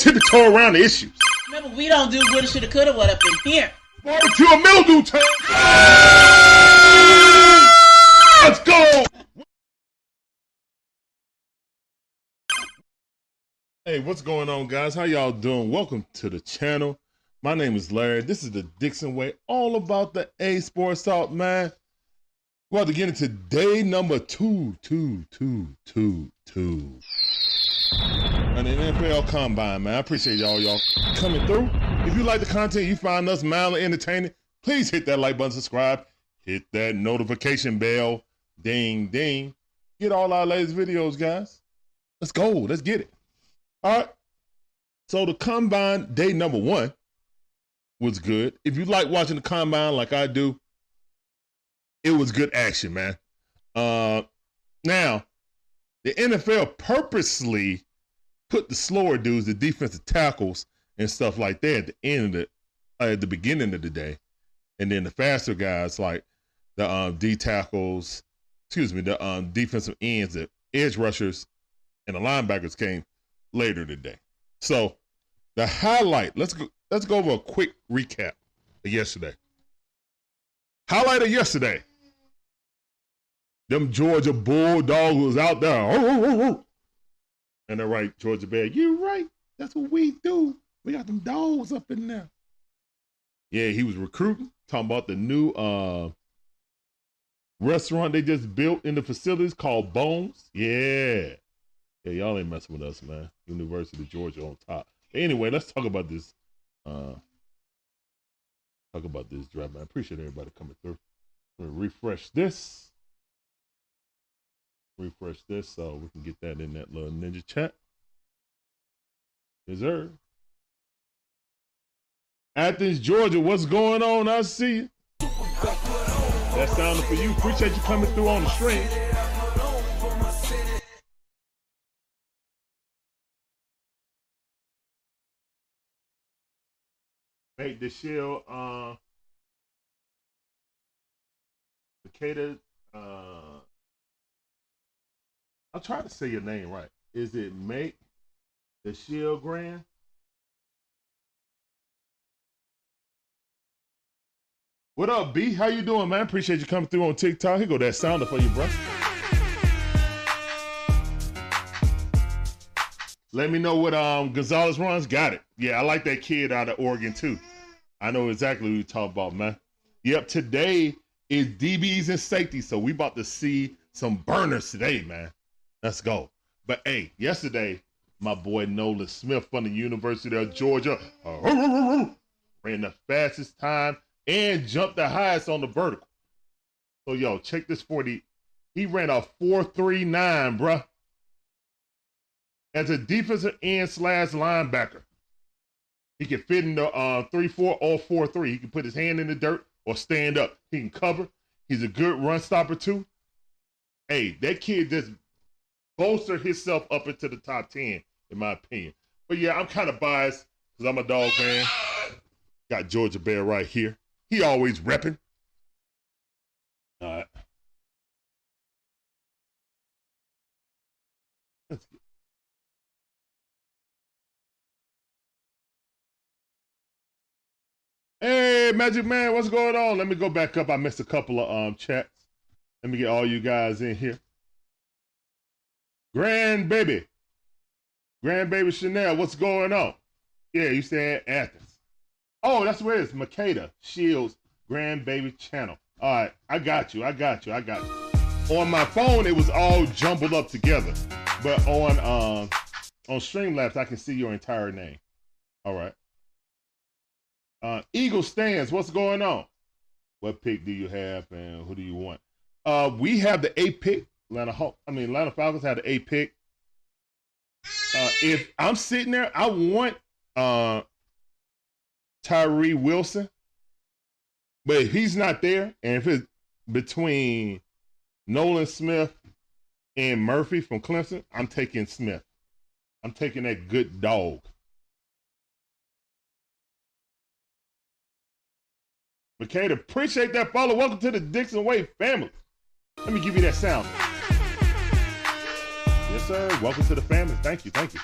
tiptoe around the issues. Remember, we don't do woulda, shoulda, coulda, what up in here. Barbecue a mildew time. Let's go. Hey, what's going on, guys? How y'all doing? Welcome to the channel. My name is Larry. This is the Dixon Way, all about the A Sports Talk, man. We're about to get into day number two, two, two, two, two. And the NFL Combine, man. I appreciate y'all, y'all coming through. If you like the content you find us mildly entertaining, please hit that like button, subscribe, hit that notification bell, ding, ding. Get all our latest videos, guys. Let's go. Let's get it. All right. So the combine day number one was good. If you like watching the combine like I do, it was good action, man. Uh now the NFL purposely put the slower dudes, the defensive tackles and stuff like that at the end of the uh, at the beginning of the day. And then the faster guys like the um, D tackles, excuse me, the um, defensive ends, the edge rushers, and the linebackers came later today. So the highlight, let's go let's go over a quick recap of yesterday. Highlight of yesterday. Them Georgia Bulldogs was out there. And they're right, Georgia Bear. You right. That's what we do. We got them dogs up in there. Yeah, he was recruiting, talking about the new uh restaurant they just built in the facilities called Bones. Yeah. Yeah, y'all ain't messing with us, man. University of Georgia on top. Anyway, let's talk about this. Uh talk about this draft, man. I appreciate everybody coming through. Refresh this. Refresh this so we can get that in that little ninja chat. Yes, sir. Athens, Georgia, what's going on? I see you. That sounded for you. Appreciate you coming through on the stream. Make the shield, uh, Makeda, uh, I'll try to say your name right. Is it Make the Shield Grand? What up, B? How you doing, man? Appreciate you coming through on TikTok. Here go that sounder for you, bro. Let me know what um Gonzalez runs. Got it. Yeah, I like that kid out of Oregon too. I know exactly what you talk about, man. Yep, today is DBs and safety, so we about to see some burners today, man. Let's go. But hey, yesterday, my boy Nolan Smith from the University of Georgia ran the fastest time and jumped the highest on the vertical. So yo, check this 40. He ran a 439, bruh. As a defensive end slash linebacker. He can fit in the uh, 3-4 or 4-3. He can put his hand in the dirt or stand up. He can cover. He's a good run stopper too. Hey, that kid just bolstered himself up into the top 10, in my opinion. But yeah, I'm kind of biased because I'm a dog fan. Got Georgia Bear right here. He always repping. All right. Let's get Hey, Magic Man, what's going on? Let me go back up. I missed a couple of um chats. Let me get all you guys in here. Grandbaby. Grandbaby Chanel, what's going on? Yeah, you said Athens. Oh, that's where it is. Makeda Shields Grandbaby Channel. All right, I got you. I got you. I got you. On my phone, it was all jumbled up together, but on um on Streamlabs, I can see your entire name. All right. Uh, Eagle stands. What's going on? What pick do you have, and who do you want? Uh, we have the A pick. Atlanta. I mean, Atlanta Falcons had an A pick. Uh, if I'm sitting there, I want uh, Tyree Wilson, but if he's not there, and if it's between Nolan Smith and Murphy from Clemson, I'm taking Smith. I'm taking that good dog. Makeda, appreciate that follow. Welcome to the Dixon Way family. Let me give you that sound. Sir. Welcome to the family. Thank you. Thank you.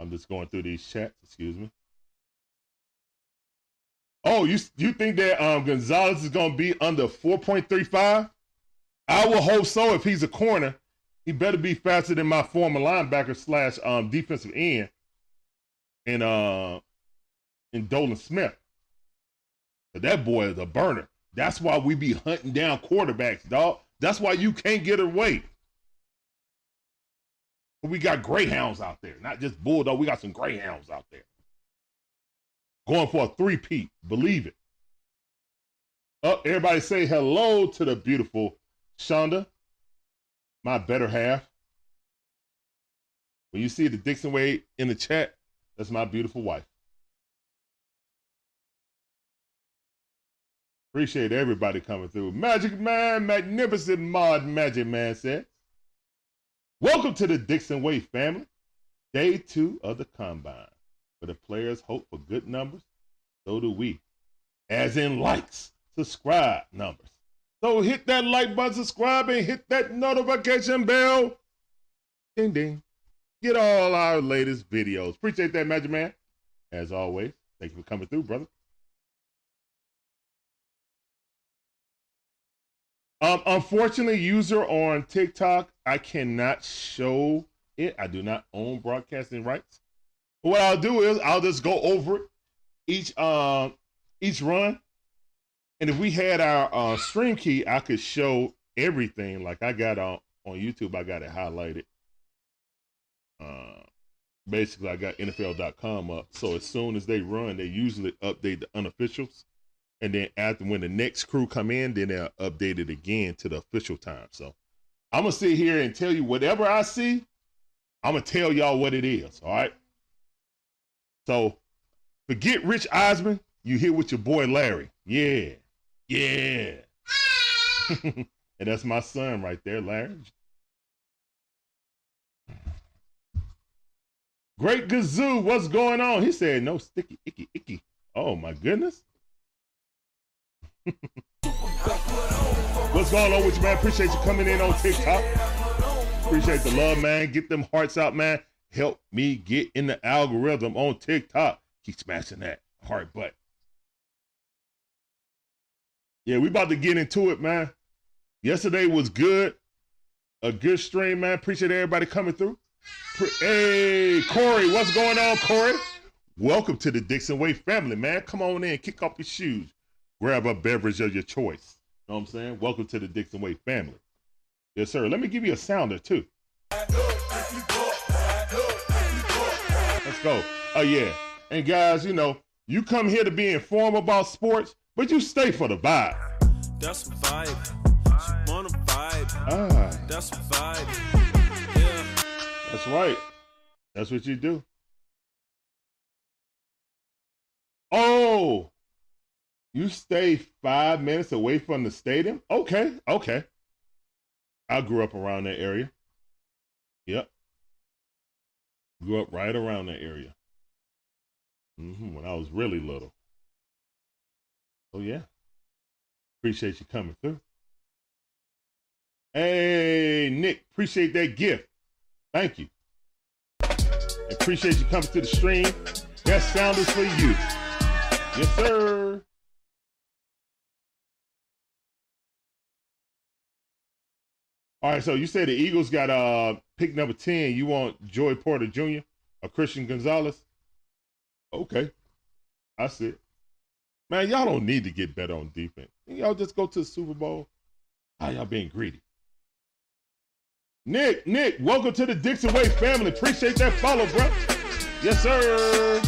I'm just going through these chats. Excuse me. Oh, you you think that um, Gonzalez is going to be under 4.35? I will hope so. If he's a corner, he better be faster than my former linebacker slash um, defensive end, and uh, and Nolan Smith. But that boy is a burner. That's why we be hunting down quarterbacks, dog. That's why you can't get away. We got greyhounds out there, not just bulldog. We got some greyhounds out there going for a three-peat. Believe it. Oh, everybody say hello to the beautiful Shonda, my better half. When you see the Dixon Way in the chat, that's my beautiful wife. Appreciate everybody coming through. Magic Man, magnificent mod Magic Man said. Welcome to the Dixon Way family. Day two of the combine. But the players hope for good numbers, so do we. As in likes, subscribe numbers. So hit that like button, subscribe, and hit that notification bell. Ding ding. Get all our latest videos. Appreciate that, Magic Man. As always, thank you for coming through, brother. Um, unfortunately, user on TikTok, I cannot show it. I do not own broadcasting rights. What I'll do is I'll just go over it each um each run. And if we had our uh, stream key, I could show everything. Like I got on on YouTube, I got it highlighted. Uh, basically, I got NFL.com up. So as soon as they run, they usually update the unofficials, and then after when the next crew come in, then they'll update it again to the official time. So I'm gonna sit here and tell you whatever I see. I'm gonna tell y'all what it is. All right. So forget Rich Eisman. You here with your boy Larry. Yeah. Yeah. and that's my son right there, Larry. Great Gazoo, what's going on? He said, no sticky, icky, icky. Oh my goodness. What's going on with you, man? Appreciate you coming in on TikTok. Appreciate the love, man. Get them hearts out, man. Help me get in the algorithm on TikTok. Keep smashing that heart button. Yeah, we about to get into it, man. Yesterday was good. A good stream, man. Appreciate everybody coming through. Hey, Corey, what's going on, Corey? Welcome to the Dixon Way family, man. Come on in, kick off your shoes, grab a beverage of your choice. You know what I'm saying? Welcome to the Dixon Way family. Yes, sir. Let me give you a sounder, too. Let's go. Oh, yeah. And guys, you know, you come here to be informed about sports, but you stay for the vibe. That's a vibe. She want a vibe. Ah. That's a vibe. Yeah. That's right. That's what you do. Oh, you stay five minutes away from the stadium? Okay, okay. I grew up around that area. Yep. Grew up right around that area. Mm-hmm, when I was really little. Oh yeah. Appreciate you coming through. Hey, Nick, appreciate that gift. Thank you. Appreciate you coming to the stream. That sound is for you. Yes, sir. All right, so you said the Eagles got uh pick number 10. You want Joey Porter Jr. or Christian Gonzalez? Okay. I see it. Man, y'all don't need to get better on defense. Y'all just go to the Super Bowl. How y'all being greedy? Nick, Nick, welcome to the Dixon Way family. Appreciate that follow, bro. Yes, sir.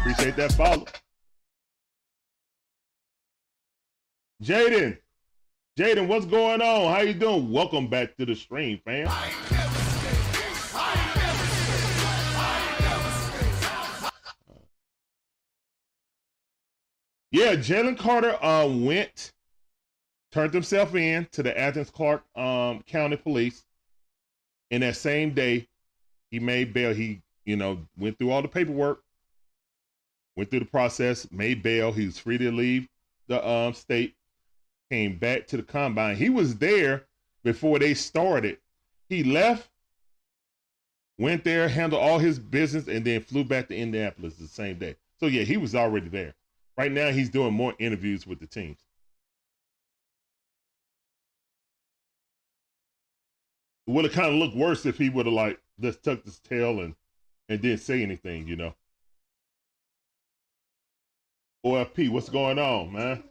Appreciate that follow. Jaden, Jaden, what's going on? How you doing? Welcome back to the stream, fam. Yeah, Jalen Carter uh, went, turned himself in to the Athens Clarke um, County Police. And that same day, he made bail. He, you know, went through all the paperwork, went through the process, made bail. He was free to leave the um, state, came back to the combine. He was there before they started. He left went there, handled all his business, and then flew back to Indianapolis the same day. So yeah, he was already there. Right now, he's doing more interviews with the teams. It would have kind of looked worse if he would have like just tucked his tail and and didn't say anything, you know. OFP, what's going on, man?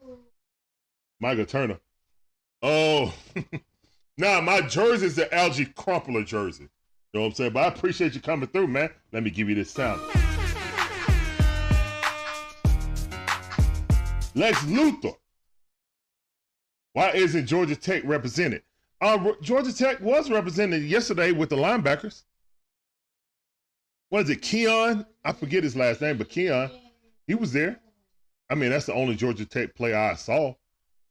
Michael Turner. Oh, nah, my jersey is the Alge Crumpler jersey. You know what I'm saying? But I appreciate you coming through, man. Let me give you this sound. Lex Luthor. Why isn't Georgia Tech represented? Uh, Georgia Tech was represented yesterday with the linebackers. What is it, Keion? I forget his last name, but Keion, he was there. I mean, that's the only Georgia Tech player I saw.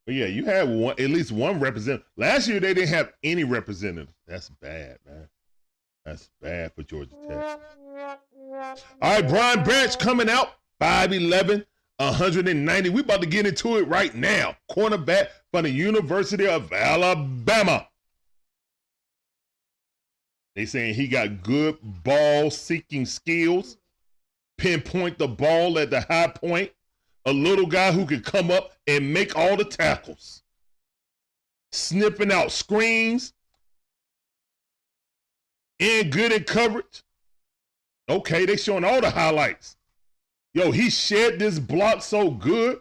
But yeah, you had one, at least one representative. Last year they didn't have any representatives. That's bad, man. That's bad for Georgia Tech. All right, Brian Branch coming out 5'11, 190. We about to get into it right now. Cornerback from the University of Alabama. They saying he got good ball seeking skills, pinpoint the ball at the high point, a little guy who can come up and make all the tackles, snipping out screens, and good in coverage. Okay, they showing all the highlights. Yo, he shed this block so good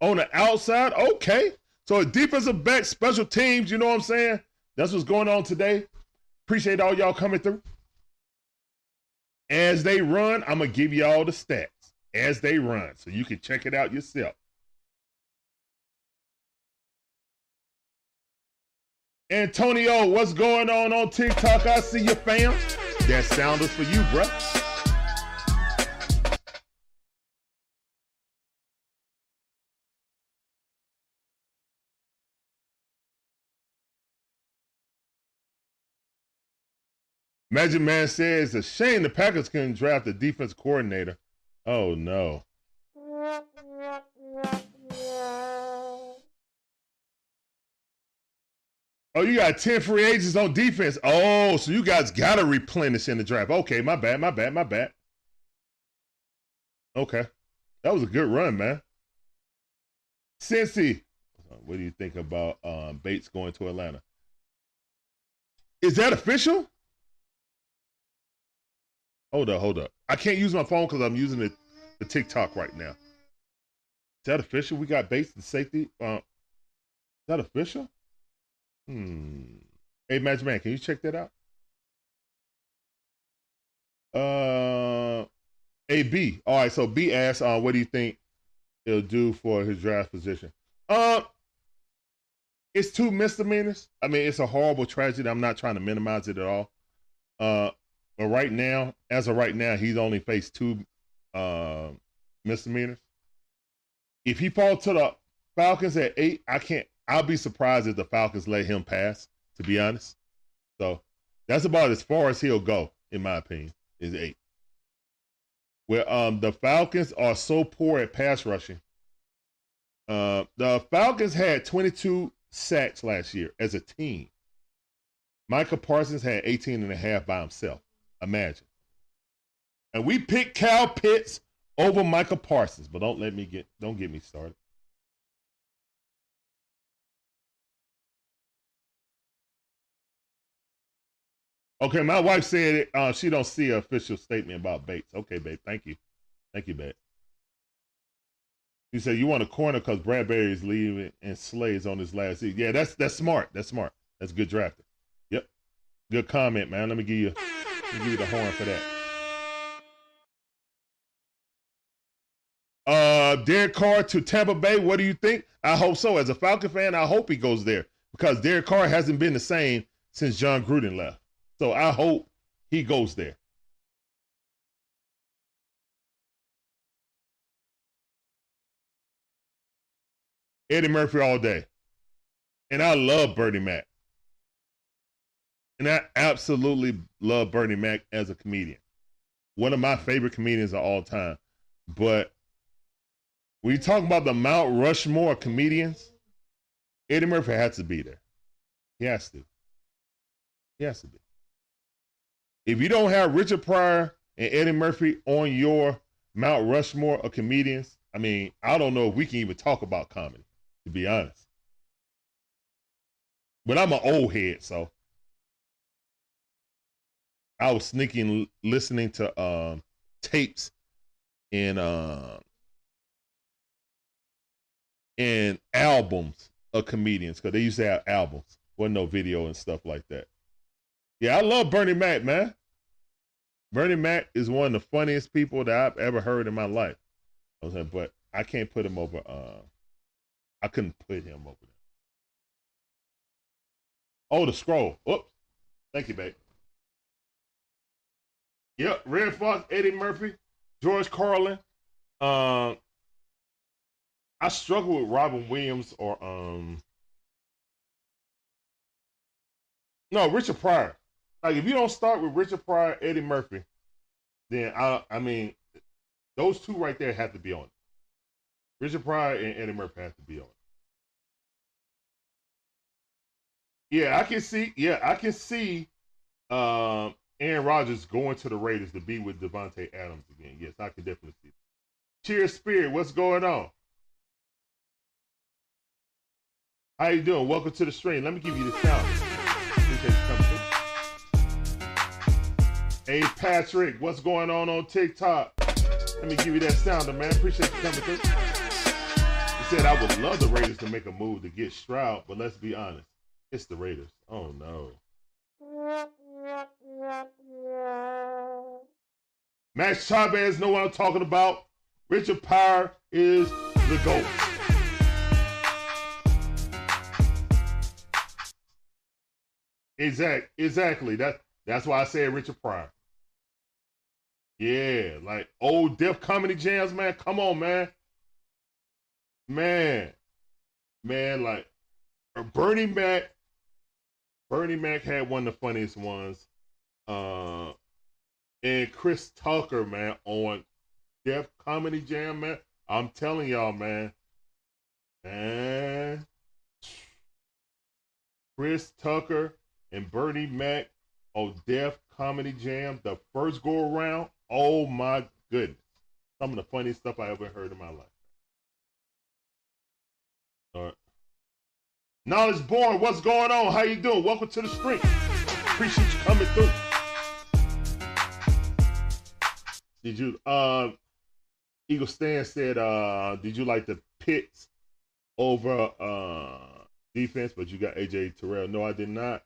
on the outside. Okay. So a defensive back, special teams, you know what I'm saying? That's what's going on today. Appreciate all y'all coming through. As they run, I'm gonna give you all the stats as they run, so you can check it out yourself. Antonio, what's going on on TikTok? I see you, fam. That sound is for you, bruh. Magic Man says, it's "A shame the Packers couldn't draft a defense coordinator." Oh no. Oh, you got 10 free agents on defense. Oh, so you guys got to replenish in the draft. Okay, my bad, my bad, my bad. Okay. That was a good run, man. Cincy, what do you think about um, Bates going to Atlanta? Is that official? Hold up, hold up. I can't use my phone because I'm using the, the TikTok right now. Is that official? We got Bates and safety. Uh, is that official? Hmm. Hey, Magic Man, can you check that out? Uh, A B. All right. So B asks, uh, what do you think he'll do for his draft position? Uh, it's two misdemeanors. I mean, it's a horrible tragedy. I'm not trying to minimize it at all. Uh, but right now, as of right now, he's only faced two uh, misdemeanors. If he falls to the Falcons at eight, I can't. I'll be surprised if the Falcons let him pass, to be honest. So that's about as far as he'll go, in my opinion, is eight. Where um the Falcons are so poor at pass rushing. Uh, the Falcons had 22 sacks last year as a team. Micah Parsons had 18 and a half by himself. Imagine. And we picked Kyle Pitts over Michael Parsons, but don't let me get don't get me started. Okay, my wife said uh, she don't see an official statement about Bates. Okay, babe, thank you, thank you, babe. She said you want a corner because Bradberry is leaving and Slade's on his last seat. Yeah, that's that's smart. That's smart. That's good drafting. Yep, good comment, man. Let me give you, you the horn for that. Uh, Derek Carr to Tampa Bay. What do you think? I hope so. As a Falcon fan, I hope he goes there because Derek Carr hasn't been the same since Jon Gruden left. So I hope he goes there. Eddie Murphy all day. And I love Bernie Mac. And I absolutely love Bernie Mac as a comedian. One of my favorite comedians of all time. But when you talk about the Mount Rushmore comedians, Eddie Murphy has to be there. He has to. He has to be. If you don't have Richard Pryor and Eddie Murphy on your Mount Rushmore of comedians, I mean, I don't know if we can even talk about comedy, to be honest. But I'm an old head, so I was sneaking listening to um, tapes and uh, and albums of comedians because they used to have albums, wasn't no video and stuff like that. Yeah, I love Bernie Mac, man. Bernie Mac is one of the funniest people that I've ever heard in my life. I was but I can't put him over. Uh, I couldn't put him over there. Oh, the scroll. Oops. Thank you, babe. Yep, Redd Foxx, Eddie Murphy, George Carlin. Um, I struggle with Robin Williams or um. No, Richard Pryor. Like if you don't start with Richard Pryor, Eddie Murphy, then I I mean, those two right there have to be on. Richard Pryor and Eddie Murphy have to be on. Yeah, I can see. Yeah, I can see. Um, Aaron Rodgers going to the Raiders to be with Davante Adams again. Yes, I can definitely see. That. Cheers, Spirit. What's going on? How you doing? Welcome to the stream. Let me give you the sound. Hey, Patrick, what's going on on TikTok? Let me give you that sounder, man. Appreciate you coming through. He said, I would love the Raiders to make a move to get Stroud, but let's be honest. It's the Raiders. Oh, no. Max Chavez know what I'm talking about. Richard Pryor is the GOAT. Exact, exactly. That that's why I said Richard Pryor. Yeah, like old Def Comedy Jams, man. Come on, man. Man, man, like Bernie Mac. Bernie Mac had one of the funniest ones. Uh, and Chris Tucker, man, on Def Comedy Jam, man. I'm telling y'all, man. Man. Chris Tucker and Bernie Mac on Def Comedy Jam, the first go around. Oh my goodness. Some of the funniest stuff I ever heard in my life. All right. Knowledge Born, what's going on? How you doing? Welcome to the stream. Appreciate you coming through. Did you uh Eagle Stan said uh did you like the pits over uh defense, but you got AJ Terrell? No, I did not.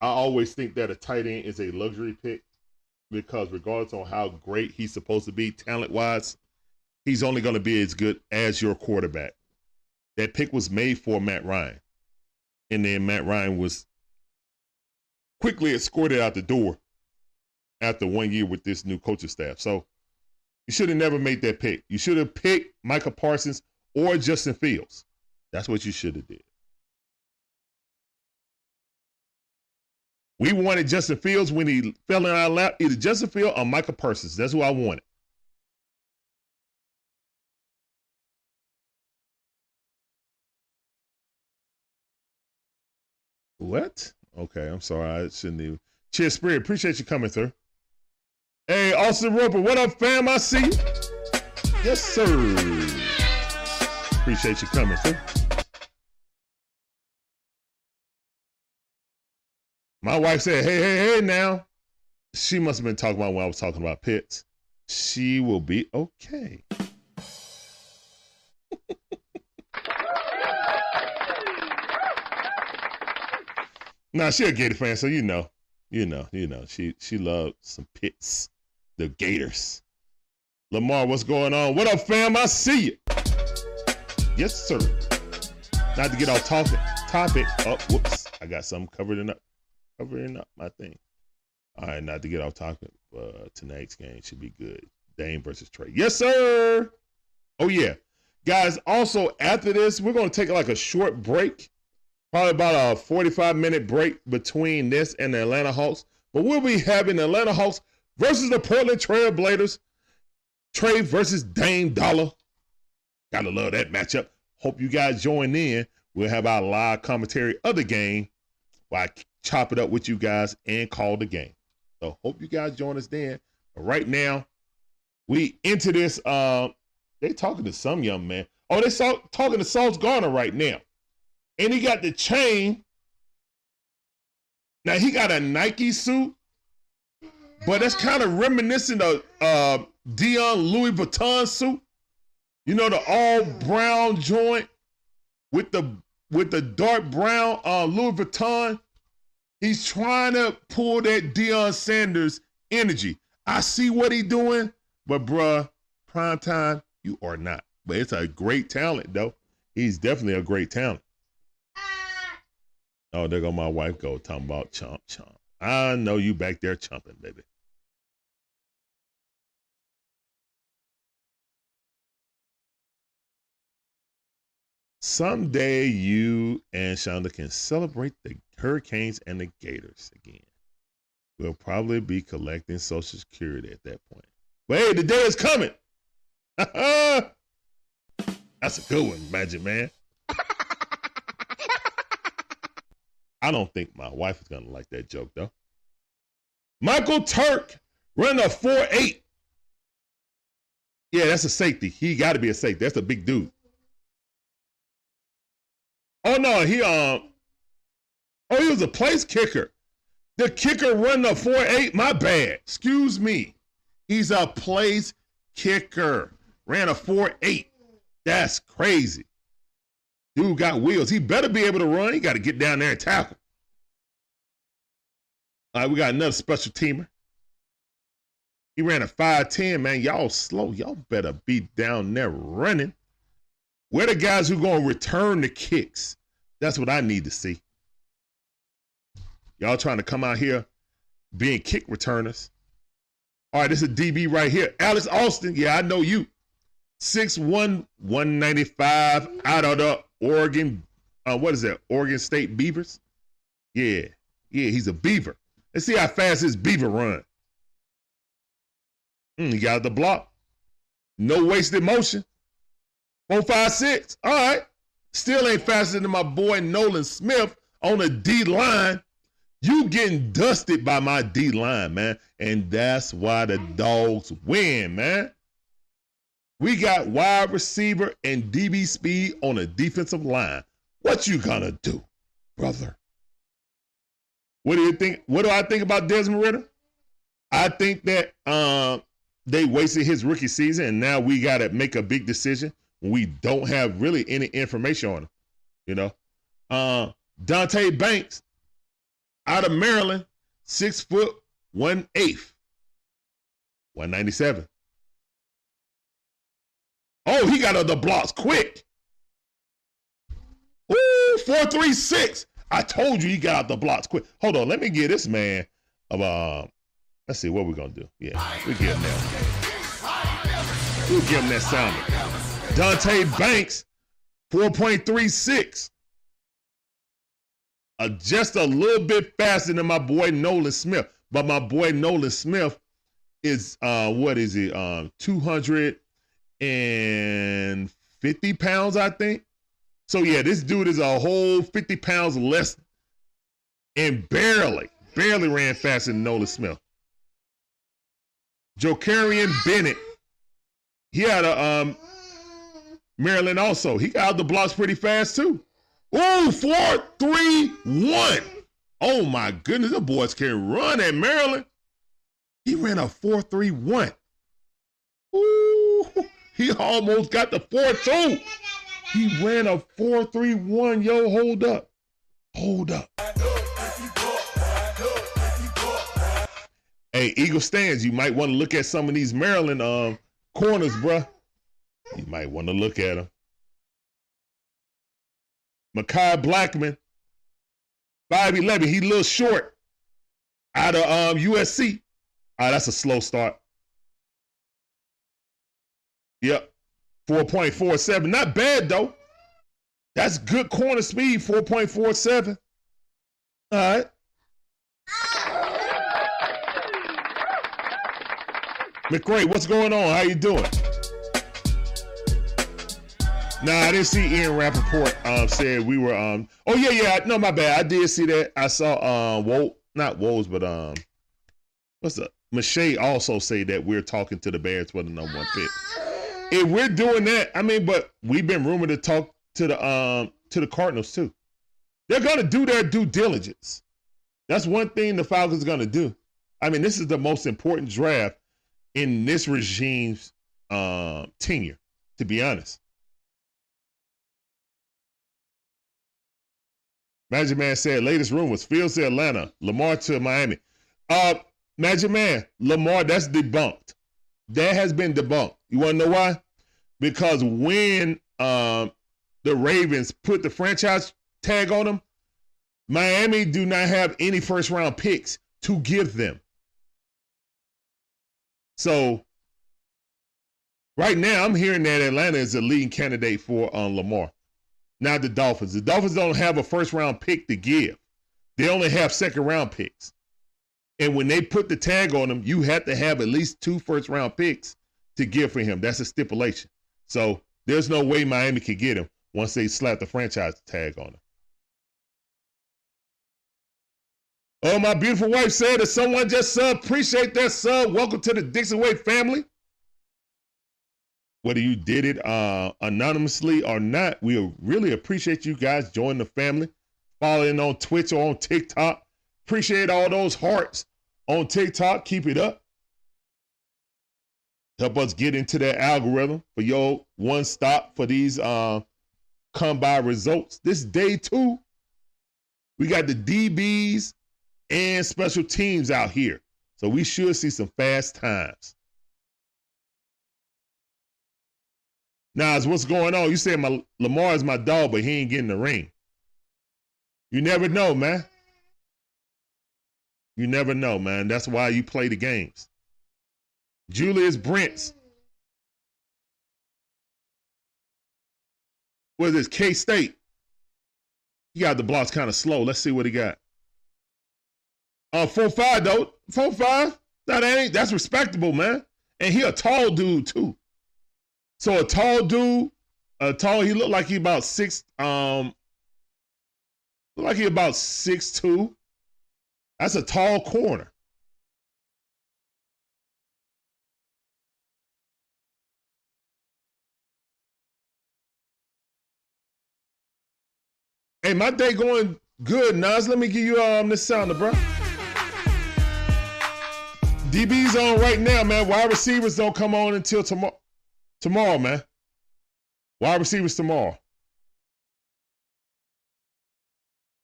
I always think that a tight end is a luxury pick because regardless on how great he's supposed to be talent wise, he's only going to be as good as your quarterback. That pick was made for Matt Ryan. And then Matt Ryan was quickly escorted out the door after one year with this new coaching staff. So you should have never made that pick. You should have picked Micah Parsons or Justin Fields. That's what you should have did. We wanted Justin Fields when he fell in our lap, either Justin Fields or Micah Parsons. That's who I wanted. What? Okay, I'm sorry. I shouldn't even. Cheers, Spirit. Appreciate you coming through. Hey, Austin Roper, what up, fam? I see you. Yes, sir. Appreciate you coming through. My wife said, hey, hey, hey, now. She must have been talking about when I was talking about Pitts. She will be okay. Now she a Gator fan, so you know, you know, you know, she she loves some Pitts, the Gators. Lamar, what's going on? What up, fam? I see you. Yes, sir. Not to get off topic. Topic. Oh, whoops! I got something covered in up covering up my thing. All right, not to get off topic. Tonight's game should be good. Dame versus Trey. Yes, sir. Oh yeah, guys. Also, after this, we're gonna take like a short break, probably about a forty-five minute break between this and the Atlanta Hawks. But we'll be having the Atlanta Hawks versus the Portland Trail Blazers. Trey versus Dame Dollar. Gotta love that matchup. Hope you guys join in. We'll have our live commentary of the game while chop it up with you guys and call the game. So hope you guys join us then. But right now, we into this. Uh, they talking to some young man. Oh, they talking to Sauce Gardner right now, and he got the chain. Now he got a Nike suit, but that's kind of reminiscent of uh, Deion Louis Vuitton suit. You know the all brown joint with the with the dark brown uh, Louis Vuitton. He's trying to pull that Deion Sanders energy. I see what he doing, but bruh, prime time, you are not. But it's a great talent, though. He's definitely a great talent. Oh, there go my wife go talking about chomp chomp. I know you back there chomping, baby. Someday you and Shonda can celebrate the Hurricanes and the Gators again. We'll probably be collecting Social Security at that point. But hey, the day is coming. That's a good one, Magic Man. I don't think my wife is gonna like that joke though. Michael Turk running a 4-8. Yeah, that's a safety. He got to be a safety. That's a big dude. Oh no, he um. Oh, he was a place kicker. The kicker run a four eight. My bad. Excuse me. He's a place kicker. Ran a four eight. That's crazy. Dude got wheels. He better be able to run. He got to get down there and tackle. All right, we got another special teamer. He ran a 5'10, man. Y'all slow. Y'all better be down there running. Where the guys who going to return the kicks? That's what I need to see. Y'all trying to come out here being kick returners. All right, this is DB right here. Alex Austin. Yeah, I know you. 6'1, 195 out of the Oregon. Uh, what is that? Oregon State Beavers? Yeah. Yeah, he's a beaver. Let's see how fast his beaver run. Mm, he got the block. No wasted motion. Four, five, six. All right. Still ain't faster than my boy Nolan Smith on the D line. You getting dusted by my D line, man. And that's why the dogs win, man. We got wide receiver and DB speed on a defensive line. What you gonna do, brother? What do you think? What do I think about Desmond Ridder? I think that um, they wasted his rookie season, and now we got to make a big decision we don't have really any information on him. You know, uh, Deonte Banks out of Maryland, six foot one eighth, one ninety seven. Oh, he got other blocks quick. Ooh, four three six. I told you he got out the blocks quick. Hold on, let me get this man. Of, uh, let's see what we're gonna do. Yeah, we give him that. We'll give him that sound. Deonte Banks, 4.36. Uh, just a little bit faster than my boy Nolan Smith. But my boy Nolan Smith is uh what is he? Um 250 pounds, I think. So yeah, this dude is a whole 50 pounds less and barely, barely ran faster than Nolan Smith. Jakorian Bennett. He had a um Maryland also. He got out the blocks pretty fast too. Ooh, four, three, one. Oh my goodness, the boys can run at Maryland. He ran a 4-3-1. Ooh, he almost got the 4-2. He ran a 4-3-1. Yo, hold up. Hold up. Hey, Eagle stands. You might want to look at some of these Maryland um corners, bruh. You might want to look at him. Mekhi Blackmon, 5'11. He a little short out of um, USC. Right, that's a slow start. Yep. 4.47. Not bad, though. That's good corner speed, 4.47. All right. McRae, what's going on? How you doing? Nah, I didn't see Ian Rapoport um said we were um oh yeah, yeah, no, my bad. I did see that. I saw um not Woes, but um what's up? Mache also say that we're talking to the Bears for the number one pick. If we're doing that, I mean, but we've been rumored to talk to the um to the Cardinals too. They're gonna do their due diligence. That's one thing the Falcons are gonna do. I mean, this is the most important draft in this regime's uh, tenure, to be honest. Magic Man said latest rumors: Fields to Atlanta, Lamar to Miami. Uh, Magic Man, Lamar, that's debunked. That has been debunked. You want to know why? Because when um, the Ravens put the franchise tag on them, Miami do not have any first round picks to give them. So right now, I'm hearing that Atlanta is the leading candidate for um, Lamar not the Dolphins. The Dolphins don't have a first round pick to give. They only have second round picks. And when they put the tag on him, you have to have at least two first round picks to give for him. That's a stipulation. So there's no way Miami could get him once they slap the franchise tag on him. Oh, my beautiful wife said that someone just sub. Appreciate that sub. Welcome to the Dixon Way family whether you did it uh, anonymously or not, we really appreciate you guys joining the family, following on Twitch or on TikTok. Appreciate all those hearts on TikTok. Keep it up. Help us get into that algorithm for your one stop for these uh, come by results. This day two, we got the DBs and special teams out here. So we should see some fast times. Now, Nas, what's going on? You said my Lamar is my dog, but he ain't getting the ring. You never know, man. You never know, man. That's why you play the games. Julius Brents. What is this? K State. He got the blocks kind of slow. Let's see what he got. Uh, four five though. Four five. That ain't. That's respectable, man. And he a tall dude too. So a tall dude, a tall, he looked like he about six, um, look like he about six two. That's a tall corner. Hey, my day going good, Nas. Let me give you um this sounder, bro. DB's on right now, man. Wide receivers don't come on until tomorrow. Tomorrow, man. Wide receivers tomorrow.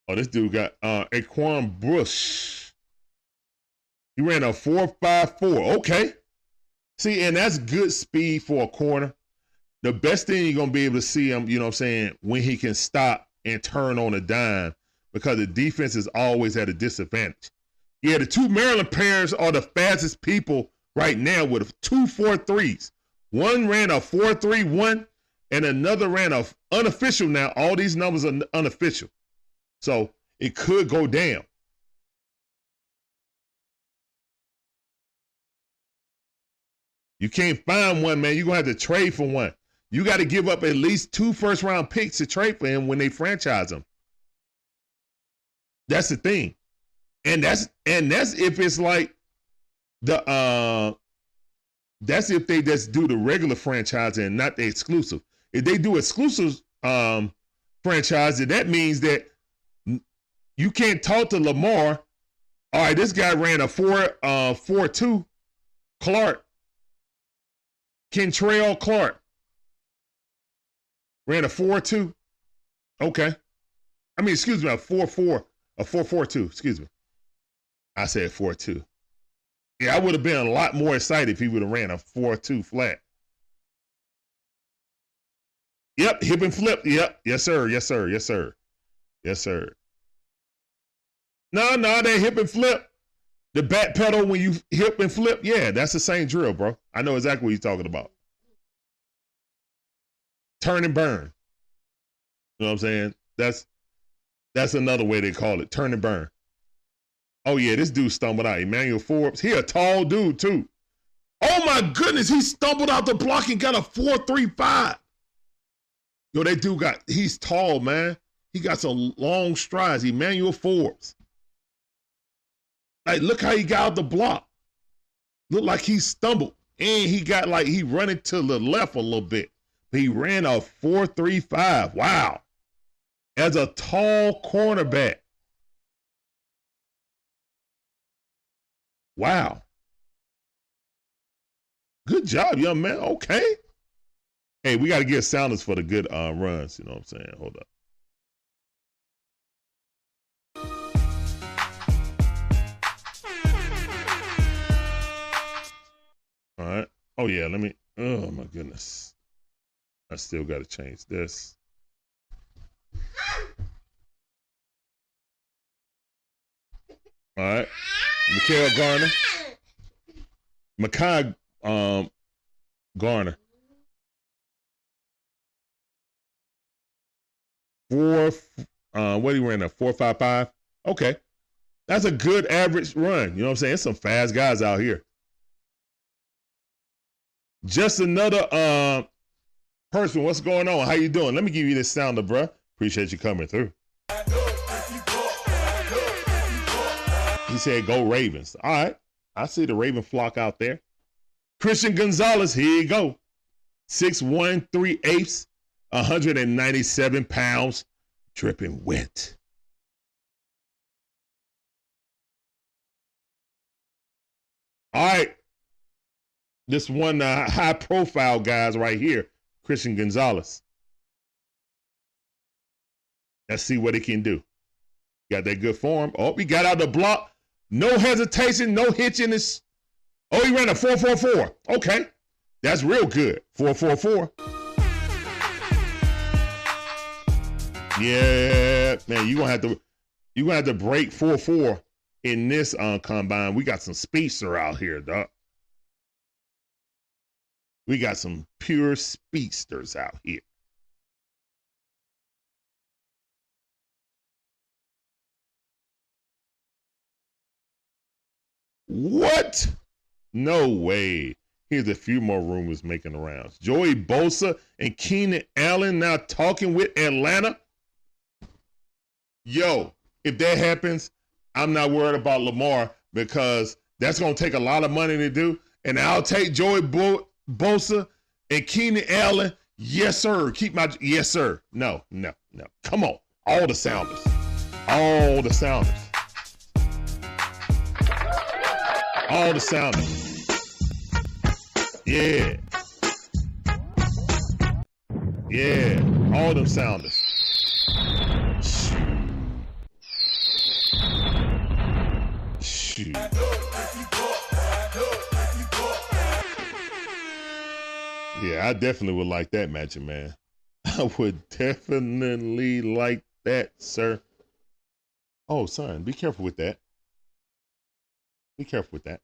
Oh, this dude got uh Aquan Bush. He ran a 4.54. Okay. See, and that's good speed for a corner. The best thing you're gonna be able to see him, you know what I'm saying, when he can stop and turn on a dime because the defense is always at a disadvantage. Yeah, the two Maryland pairs are the fastest people right now with two four threes. One ran a 431 and another ran a unofficial now. All these numbers are unofficial. So it could go down. You can't find one, man. You're going to have to trade for one. You got to give up at least two first round picks to trade for him when they franchise him. That's the thing. And that's and that's if it's like the uh that's if they just do the regular franchise and not the exclusive. If they do exclusive um, franchise, that means that you can't talk to Lamar. All right, this guy ran a four uh four two. Clark. Kei'Trel Clark. Ran a four two. Okay. I mean, excuse me, a four four, a four four two. Excuse me. I said four two. Yeah, I would have been a lot more excited if he would have ran a 4-2 flat. Yep, hip and flip. Yep. Yes, sir. Yes, sir. Yes, sir. Yes, sir. No, no, that hip and flip. The back pedal when you hip and flip. Yeah, that's the same drill, bro. I know exactly what you're talking about. Turn and burn. You know what I'm saying? That's that's another way they call it. Turn and burn. Oh yeah, this dude stumbled out. Emmanuel Forbes. He a tall dude too. Oh my goodness, he stumbled out the block and got a four three five. Yo, that dude got he's tall, man. He got some long strides. Emmanuel Forbes. Like, look how he got out the block. Looked like he stumbled. And he got like he running to the left a little bit. He ran a 4-3-5. Wow. As a tall cornerback. Wow. Good job, young man. Okay. Hey, we got to get sounders for the good uh, runs. You know what I'm saying? Hold up. Oh yeah. Let me. Oh my goodness. I still got to change this. All right. Mekhi Garner. Mekhi um, Garner. Four, uh, what you ran a four five five? Okay, that's a good average run. You know what I'm saying? There's some fast guys out here. Just another uh, person. What's going on? How you doing? Let me give you this sounder, bruh. Appreciate you coming through. He said, "Go Ravens." All right, I see the Raven flock out there. Christian Gonzalez, here you go. Six one three eighths, 197 pounds, dripping wet. All right. This one uh, high profile guys right here, Christian Gonzalez. Let's see what he can do. Got that good form. Oh, he got out the block. No hesitation, no hitching. This. Oh, he ran a 444. Okay. That's real good. 444. Yeah, man, you gonna have to you gonna have to break 4-4 in this uh, combine. We got some speedster out here, dog. We got some pure speedsters out here. What? No way. Here's a few more rumors making the rounds. Joey Bosa and Keenan Allen now talking with Atlanta. Yo, if that happens, I'm not worried about Lamar because that's going to take a lot of money to do. And I'll take Joey Bo- Bosa and Keenan Allen. Yes, sir. Keep my yes, sir. No, no, no. Come on. All the sounders. All the sounders. All the sounders. Yeah. Yeah. All them sounders. Shoot. Yeah, I definitely would like that, Magic Man. I would definitely like that, sir. Oh, son, be careful with that. Be careful with that.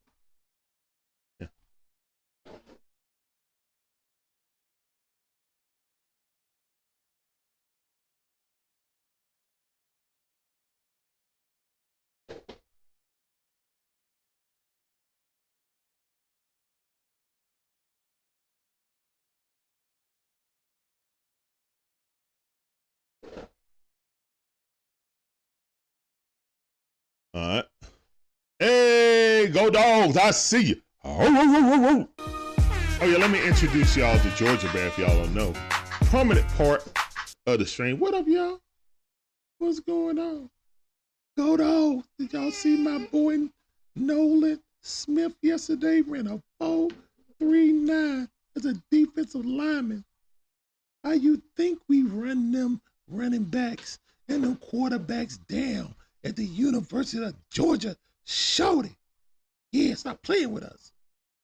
Go dogs. I see you. Oh, oh, oh, oh, yeah, let me introduce y'all to Georgia Bear if y'all don't know. Prominent part of the stream. What up, y'all? What's going on? Go dogs. Did y'all see my boy Nolan Smith yesterday? Ran a 4 3 9 as a defensive lineman. How you think we run them running backs and them quarterbacks down at the University of Georgia? Showed it. Yeah, stop playing with us.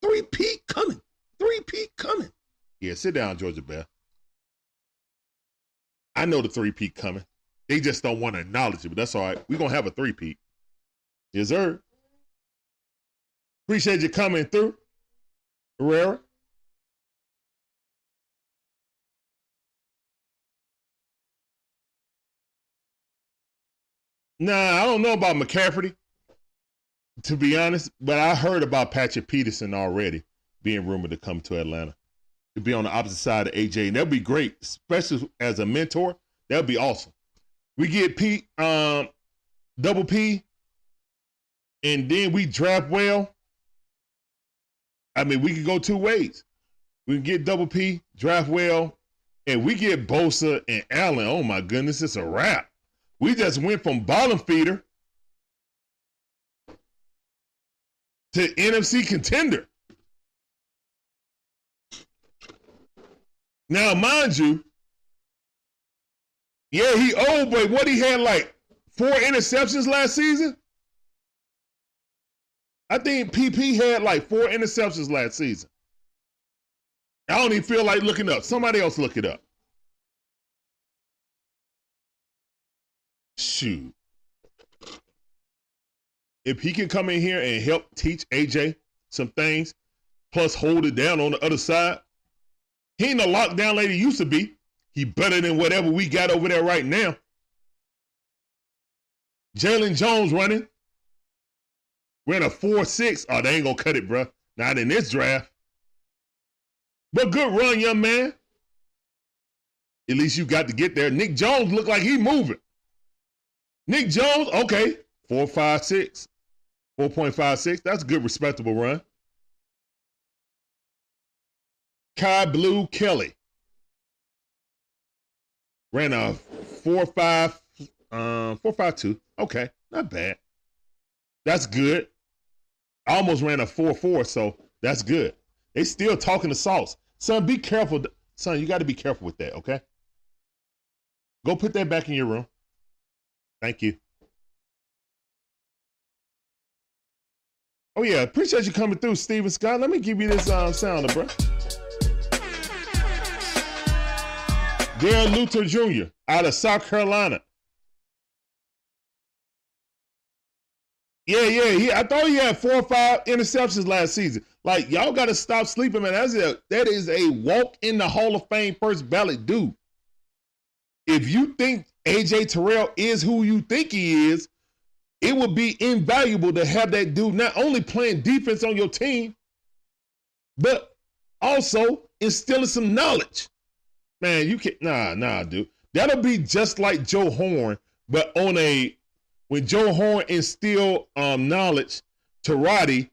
Three P coming. Three P coming. Yeah, sit down, Georgia Bear. I know the three P coming. They just don't want to acknowledge it, but that's all right. We're gonna have a three P. Yes, sir. Appreciate you coming through, Herrera. Nah, I don't know about McCaffrey, to be honest, but I heard about Patrick Peterson already being rumored to come to Atlanta. to be on the opposite side of AJ, and that'd be great, especially as a mentor. That'd be awesome. We get P, um, double P, and then we draft well. I mean, we could go two ways. We can get double P, draft well, and we get Bosa and Allen. Oh my goodness, it's a wrap. We just went from bottom feeder to NFC contender. Now, mind you, yeah, he old, but what he had like four interceptions last season. I think PP had like four interceptions last season. I don't even feel like looking up. Somebody else look it up. Shoot. If he can come in here and help teach AJ some things, plus hold it down on the other side, he ain't a lockdown lady used to be. He better than whatever we got over there right now. Jaylon Jones running. Ran a 4-6. Oh, they ain't gonna cut it, bro. Not in this draft. But good run, young man. At least you got to get there. Nick Jones looked like he moving. Nick Jones, okay, 4.56. 4.56. That's a good, respectable run. Kyu Blu Kelly ran a 4.5, um, 4.52. Okay, not bad. That's good. I almost ran a 4.4, so that's good. They still talking to sauce. Son, be careful. Son, you got to be careful with that, okay? Go put that back in your room. Thank you. Oh yeah, appreciate you coming through, Steven Scott. Let me give you this um, sounder, bro. Darrell Luter Jr. out of South Carolina. Yeah, yeah, he, I thought he had four or five interceptions last season. Like y'all got to stop sleeping, man. That's a that is a walk in the Hall of Fame first ballot dude. If you think AJ Terrell is who you think he is, it would be invaluable to have that dude not only playing defense on your team, but also instilling some knowledge. Man, you can nah, nah, dude. That'll be just like Joe Horn, but on a when Joe Horn instilled um, knowledge to Roddy,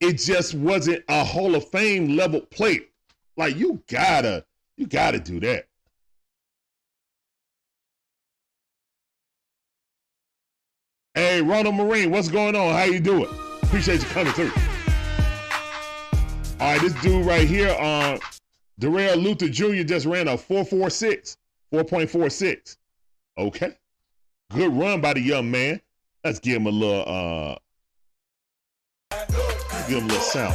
it just wasn't a Hall of Fame level plate. Like you gotta, you gotta do that. Hey, Ronald Marine, what's going on? How you doing? Appreciate you coming through. All right, this dude right here, uh, Darrell Luter Jr. just ran a 446, 4.46. Okay. Good run by the young man. Let's give him a little uh give him a little sound.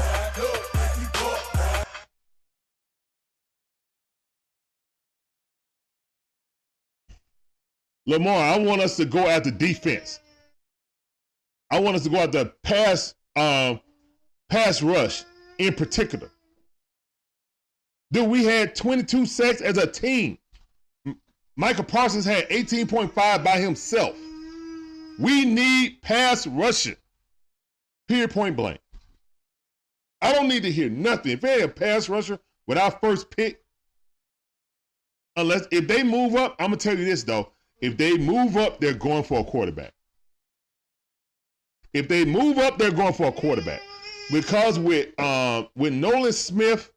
Lamar, I want us to go after defense. I want us to go after pass um pass rush in particular. Dude, we had 22 sacks as a team. Micah Parsons had 18.5 by himself. We need pass rushing. Period point blank. I don't need to hear nothing. If they a pass rusher with our first pick, unless if they move up, I'm gonna tell you this though. If they move up, they're going for a quarterback. If they move up, they're going for a quarterback. Because with um with Nolan Smith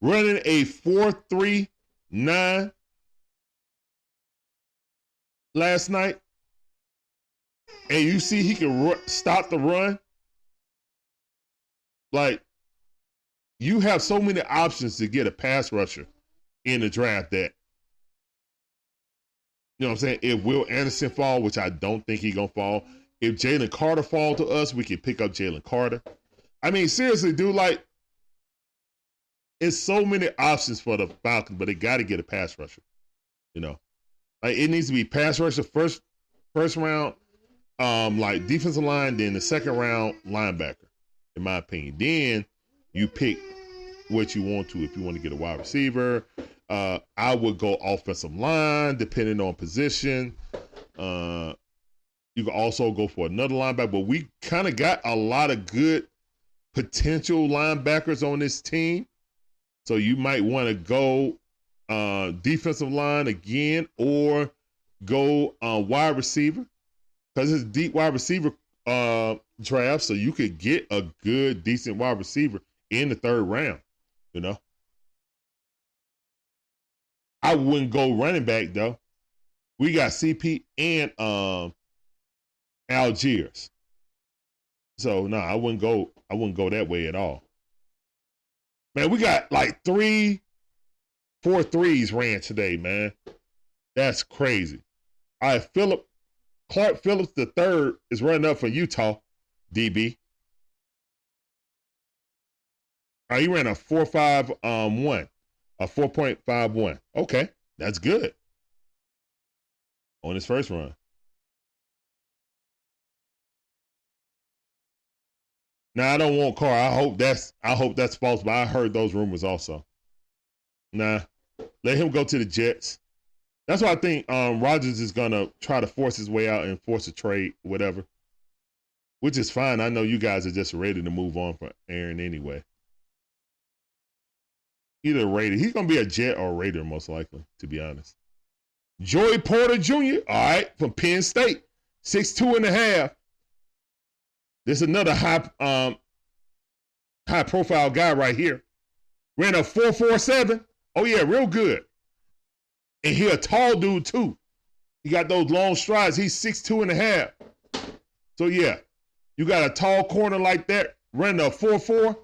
running a 4-3-9 last night, and you see he can stop the run, like you have so many options to get a pass rusher in the draft that you know what I'm saying? If Will Anderson fall, which I don't think he gonna fall, if Jalen Carter fall to us, we can pick up Jalen Carter. I mean, seriously, dude, like it's so many options for the Falcons, but they got to get a pass rusher. You know, like it needs to be pass rusher first, first round, um, like defensive line, then the second round linebacker, in my opinion. Then you pick what you want to. If you want to get a wide receiver, uh, I would go offensive line, depending on position. Uh, you can also go for another linebacker, but we kind of got a lot of good potential linebackers on this team. So you might want to go uh, defensive line again or go uh, wide receiver because it's deep wide receiver uh, draft. So you could get a good, decent wide receiver in the third round, you know. I wouldn't go running back though. We got CP and um Allgeier. So no, I wouldn't go. I wouldn't go that way at all. Man, we got like three, four threes ran today, man. That's crazy. All right, Philip Clark Phillips the third is running up for Utah, DB. All right, he ran a four five um one, a four point five one. Okay, that's good on his first run. Now I don't want Carr. I hope that's I hope that's false, but I heard those rumors also. Nah, let him go to the Jets. That's why I think um, Rodgers is gonna try to force his way out and force a trade, whatever. Which is fine. I know you guys are just ready to move on for Aaron anyway. Either Raider. He's gonna be a Jet or Raider, most likely, to be honest. Joey Porter Jr., all right, from Penn State. Six two and a half. This is another high um high profile guy right here. Ran a 447. Oh yeah, real good. And he a tall dude too. He got those long strides. He's six two and a half. So yeah, you got a tall corner like that, running a 4-4.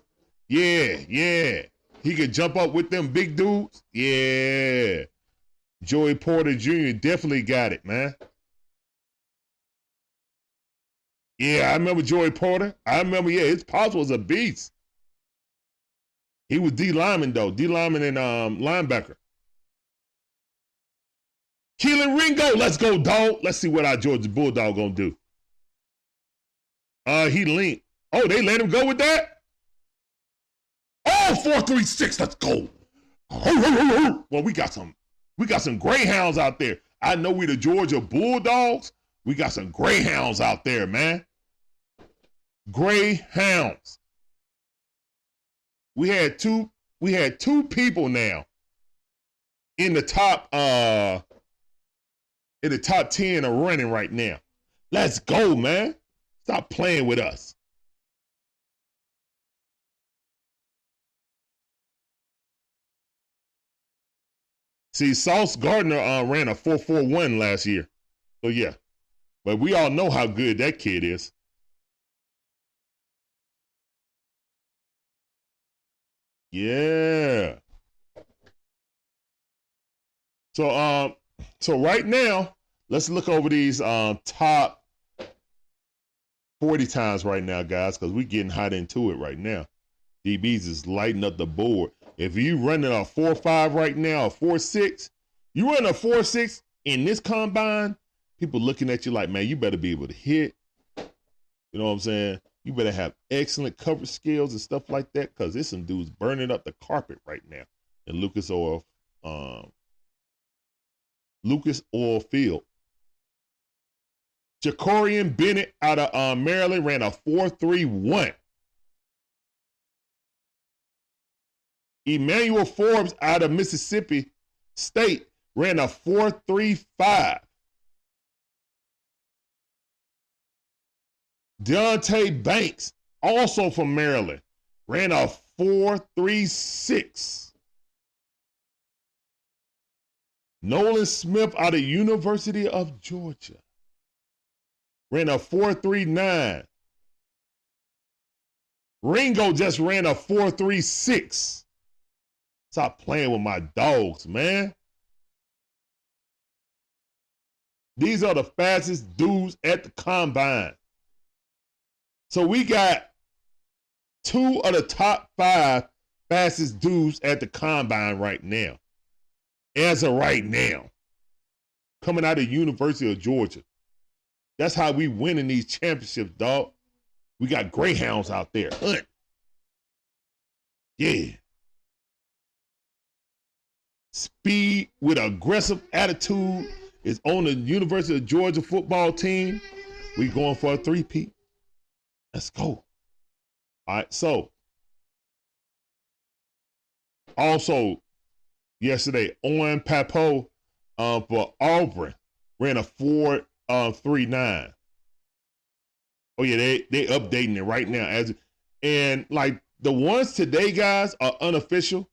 Yeah, yeah. He could jump up with them big dudes. Yeah. Joey Porter Jr. definitely got it, man. Yeah, I remember Joey Porter. I remember, yeah, his pops was a beast. He was D lineman though, D lineman and um, linebacker. Kelee Ringo, let's go, dog. Let's see what our Georgia Bulldog gonna do. Uh, he linked. Oh, they let him go with that. Oh, four three six. Let's go. Well, we got some. We got some greyhounds out there. I know we the Georgia Bulldogs. We got some greyhounds out there, man. Greyhounds. We had two. We had two people now in the top. uh In the top ten are running right now. Let's go, man. Stop playing with us. See, Sauce Gardner uh, ran a 441 last year. So, yeah. But we all know how good that kid is. Yeah. So, um, so right now, let's look over these um top 40 times right now, guys, because we're getting hot into it right now. DBs is lighting up the board. If you running a four five right now, a four six, you run a four six in this combine, people looking at you like, man, you better be able to hit. You know what I'm saying? You better have excellent coverage skills and stuff like that, because there's some dudes burning up the carpet right now in Lucas Oil, um, Lucas Oil Field. Jakorian Bennett out of uh, Maryland ran a 4.31. Emmanuel Forbes out of Mississippi State ran a 4.35. Deonte Banks, also from Maryland, ran a 4.36. Nolan Smith out of University of Georgia ran a 439. Ringo just ran a 436. Stop playing with my dogs, man. These are the fastest dudes at the combine. So we got two of the top five fastest dudes at the combine right now. As of right now. Coming out of University of Georgia. That's how we win in these championships, dog. We got greyhounds out there. Hunt. Yeah. Speed with aggressive attitude is on the University of Georgia football team. We going for a three-peat. Let's go. All right, so Also, yesterday, Owen Pappoe uh, for Auburn ran a four uh, three nine. Oh yeah, they they updating it right now as and like the ones today, guys, are unofficial.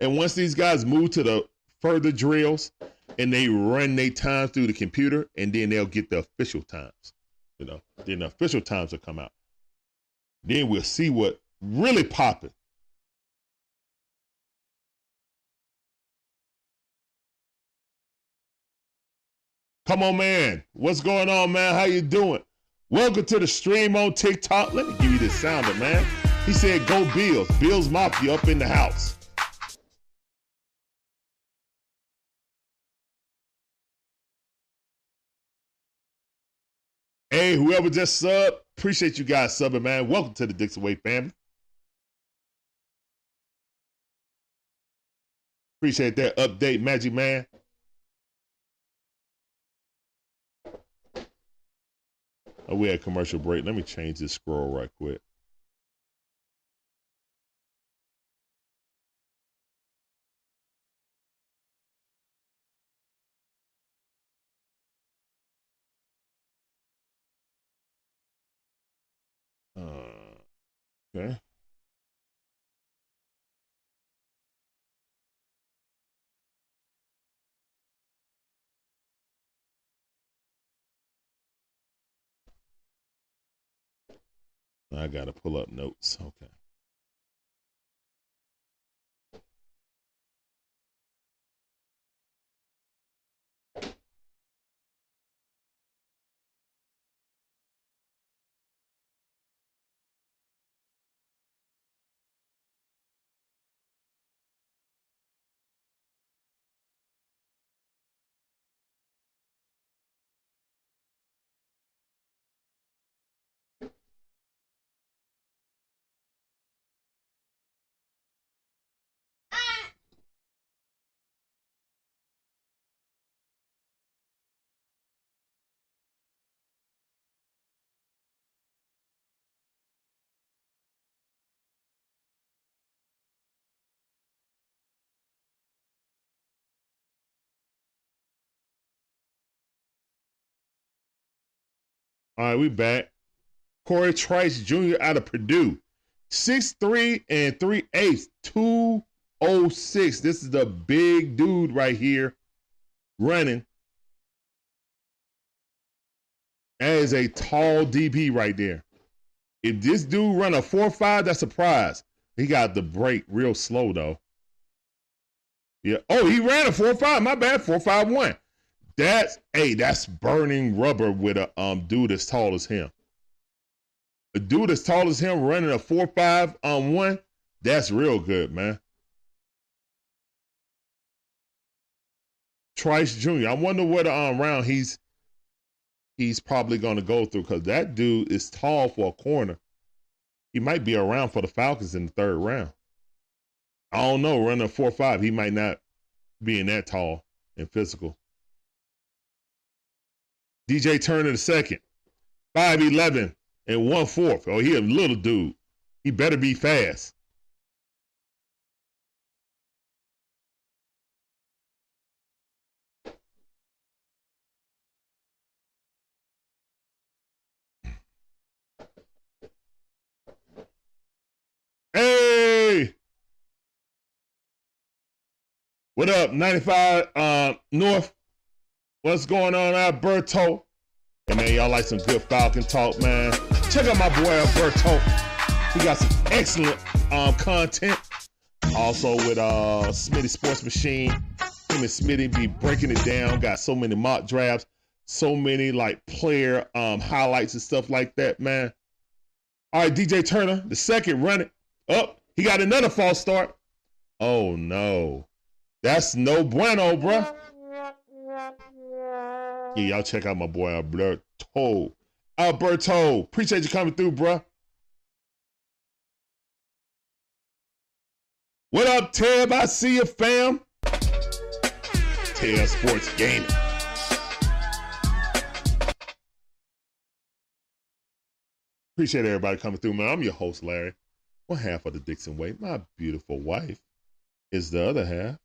And once these guys move to the further drills and they run their times through the computer, and then they'll get the official times. You know, then the official times will come out. Then we'll see what really popping. Come on, man. What's going on, man? How you doing? Welcome to the stream on TikTok. Let me give you this sounder, man. He said, go Bills. Bills Mafia up in the house. Hey, whoever just sub, appreciate you guys subbing, man. Welcome to the Dixon Way family. Appreciate that update, Magic Man. Oh, we had commercial break. Let me change this scroll right quick. I got to pull up notes. Okay. All right, we back. Cory Trice Jr. out of Purdue. six three and 3 eighths, 206. This is the big dude right here running. That is a tall DB right there. If this dude run a 4-5, that's a prize. He got the break real slow though. Yeah. Oh, he ran a 4-5. My bad. 4-5-1. That's hey, that's burning rubber with a um dude as tall as him. A dude as tall as him running a four five on one, that's real good, man. Trice Jr. I wonder what um round he's he's probably gonna go through because that dude is tall for a corner. He might be around for the Falcons in the third round. I don't know, running a four five, he might not being that tall and physical. DJ Turner the second, 5'11 and one fourth. Oh, he a little dude. He better be fast. Hey! What up, 95 uh, North? What's going on, Alberto? And man, y'all like some good Falcon talk, man. Check out my boy Alberto. He got some excellent um, content. Also with uh Smitty Sports Machine. Him and Smitty be breaking it down. Got so many mock drafts, so many like player um highlights and stuff like that, man. All right, DJ Turner, the second running up. Oh, he got another false start. Oh no. That's no bueno, bruh. Yeah, y'all check out my boy Alberto. Alberto, appreciate you coming through, bruh. What up, Tab? I see you, fam. Tab Sports Gaming. Appreciate everybody coming through, man. I'm your host, Larry. One half of the Dixon Way, my beautiful wife. is the other half.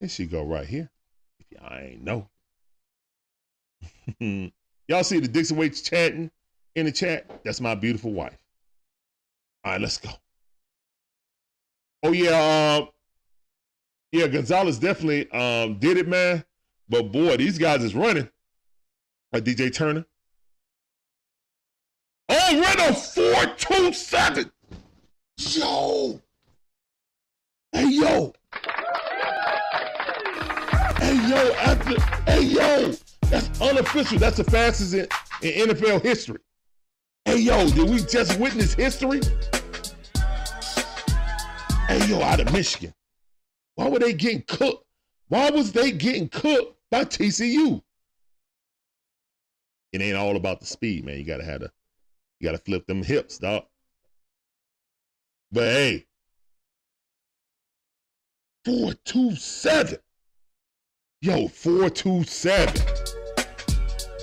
It she go right here. Ain't know. y'all see the Dixon Waits chatting in the chat? That's my beautiful wife. All right, let's go. Oh yeah, um, yeah, Gonzalez definitely um did it, man. But boy, these guys is running. A DJ Turner. Oh, run a 427. Yo. Hey, yo. Hey, yo, after, hey, yo. That's unofficial. That's the fastest in, in NFL history. Hey, yo, did we just witness history? Hey, yo, out of Michigan. Why were they getting cooked? Why was they getting cooked by TCU? It ain't all about the speed, man. You gotta have the, you gotta flip them hips, dog. But hey, four two seven, yo, four two seven.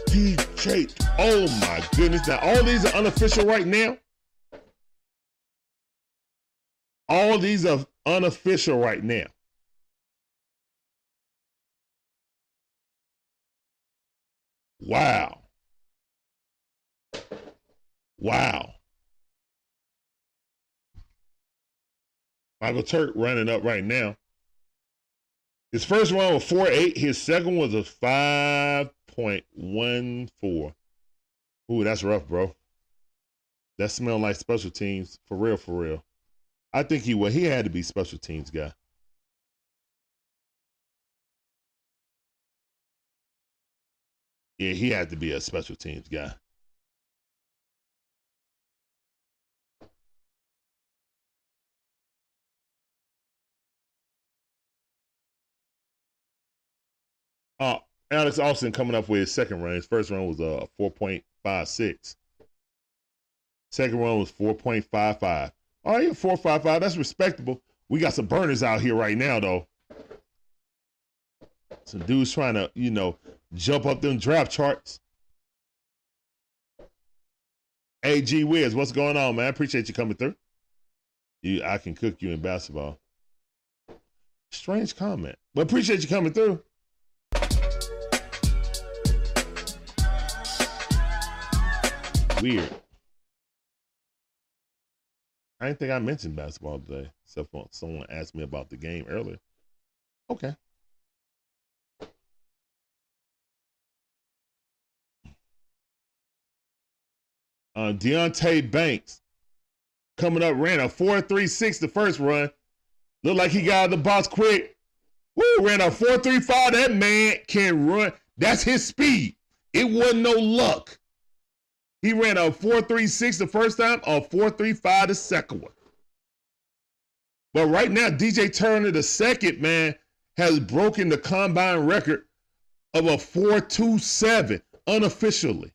DJ, oh my goodness! Now all these are unofficial right now. All these are unofficial right now. Wow. Wow. Michael Turk running up right now. His first one was 4.8. His second was a 5.14. Ooh, that's rough, bro. That smelled like special teams. For real, for real. I think he well, he had to be special teams guy. Yeah, he had to be a special teams guy. Alex Austin coming up with his second run. His first run was a uh, 4.56. Second run was 4.55. All right, 4.55. That's respectable. We got some burners out here right now, though. Some dudes trying to, you know, jump up them draft charts. Hey, G Wiz, what's going on, man? I appreciate you coming through. You, I can cook you in basketball. Strange comment, but appreciate you coming through. Weird. I didn't think I mentioned basketball today, except for someone asked me about the game earlier. Okay. Uh, Deonte Banks coming up ran a 4.36 the first run. Looked like he got out of the box quick. Woo, ran a 4.35. That man can run. That's his speed. It wasn't no luck. He ran a 4.36 the first time, a 4.35 the second one. But right now, DJ Turner the second, man, has broken the combine record of a 4.27 unofficially.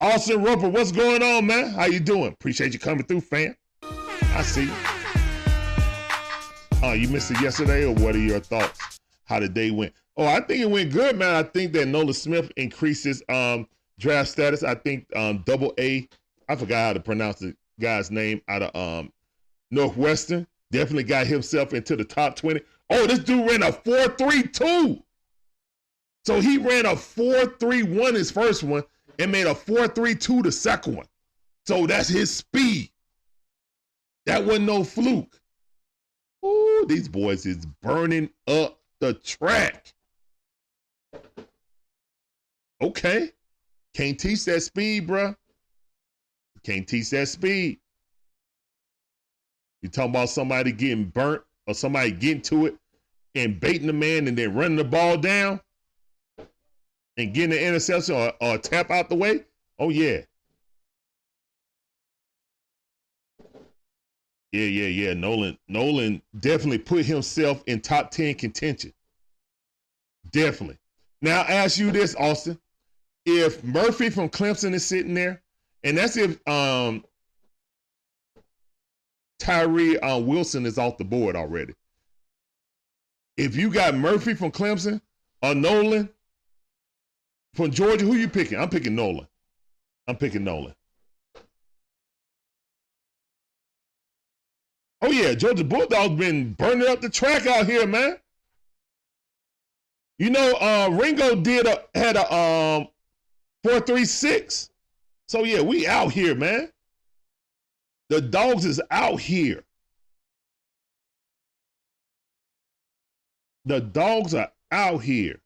Austin Roper, what's going on, man? How you doing? Appreciate you coming through, fam. I see you. Oh, you missed it yesterday, or what are your thoughts? How the day went? Oh, I think it went good, man. I think that Nolan Smith increases um, draft status. I think um, double A, I forgot how to pronounce the guy's name out of um, Northwestern. Definitely got himself into the top 20. Oh, this dude ran a 4.32. So he ran a 4.31 his first one and made a 4.32 the second one. So that's his speed. That wasn't no fluke. Ooh, these boys is burning up the track. Okay. Can't teach that speed, bruh. Can't teach that speed. You talking about somebody getting burnt or somebody getting to it and baiting the man and then running the ball down? and getting an interception or, or tap out the way, oh yeah. Yeah, yeah, yeah. Nolan, Nolan definitely put himself in top 10 contention. Definitely. Now I ask you this, Austin. If Murphy from Clemson is sitting there, and that's if um Tyree uh, Wilson is off the board already. If you got Murphy from Clemson or Nolan, from Georgia, who you picking? I'm picking Nolan. I'm picking Nolan. Oh yeah, Georgia Bulldogs been burning up the track out here, man. You know, uh, Ringo did a had a um four three six. So yeah, we out here, man. The dogs is out here. The dogs are out here.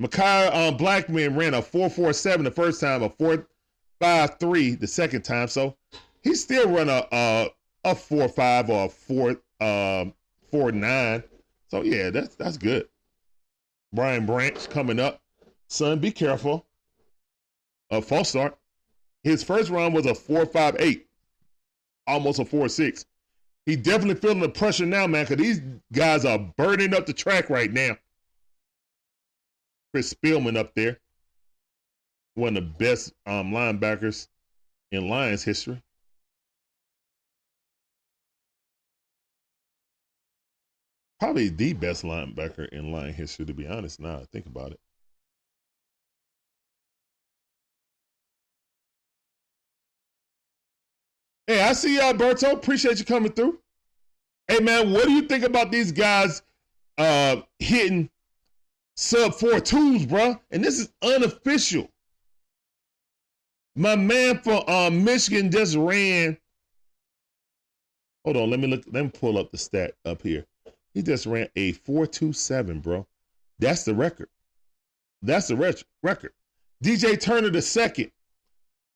Mekhi um, Blackmon ran a 447 the first time, a 453 the second time. So he still run a a, a 45 or a 4 um 49. So yeah, that's that's good. Brian Branch coming up. Son, be careful. A false start. His first run was a 458, almost a 4-6. He definitely feeling the pressure now, man, because these guys are burning up the track right now. Chris Spielman up there, one of the best um, linebackers in Lions history. Probably the best linebacker in Lion history, to be honest. Now I think about it. Hey, I see you, Alberto. Appreciate you coming through. Hey, man, what do you think about these guys uh, hitting sub four twos, bro? And this is unofficial. My man from uh, Michigan just ran. Hold on, let me look. Let me pull up the stat up here. He just ran a four two seven, bro. That's the record. That's the record. DJ Turner the second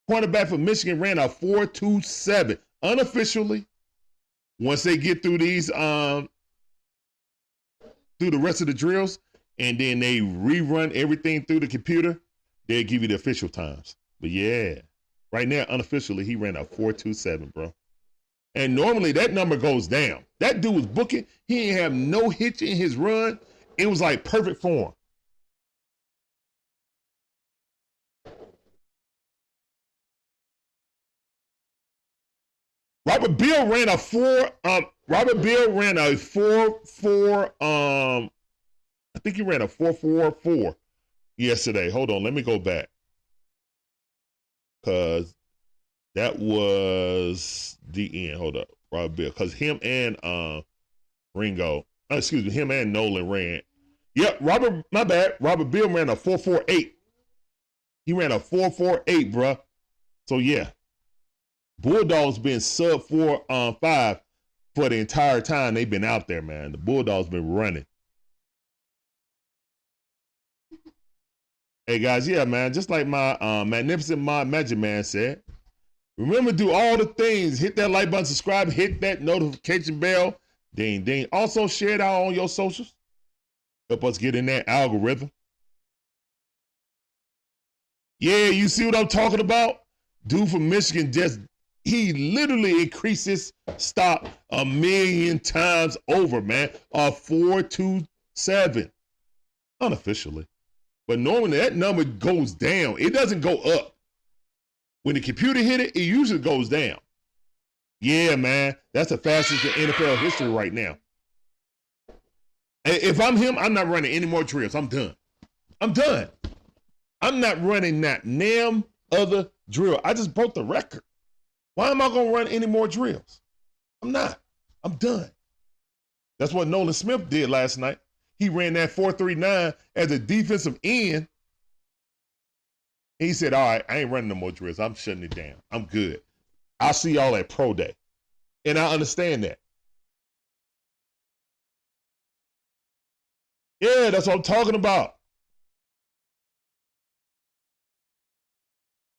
cornerback for Michigan ran a 4.27 unofficially. Once they get through these, um, through the rest of the drills, and then they rerun everything through the computer, they'll give you the official times. But yeah, right now, unofficially, he ran a 4.27, bro. And normally that number goes down. That dude was booking. He didn't have no hitch in his run. It was like perfect form. Robert Beal ran a four. Um, Robert Beal ran a four four. Um, I think he ran a four four four yesterday. Hold on, let me go back because that was the end. Hold up, Robert Beal, because him and uh Ringo, uh, excuse me, him and Nolan ran. Yep, Robert. My bad. Robert Beal ran a four four eight. He ran a four four eight, bruh. So yeah, Bulldogs been sub four on um, five for the entire time they've been out there, man. The Bulldogs been running. Hey guys, yeah, man. Just like my uh, magnificent mod Magic Man said, remember do all the things. Hit that like button, subscribe, hit that notification bell, ding ding. Also share it out on your socials. Help us get in that algorithm. Yeah, you see what I'm talking about? Dude from Michigan just he literally increases stop a million times over, man. A four two seven, unofficially, but normally that number goes down. It doesn't go up. When the computer hit it, it usually goes down. Yeah, man, that's the fastest in NFL history right now. If I'm him, I'm not running any more drills. I'm done. I'm done. I'm not running that damn other drill. I just broke the record. Why am I going to run any more drills? I'm not. I'm done. That's what Nolan Smith did last night. He ran that 439 as a defensive end. He said, All right, I ain't running no more drills. I'm shutting it down. I'm good. I'll see y'all at Pro Day. And I understand that. Yeah, that's what I'm talking about.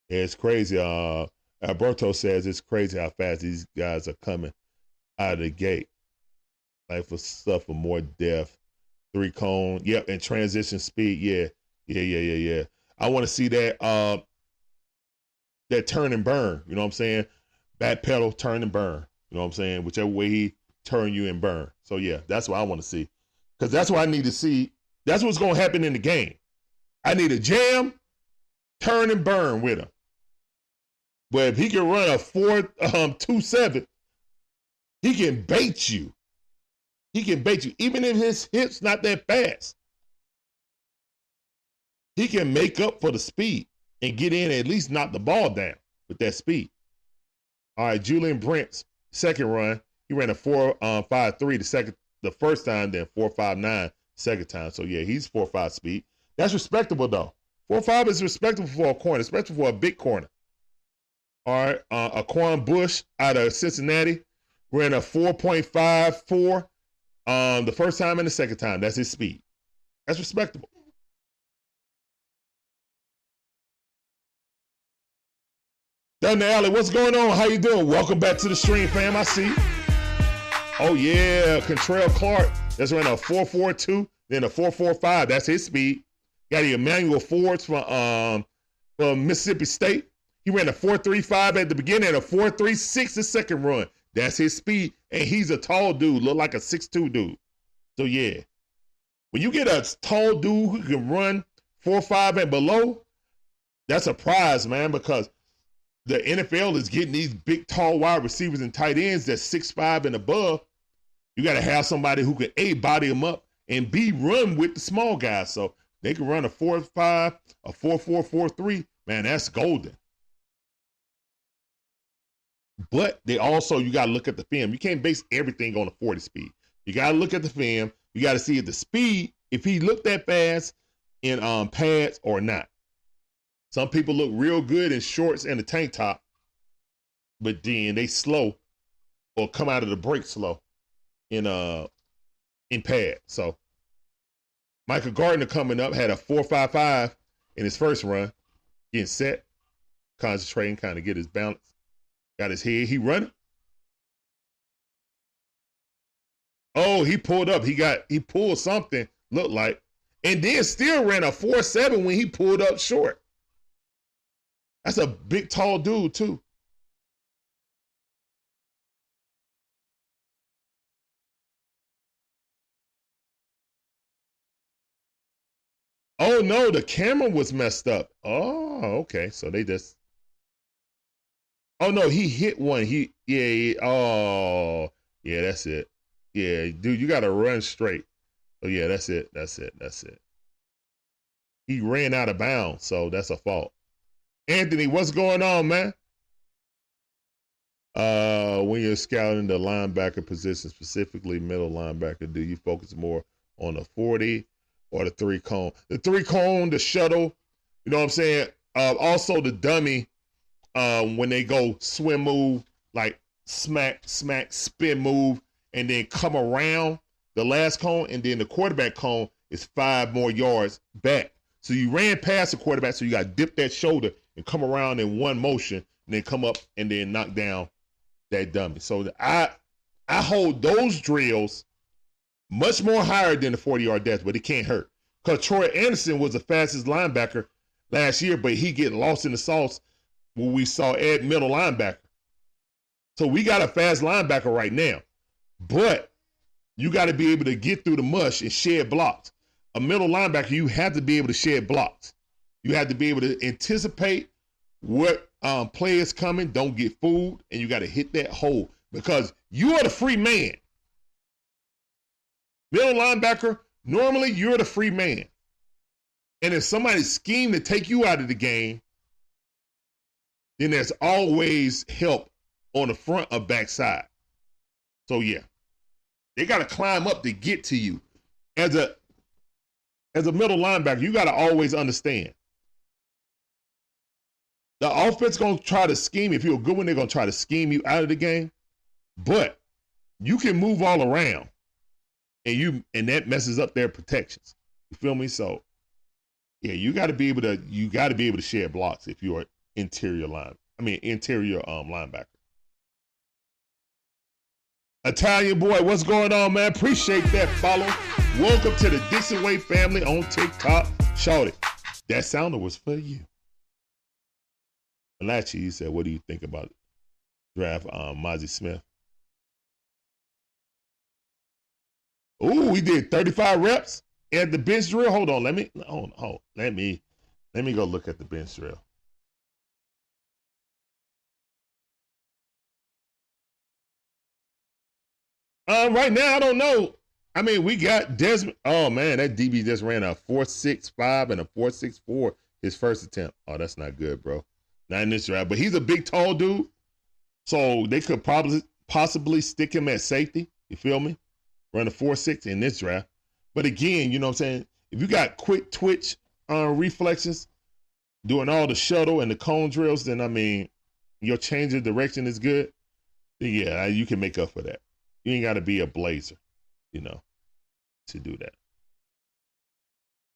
It's crazy. Uh, Alberto says it's crazy how fast these guys are coming out of the gate. For stuff for more depth, three cone, yep, and transition speed, yeah, yeah, yeah, yeah, yeah. I want to see that uh that turn and burn. You know what I'm saying? Back pedal, turn and burn. You know what I'm saying? Whichever way he turn you and burn. So yeah, that's what I want to see. Cause that's what I need to see. That's what's gonna happen in the game. I need a jam, turn and burn with him. But if he can run a four um two seven, he can bait you. He can bait you, even if his hips not that fast. He can make up for the speed and get in and at least knock the ball down with that speed. All right, Julius Brents' second run. He ran a four um, five three the second the first time, then four five nine second time. So yeah, he's four five speed. That's respectable though. Four five is respectable for a corner, especially for a big corner. All right, uh, Arquon Bush out of Cincinnati ran a four point five four um, the first time and the second time. That's his speed. That's respectable. Down the alley, what's going on? How you doing? Welcome back to the stream, fam. I see. Oh yeah, Kei'Trel Clark. That's running a 442, then a 445. That's his speed. Got the Emmanuel Forbes from um from Mississippi State. He ran a 435 at the beginning and a 436 the second run. That's his speed. And he's a tall dude, look like a 6'2 dude. So yeah. When you get a tall dude who can run four five and below, that's a prize, man, because the NFL is getting these big, tall wide receivers and tight ends that's six five and above. You got to have somebody who can a body them up and b run with the small guys, so they can run a four five, a four four four three. Man, that's golden. But they also you got to look at the film. You can't base everything on the forty speed. You got to look at the film. You got to see if the speed, if he looked that fast in um pads or not. Some people look real good in shorts and a tank top, but then they slow or come out of the break slow in uh in pad. So Mekhi Garner coming up had a four five five in his first run, getting set, concentrating, kind of get his balance, got his head. He running. Oh, he pulled up. He got he pulled something, looked like, and then still ran a four seven when he pulled up short. That's a big, tall dude, too. Oh no, the camera was messed up. Oh, okay. So they just. Oh no, he hit one. He yeah. Oh yeah, that's it. Yeah, dude, you got to run straight. Oh yeah, that's it. That's it. That's it. He ran out of bounds, so that's a fault. Anthony, what's going on, man? Uh, when you're scouting the linebacker position, specifically middle linebacker, do you focus more on the 40 or the three cone? The three cone, the shuttle, you know what I'm saying? Uh, also the dummy, um, when they go swim move, like smack, smack, spin move, and then come around the last cone, and then the quarterback cone is five more yards back. So you ran past the quarterback, so you got to dip that shoulder and come around in one motion and then come up and then knock down that dummy. So I I hold those drills much more higher than the 40 yard dash, but it can't hurt. Because Troy Andersen was the fastest linebacker last year, but he get lost in the sauce when we saw Ed middle linebacker. So we got a fast linebacker right now. But you got to be able to get through the mush and shed blocks. A middle linebacker, you have to be able to shed blocks. You have to be able to anticipate what um, players coming. Don't get fooled, and you got to hit that hole because you are the free man. Middle linebacker, normally you're the free man. And if somebody scheme to take you out of the game, then there's always help on the front or backside. So yeah, they got to climb up to get to you. As a as a middle linebacker, you got to always understand the offense gonna try to scheme. If you're a good one, they're gonna try to scheme you out of the game. But you can move all around, and you and that messes up their protections. You feel me? So, yeah, you got to be able to you got to be able to share blocks if you're interior line. I mean interior um linebacker. Italian boy, what's going on, man? Appreciate that follow. Welcome to the Dixon Way family on TikTok. Shout it. That sounder was for you. Malachi, he said, "What do you think about draft um, Mazi Smith?" Ooh, we did 35 reps at the bench drill. Hold on, let me hold, hold let me let me go look at the bench drill. Um, right now I don't know. I mean, we got Desmond. Oh man, that DB just ran a four six five and a four six four his first attempt. Oh, that's not good, bro. Not in this draft, but he's a big, tall dude. So they could probably possibly stick him at safety. You feel me? Run a 4 6 in this draft. But again, you know what I'm saying? If you got quick twitch uh, reflexes, doing all the shuttle and the cone drills, then I mean, your change of direction is good. Yeah, you can make up for that. You ain't got to be a blazer, you know, to do that.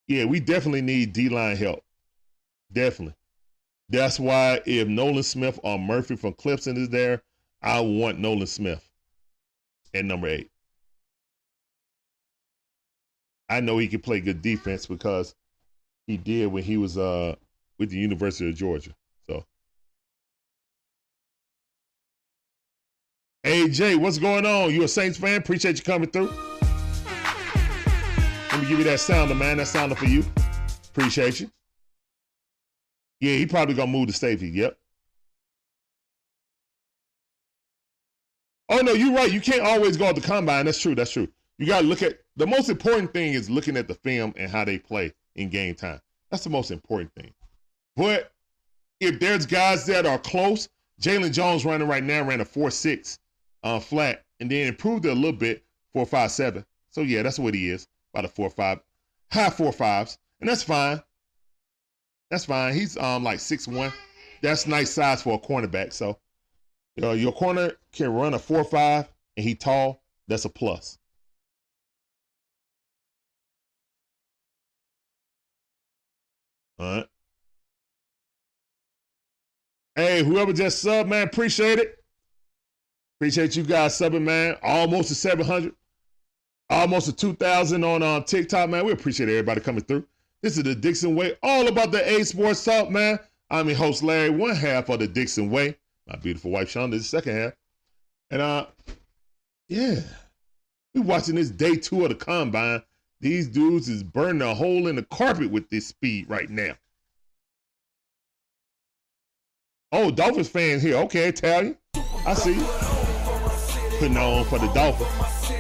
Yeah, we definitely need D line help. Definitely. That's why if Nolan Smith or Murphy from Clemson is there, I want Nolan Smith at number eight. I know he can play good defense because he did when he was uh, with the University of Georgia. AJ, what's going on? You a Saints fan? Appreciate you coming through. Let me give you that sounder, man. That sounder for you. Appreciate you. Yeah, he probably gonna move to safety. Yep. Oh no, you're right. You can't always go at the combine. That's true. That's true. You gotta look at the most important thing is looking at the film and how they play in game time. That's the most important thing. But if there's guys that are close, Jaylon Jones running right now ran a four six uh, flat and then improved it a little bit four five seven. So yeah, that's what he is about a four five, high four fives, and that's fine. That's fine. He's um like six one. That's nice size for a cornerback. So you know, your corner can run a four five and he tall. That's a plus. All right. Hey, whoever just subbed, man, appreciate it. Appreciate you guys subbing, man. Almost to 700. Almost to 2,000 on uh, TikTok, man. We appreciate everybody coming through. This is the Dixon Way, all about the A Sports Talk, man. I'm your host, Larry, one half of the Dixon Way. My beautiful wife, Shonda, is the second half. And, uh, yeah, we're watching this day two of the combine. These dudes is burning a hole in the carpet with this speed right now. Oh, Dolphins fans here. Okay, Italian. I see. Putting on for the Dolphins.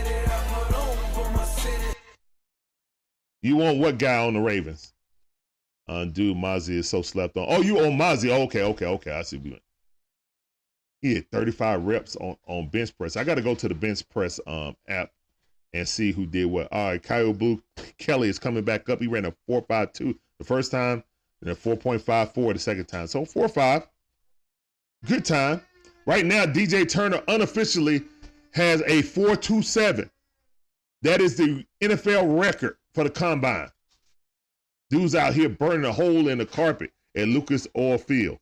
You want what guy on the Ravens? Uh, dude, Mazi is so slept on. Oh, you on Mazi? Okay, okay, okay. I see. We went. He had 35 reps on, on bench press. I got to go to the bench press um, app and see who did what. All right, Kyu Blu Kelly is coming back up. He ran a 4.52 the first time and a 4.54 the second time. So 4.5. Good time. Right now, DJ Turner unofficially has a 4.27. That is the NFL record for the combine. Dudes out here burning a hole in the carpet at Lucas Oil Field.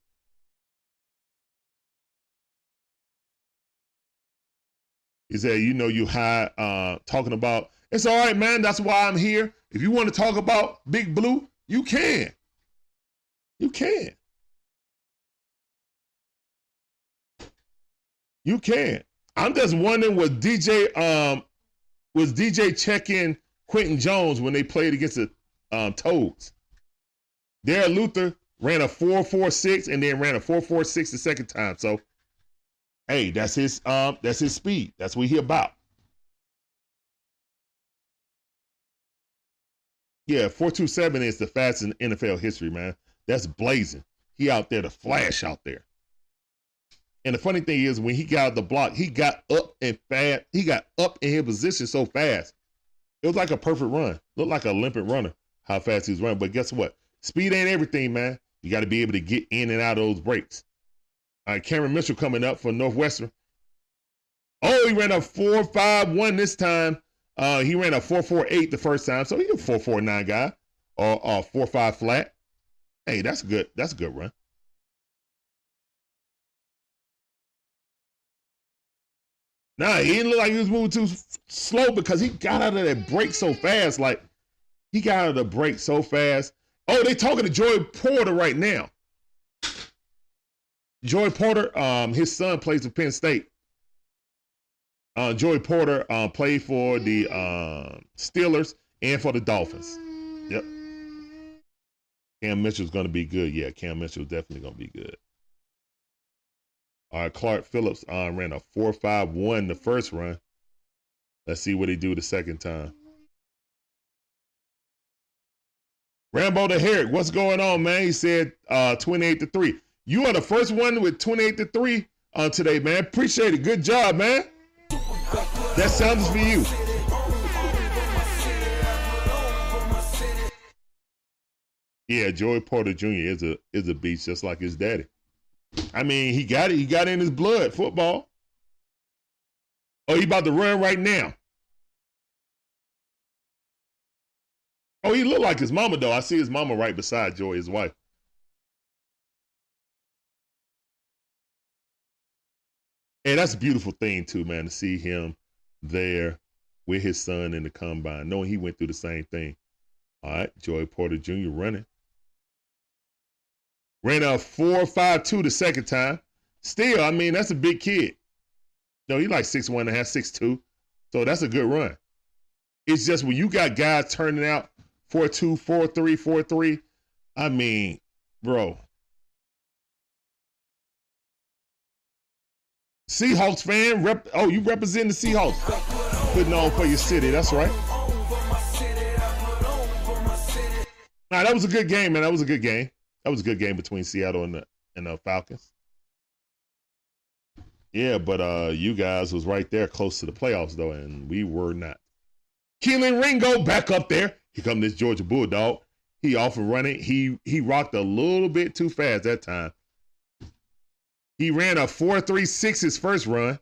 He said, you know, you high uh, talking about, it's all right, man. That's why I'm here. If you want to talk about Big Blue, you can. You can. You can. I'm just wondering was DJ um was DJ checking Quentin Johnston when they played against the um, Toads. Darrell Luter ran a 4.46 and then ran a 4.46 the second time. So, hey, that's his um that's his speed. That's what he about. Yeah, 4.27 is the fastest in NFL history, man. That's blazing. He out there to flash out there. And the funny thing is, when he got out the block, he got up and fast. He got up in his position so fast. It was like a perfect run. Looked like a Olympic runner, how fast he was running. But guess what? Speed ain't everything, man. You got to be able to get in and out of those breaks. All right, Cameron Mitchell coming up for Northwestern. Oh, he ran a 4.51 this time. Uh, he ran a 4.48 the first time. So he's a 4.49 guy or a 4.5 flat. Hey, that's good. That's a good run. Nah, he didn't look like he was moving too slow because he got out of that break so fast. Like he got out of the break so fast. Oh, they talking to Joey Porter right now. Joey Porter, um, his son plays for Penn State. Uh, Joey Porter uh, played for the uh, Steelers and for the Dolphins. Yep. Cam Mitchell's going to be good. Yeah, Cam Mitchell's definitely going to be good. All right, Clark Phillips uh, ran a 4.51 the first run. Let's see what he do the second time. Rambo the Heretic, what's going on, man? He said uh, 28 to 3. You are the first one with 28 to 3 on today, man. Appreciate it. Good job, man. That sounds for you. Yeah, Joey Porter Jr. is a is a beast just like his daddy. I mean, he got it. He got it in his blood. Football. Oh, he about to run right now. Oh, he look like his mama though. I see his mama right beside Joey, his wife. And that's a beautiful thing too, man, to see him there with his son in the combine, knowing he went through the same thing. All right, Joey Porter Jr. running. Ran a four five two the second time. Still, I mean, that's a big kid. No, he like six one and a half, six two. So that's a good run. It's just when you got guys turning out four two, four three, four three. I mean, bro. Seahawks fan, rep. Oh, you represent the Seahawks. Putting on for your city. That's right. Nah, that was a good game, man. That was a good game. That was a good game between Seattle and the and the Falcons. Yeah, but uh you guys was right there close to the playoffs though, and we were not. Kelee Ringo back up there. Here come this Georgia Bulldog. He off and running. He he rocked a little bit too fast that time. He ran a 4.36 his first run.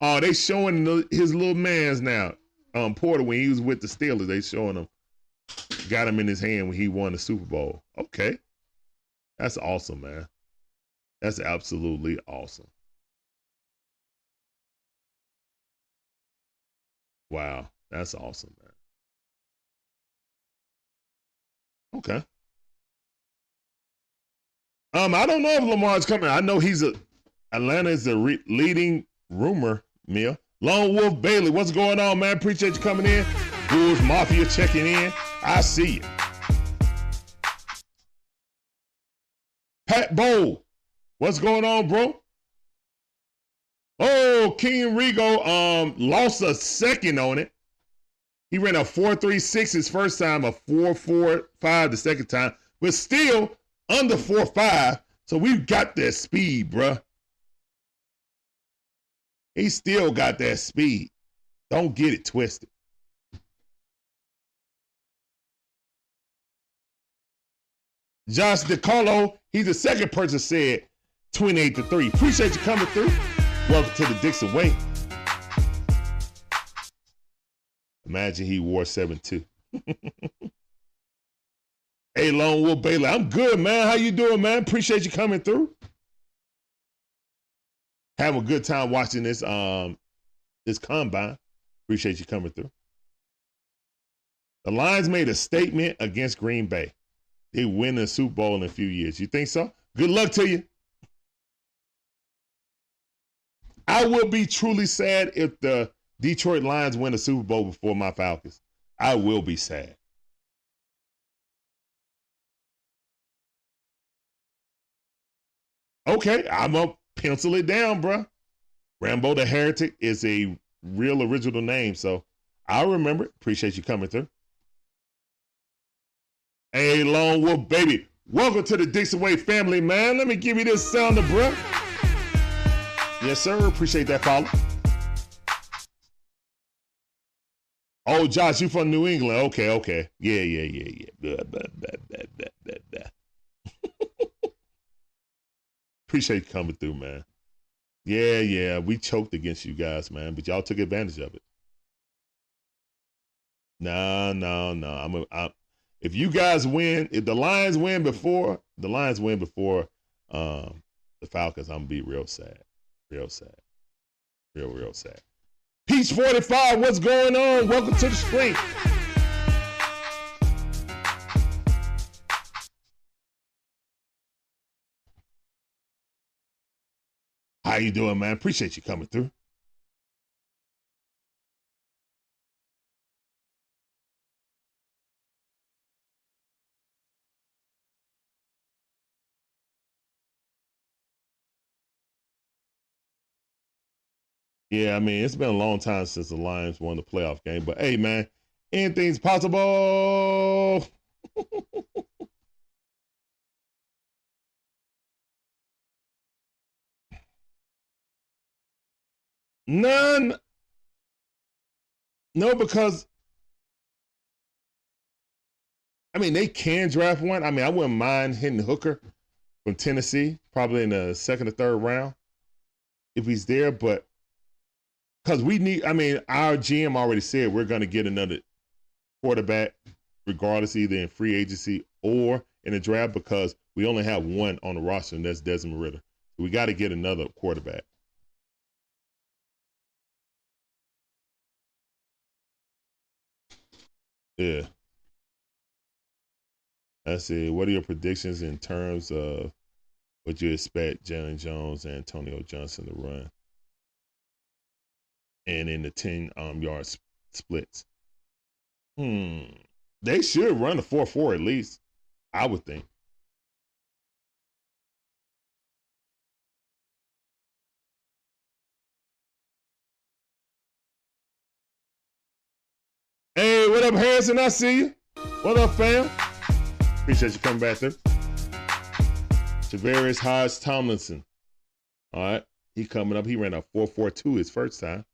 Oh, they showing his little man's now. Um, Porter when he was with the Steelers, they showing him got him in his hand when he won the Super Bowl. Okay. That's awesome, man. That's absolutely awesome. Wow. That's awesome, man. Okay. Um, I don't know if Lamar's coming. I know he's a Atlanta is the re- leading rumor mill. Lone Wolf Bailey, what's going on, man? Appreciate you coming in. Bills Mafia checking in. I see you. Pat Bowl, what's going on, bro? Oh, Kelee Ringo um lost a second on it. He ran a 4.36 his first time, a 4.45 the second time, but still under 4.5. So we've got that speed, bruh. He still got that speed. Don't get it twisted. Josh DeCarlo, he's the second person said 28 to 3. Appreciate you coming through. Welcome to the Dixon Way. Imagine he wore 7 2. hey, Lone Wolf Bailey, I'm good, man. How you doing, man? Appreciate you coming through. Having a good time watching this um this combine. Appreciate you coming through. The Lions made a statement against Green Bay they win the Super Bowl in a few years. You think so? Good luck to you. I will be truly sad if the Detroit Lions win the Super Bowl before my Falcons. I will be sad. Okay, I'm gonna pencil it down, bro. Rambo the Heretic is a real original name, so I'll remember. Appreciate you coming through. Hey, Lone Wolf, baby. Welcome to the Dixon Way family, man. Let me give you this sound of breath. Yes, sir. Appreciate that follow. Oh, Josh, you from New England. Okay, okay. Yeah, yeah, yeah, yeah. Blah, blah, blah. Appreciate you coming through, man. Yeah, yeah. We choked against you guys, man, but y'all took advantage of it. No, no, no. I'm a, I'm, if you guys win, if the Lions win before the Lions win before um, the Falcons, I'm gonna be real sad, real sad, real real sad. Peach 45, what's going on? Welcome to the stream. How you doing, man? Appreciate you coming through. Yeah, I mean, it's been a long time since the Lions won the playoff game, but hey, man, anything's possible. None. No, because I mean they can draft one. I mean, I wouldn't mind hitting Hooker from Tennessee, probably in the second or third round, if he's there. But because we need, I mean, our GM already said we're going to get another quarterback, regardless, either in free agency or in the draft, because we only have one on the roster, and that's Desmond Ridder. We got to get another quarterback. Yeah. Let's see. What are your predictions in terms of what you expect Jaylon Jones and Antonio Johnson to run? And in the 10 um, yard splits. Hmm. They should run a 4 4 at least, I would think. Hey, what up, Harrison? I see you. What up, fam? Appreciate you coming back there. Javarius Hodge Tomlinson. All right. He coming up. He ran a 4.42 his first time.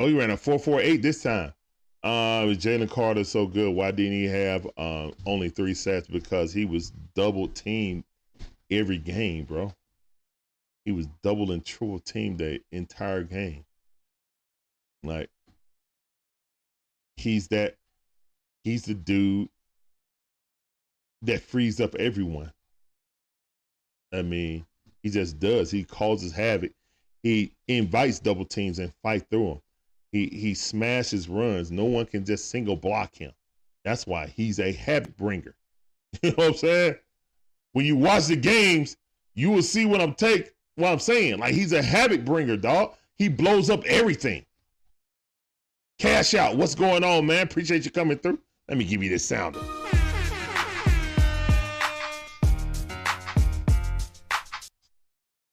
Oh, he ran a 4.48 this time. Uh, Jalen Carter so good. Why didn't he have uh, only three sacks? Because he was double teamed every game, bro. He was double and triple teamed the entire game. Like he's that he's the dude that frees up everyone. I mean, he just does. He causes havoc. He invites double teams and fight through them. He he smashes runs. No one can just single block him. That's why he's a habit bringer. You know what I'm saying? When you watch the games, you will see what I'm take what I'm saying. Like he's a habit bringer, dog. He blows up everything. Cash out. What's going on, man? Appreciate you coming through. Let me give you this sounder.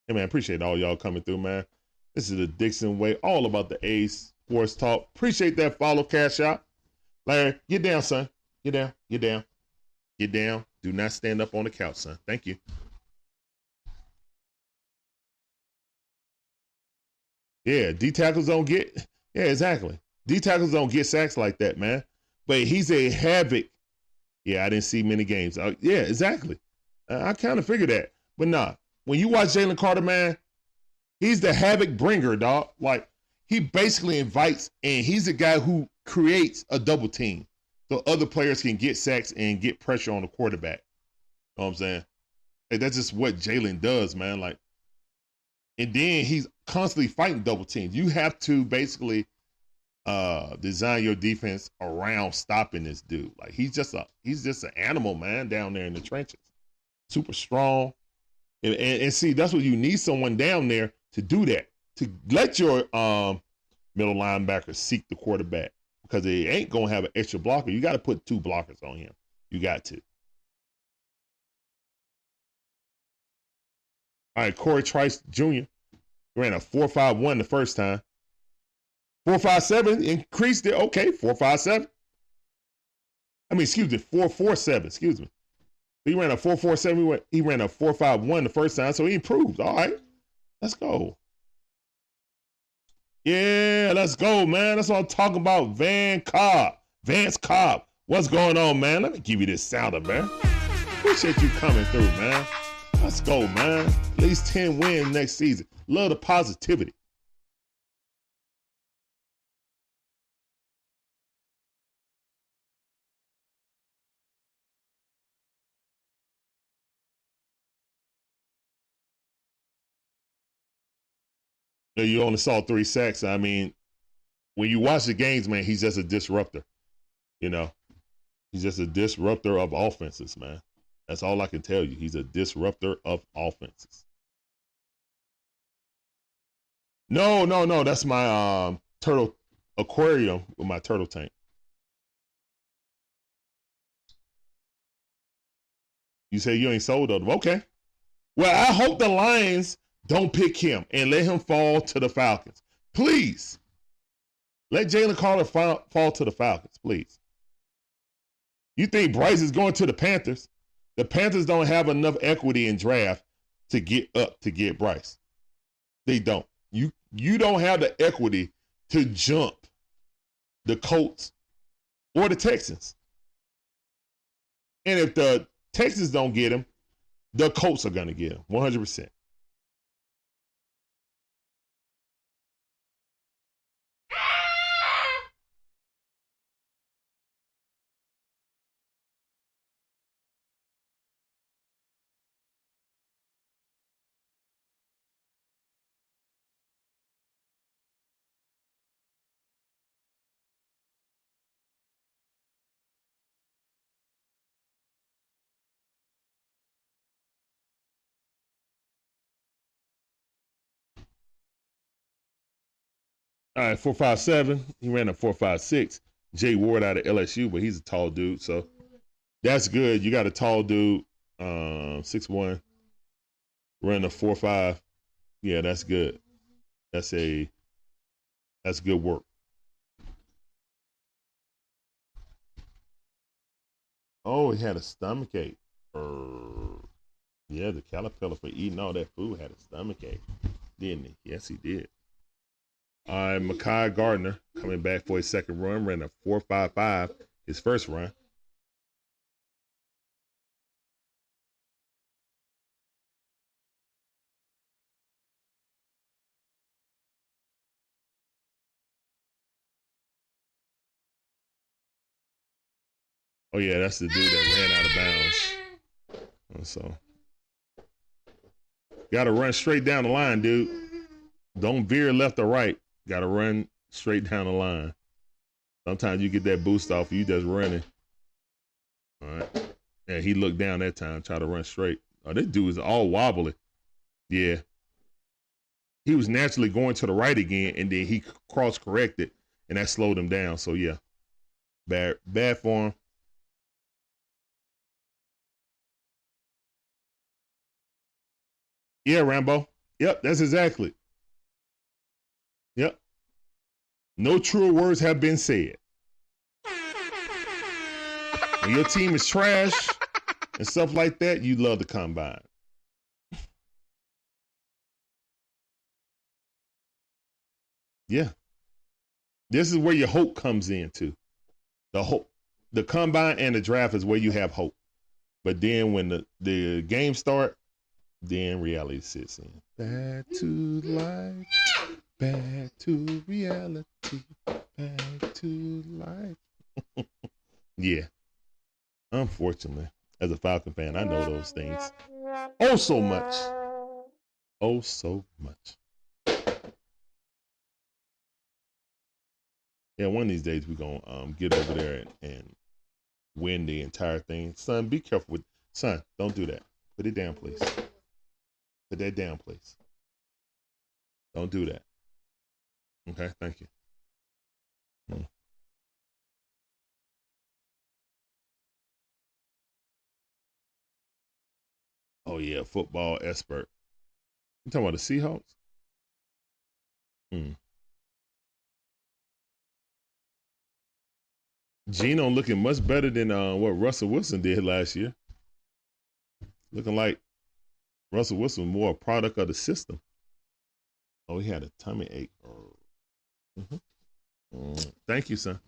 Hey man, appreciate all y'all coming through, man. This is the Dixon way, all about the A's Sports Talk. Appreciate that follow, cash out. Larry, get down, son. Get down, get down, get down. Do not stand up on the couch, son. Thank you. Yeah, D tackles don't get. Yeah, exactly. D tackles don't get sacks like that, man. But he's a havoc. Yeah, I didn't see many games. Uh, yeah, exactly. Uh, I kind of figured that. But nah, when you watch Jalen Carter, man, he's the havoc bringer, dog. Like he basically invites, and he's the guy who creates a double team so other players can get sacks and get pressure on the quarterback. You know what I'm saying? Hey, that's just what Jalen does, man. Like, and then he's constantly fighting double teams. You have to basically uh design your defense around stopping this dude. Like he's just a he's just an animal, man, down there in the trenches. Super strong. And, and, and see, that's what you need someone down there to do that to let your um, middle linebacker seek the quarterback because they ain't gonna have an extra blocker. You got to put two blockers on him. You got to. All right, Cory Trice Jr. ran a four five one the first time. Four five seven increased it. Okay, four five seven. I mean, excuse me, four four seven. Excuse me. He ran a four four seven. He ran a four five one the first time, so he improved. All right, let's go. Yeah, let's go, man. That's what I'm talking about. Van Cobb. Vance Cobb. What's going on, man? Let me give you this sounder, man. Appreciate you coming through, man. Let's go, man. At least 10 wins next season. Love the positivity. You only saw three sacks. I mean, when you watch the games, man, he's just a disruptor. You know, he's just a disruptor of offenses, man. That's all I can tell you. He's a disruptor of offenses. No, no, no. That's my um, turtle aquarium with my turtle tank. You say you ain't sold them. Okay. Well, I hope the Lions don't pick him and let him fall to the Falcons. Please. Let Jalen Carter fall, fall to the Falcons, please. You think Bryce is going to the Panthers? The Panthers don't have enough equity in draft to get up to get Bryce. They don't. You you don't have the equity to jump the Colts or the Texans. And if the Texans don't get him, the Colts are going to get him 100%. All right, four five seven. He ran a four five six. Jay Ward out of LSU, but he's a tall dude, so that's good. You got a tall dude, um, six one, running a four five. Yeah, that's good. That's a that's good work. Oh, he had a stomach ache. Yeah, the caterpillar for eating all that food had a stomach ache, didn't he? Yes, he did. Uh, Mekhi Garner coming back for his second run, ran a 4.55 his first run. Oh yeah, that's the dude that ran out of bounds. So, got to run straight down the line, dude. Don't veer left or right. Got to run straight down the line. Sometimes you get that boost off, you just running. All right. Yeah, he looked down that time, try to run straight. Oh, this dude is all wobbly. Yeah. He was naturally going to the right again, and then he cross corrected, and that slowed him down. So yeah, bad bad form. Yeah, Rambo. Yep, that's exactly. Yep. No truer words have been said. When your team is trash and stuff like that, you love the combine. Yeah. This is where your hope comes into. The hope the combine and the draft is where you have hope. But then when the, the game start, then reality sits in. Back to life. Back to reality. Back to life. yeah. Unfortunately, as a Falcon fan, I know those things. Oh, so much. Oh, so much. Yeah, one of these days we're to um, get over there and, and win the entire thing. Son, be careful with. Son, don't do that. Put it down, please. Put that down, please. Don't do that. Okay, thank you. Hmm. Oh yeah, football expert. You talking about the Seahawks? Hmm. Geno looking much better than uh, what Russell Wilson did last year. Looking like Russell Wilson more a product of the system. Oh, he had a tummy ache. Mm-hmm. Mm, thank you, son.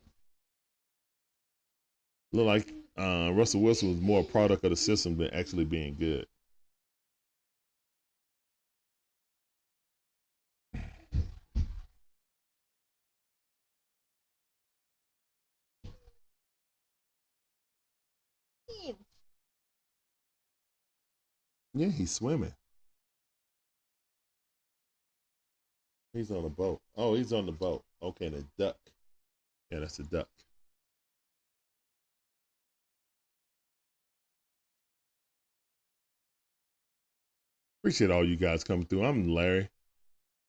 Look like uh, Russell Wilson was more a product of the system than actually being good. Yeah, he's swimming. He's on a boat. Oh, he's on the boat. Okay, and a duck. Yeah, that's a duck. Appreciate all you guys coming through. I'm Larry.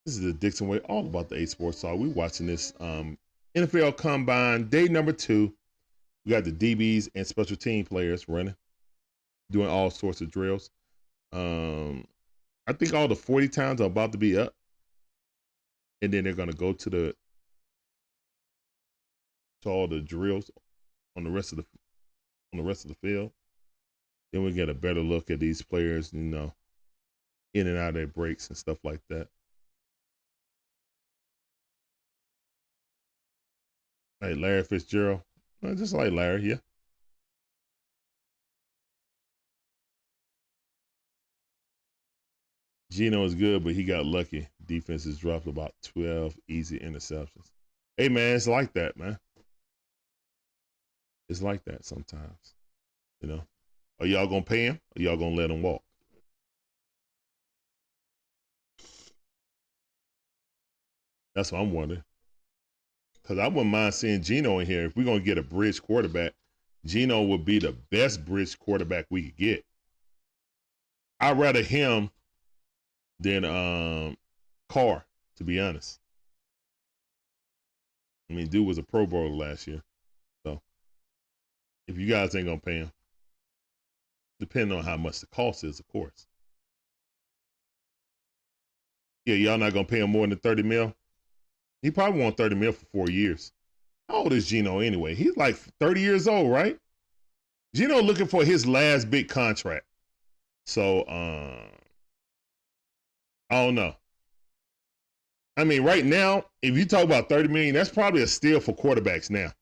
This is the Dixon Way, all about the A Sports Talk. We're watching this um, NFL Combine, day number two. We got the DBs and special team players running, doing all sorts of drills. Um, I think all the 40 times are about to be up. And then they're going to go to the to all the drills on the rest of the on the rest of the field, then we get a better look at these players, you know, in and out of their breaks and stuff like that. Like Larry Fitzgerald, just like Larry, yeah. Geno is good, but he got lucky. Defense has dropped about 12 easy interceptions. Hey, man, it's like that, man. It's like that sometimes. You know, are y'all going to pay him or y'all going to let him walk? That's what I'm wondering. Because I wouldn't mind seeing Geno in here. If we're going to get a bridge quarterback, Geno would be the best bridge quarterback we could get. I'd rather him than um Carr, to be honest. I mean, dude was a Pro Bowler last year. So if you guys ain't gonna pay him, depending on how much the cost is, of course. Yeah, y'all not gonna pay him more than 30 mil? He probably want 30 mil for four years. How old is Geno anyway? He's like 30 years old, right? Geno looking for his last big contract. So um I don't know. I mean, right now, if you talk about 30 million, that's probably a steal for quarterbacks now.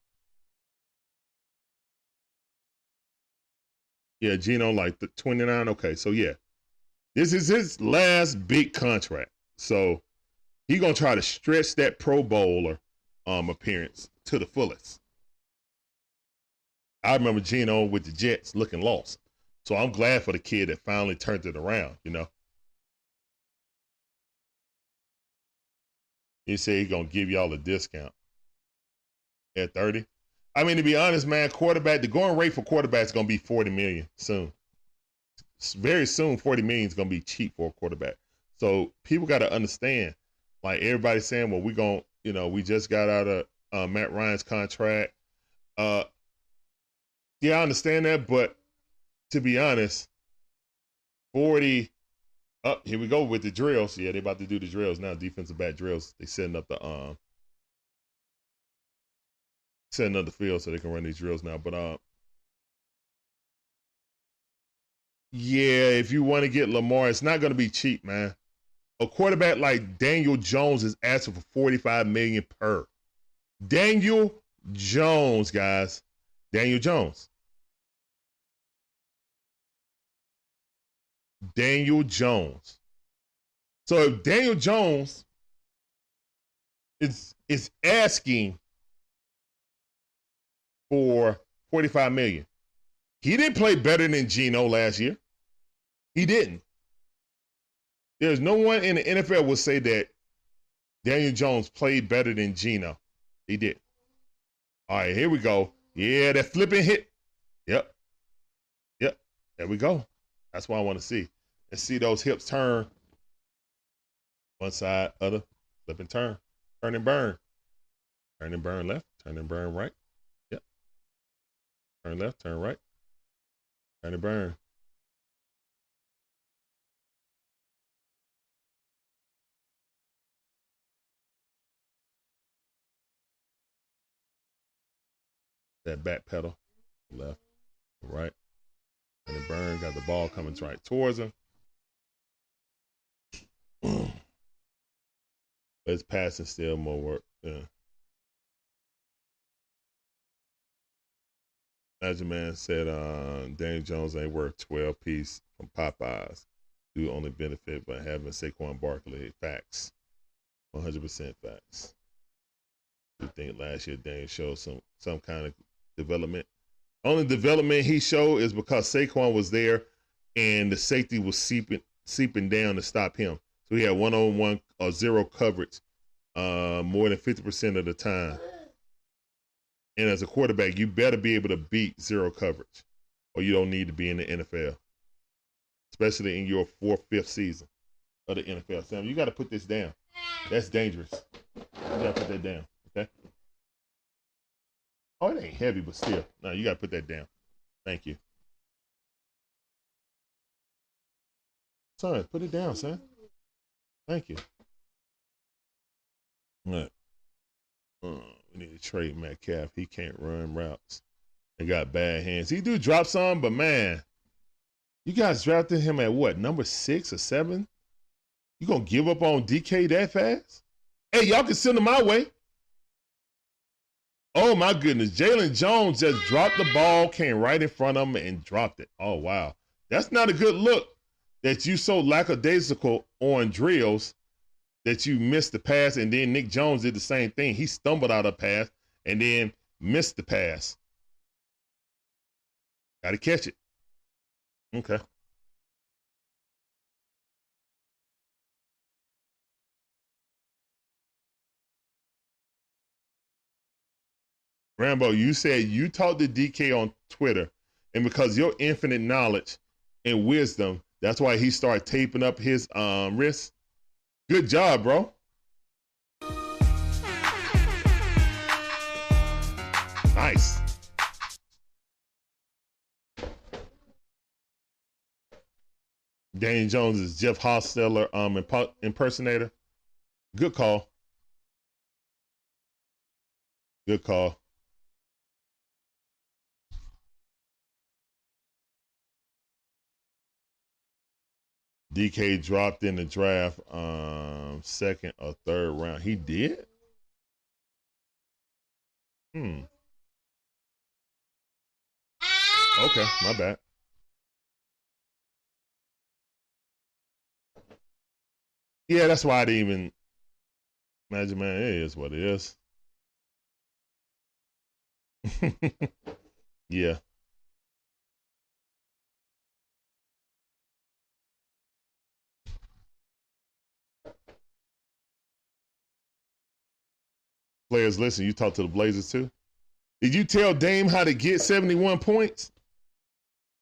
Yeah, Geno like the 29. Okay, so yeah. This is his last big contract. So he gonna try to stretch that pro bowler um appearance to the fullest. I remember Geno with the Jets looking lost. So I'm glad for the kid that finally turned it around, you know. He said he's gonna give y'all a discount at 30. I mean, to be honest, man, quarterback, the going rate for quarterbacks is gonna be 40 million soon. Very soon, 40 million is gonna be cheap for a quarterback. So people gotta understand, like everybody's saying, well, we're gonna, you know, we just got out of uh, Matt Ryan's contract. Uh yeah, I understand that, but to be honest, 40 up oh, here we go with the drills. Yeah, they about to do the drills now. Defensive back drills. They setting up the um setting up the field so they can run these drills now. But um yeah, if you want to get Lamar, it's not gonna be cheap, man. A quarterback like Daniel Jones is asking for 45 million per. Daniel Jones, guys. Daniel Jones. Daniel Jones. So if Daniel Jones is is asking for 45 million. He didn't play better than Geno last year. He didn't. There's no one in the NFL will say that Daniel Jones played better than Geno. He did. All right, here we go. Yeah, that flipping hit. Yep. Yep. There we go. That's what I want to see. And see those hips turn. One side, other, flip and turn. Turn and burn. Turn and burn left. Turn and burn right. Yep. Turn left, turn right. Turn and burn. That back pedal, left, right. And the burn got the ball coming right towards him. Let's pass and still more work. Yeah. Your man said, uh, Daniel Jones ain't worth 12 piece from Popeyes. Do only benefit by having Saquon Barkley. Facts. 100% facts. You think last year Daniel showed some some kind of development? Only development he showed is because Saquon was there and the safety was seeping seeping down to stop him. So he had one on one or zero coverage uh, more than 50% of the time. And as a quarterback, you better be able to beat zero coverage or you don't need to be in the NFL, especially in your fourth, fifth season of the NFL. Sam, you got to put this down. That's dangerous. You got to put that down. Okay. Oh, it ain't heavy, but still. No, you got to put that down. Thank you. Son, put it down, son. Thank you. Right. Uh, we need to trade Metcalf. He can't run routes. He got bad hands. He do drop some, but man, you guys drafted him at what number six or seven? You gonna give up on DK that fast? Hey, y'all can send him my way. Oh my goodness, Jaylon Jones just dropped the ball, came right in front of him and dropped it. Oh wow, that's not a good look. That you so lackadaisical on drills that you missed the pass, and then Nic Jones did the same thing. He stumbled out of pass and then missed the pass. Got to catch it. Okay. Rambo, you said you talked to DK on Twitter, and because your infinite knowledge and wisdom, that's why he started taping up his um, wrists. Good job, bro. Nice. Danny Jones is Jeff Hostetler um imp- impersonator. Good call. Good call. DK dropped in the draft um second or third round. He did? Hmm. Okay, my bad. Yeah, that's why I didn't even imagine man, it is what it is. yeah. Players, listen, you talk to the Blazers too. Did you tell Dame how to get 71 points?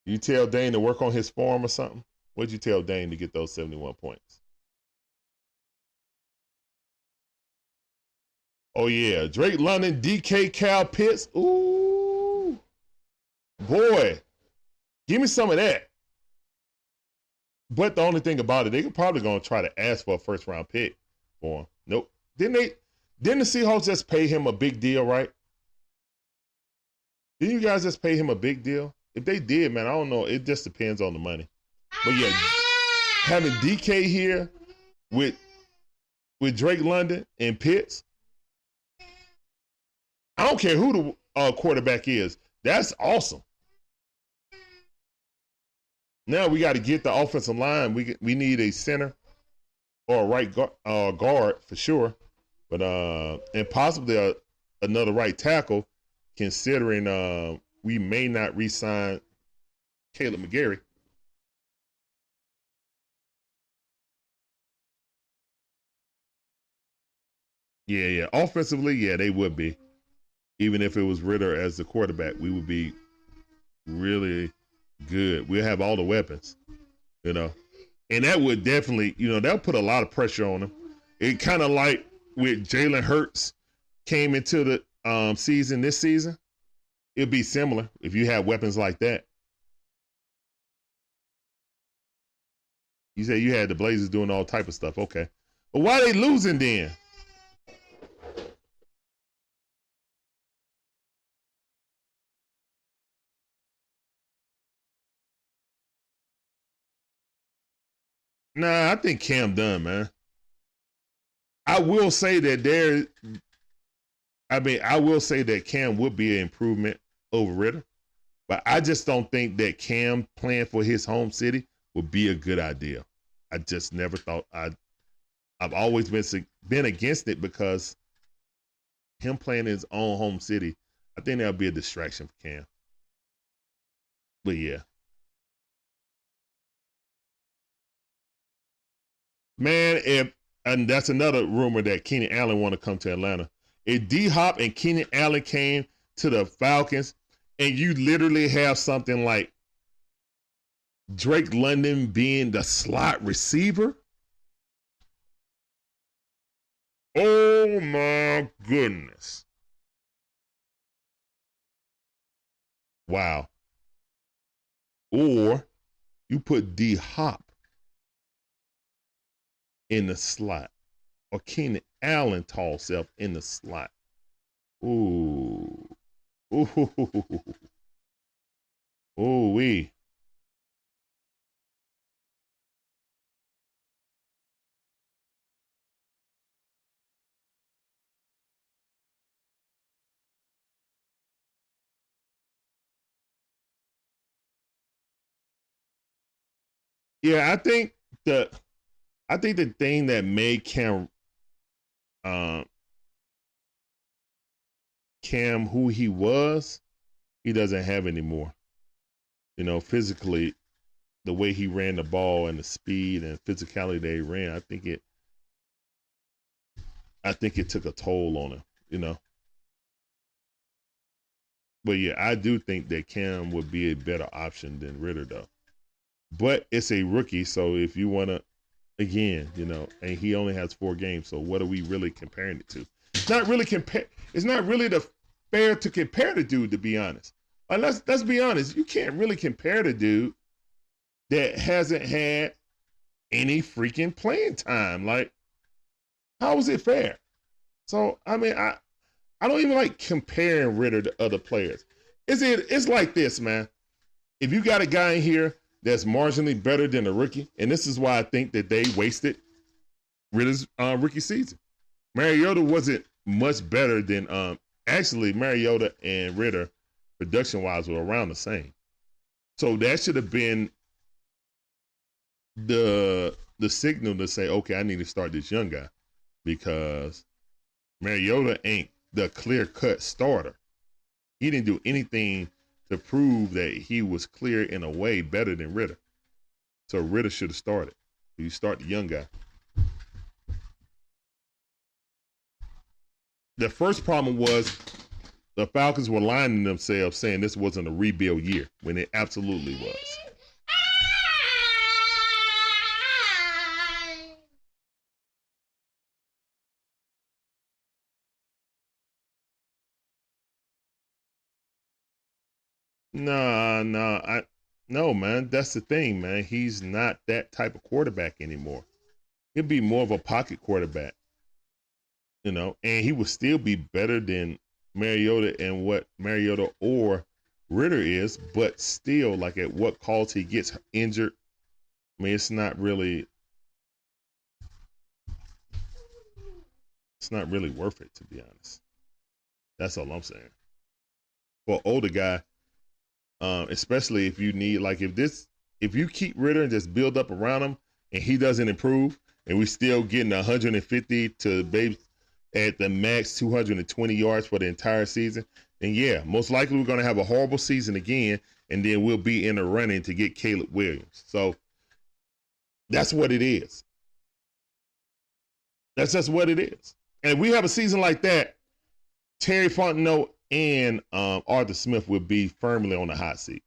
You tell Dame to work on his form or something? What'd you tell Dame to get those 71 points? Oh yeah, Drake London, DK Kyle Pitts. Ooh, boy, give me some of that. But the only thing about it, they could probably gonna try to ask for a first round pick for him. Nope. Didn't they? Didn't the Seahawks just pay him a big deal, right? Didn't you guys just pay him a big deal? If they did, man, I don't know. It just depends on the money. But yeah, having DK here with with Drake London and Pitts, I don't care who the uh, quarterback is. That's awesome. Now we got to get the offensive line. We we need a center or a right guard, uh, guard for sure, but uh, and possibly a, another right tackle, considering uh, we may not re-sign Kaleb McGary. Yeah, yeah. Offensively, yeah, they would be even if it was Ridder as the quarterback, we would be really good. We'll have all the weapons, you know. And that would definitely, you know, that would put a lot of pressure on him. It kind of like with Jalen Hurts came into the um, season this season. It'd be similar if you had weapons like that. You said you had the Blazers doing all type of stuff. Okay. But why they losing then? Nah, I think Cam done, man. I will say that there. I mean, I will say that Cam would be an improvement over Ridder, but I just don't think that Cam playing for his home city would be a good idea. I just never thought I. I've always been been against it because him playing his own home city, I think that'll be a distraction for Cam. But yeah, Man, if and that's another rumor that Keenan Allen want to come to Atlanta. If D Hop and Keenan Allen came to the Falcons, and you literally have something like Drake London being the slot receiver. Oh my goodness. Wow. Or you put D Hop in the slot or Keenan Allen tall self in the slot. Ooh. Ooh. Ooh wee. Yeah, I think the I think the thing that made Cam um Cam who he was, he doesn't have anymore. You know, physically, the way he ran the ball and the speed and physicality he ran, I think it I think it took a toll on him, you know. But yeah, I do think that Cam would be a better option than Ridder though. But it's a rookie, so if you wanna again, you know, and he only has four games, so what are we really comparing it to? It's not really compare it's not really the fair to compare the dude, to be honest. Like, let's let's be honest. You can't really compare the dude that hasn't had any freaking playing time. Like, how is it fair? So I mean, I I don't even like comparing Ridder to other players. Is it? It's like this, man. If you got a guy in here that's marginally better than a rookie, and this is why I think that they wasted Ridder's uh, rookie season. Mariota wasn't much better than um, actually Mariota and Ridder production wise were around the same. So that should have been the the signal to say, okay, I need to start this young guy because Mariota ain't the clear cut starter. He didn't do anything to prove that he was clear in a way better than Ridder. So Ridder should have started. You start the young guy. The first problem was the Falcons were to themselves saying this wasn't a rebuild year when it absolutely was. Nah, nah, I no man. That's the thing, man. He's not that type of quarterback anymore. He'll be more of a pocket quarterback, you know, and he would still be better than Mariota and what Mariota or Ridder is, but still, like at what cost he gets injured. I mean, it's not really, it's not really worth it to be honest. That's all I'm saying. For older guy, um, especially if you need like if this if you keep Ridder and just build up around him and he doesn't improve, and we still getting 150 to maybe at the max 220 yards for the entire season, then yeah, most likely we're going to have a horrible season again, and then we'll be in the running to get Caleb Williams. So that's what it is. That's just what it is. And if we have a season like that, Terry Fontenot and um, Arthur Smith would be firmly on the hot seat.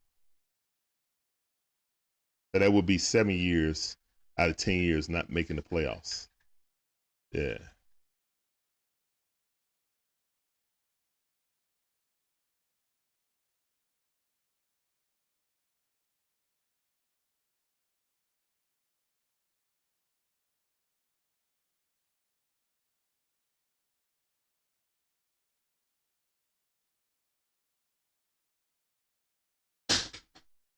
So that would be seven years out of 10 years not making the playoffs. Yeah.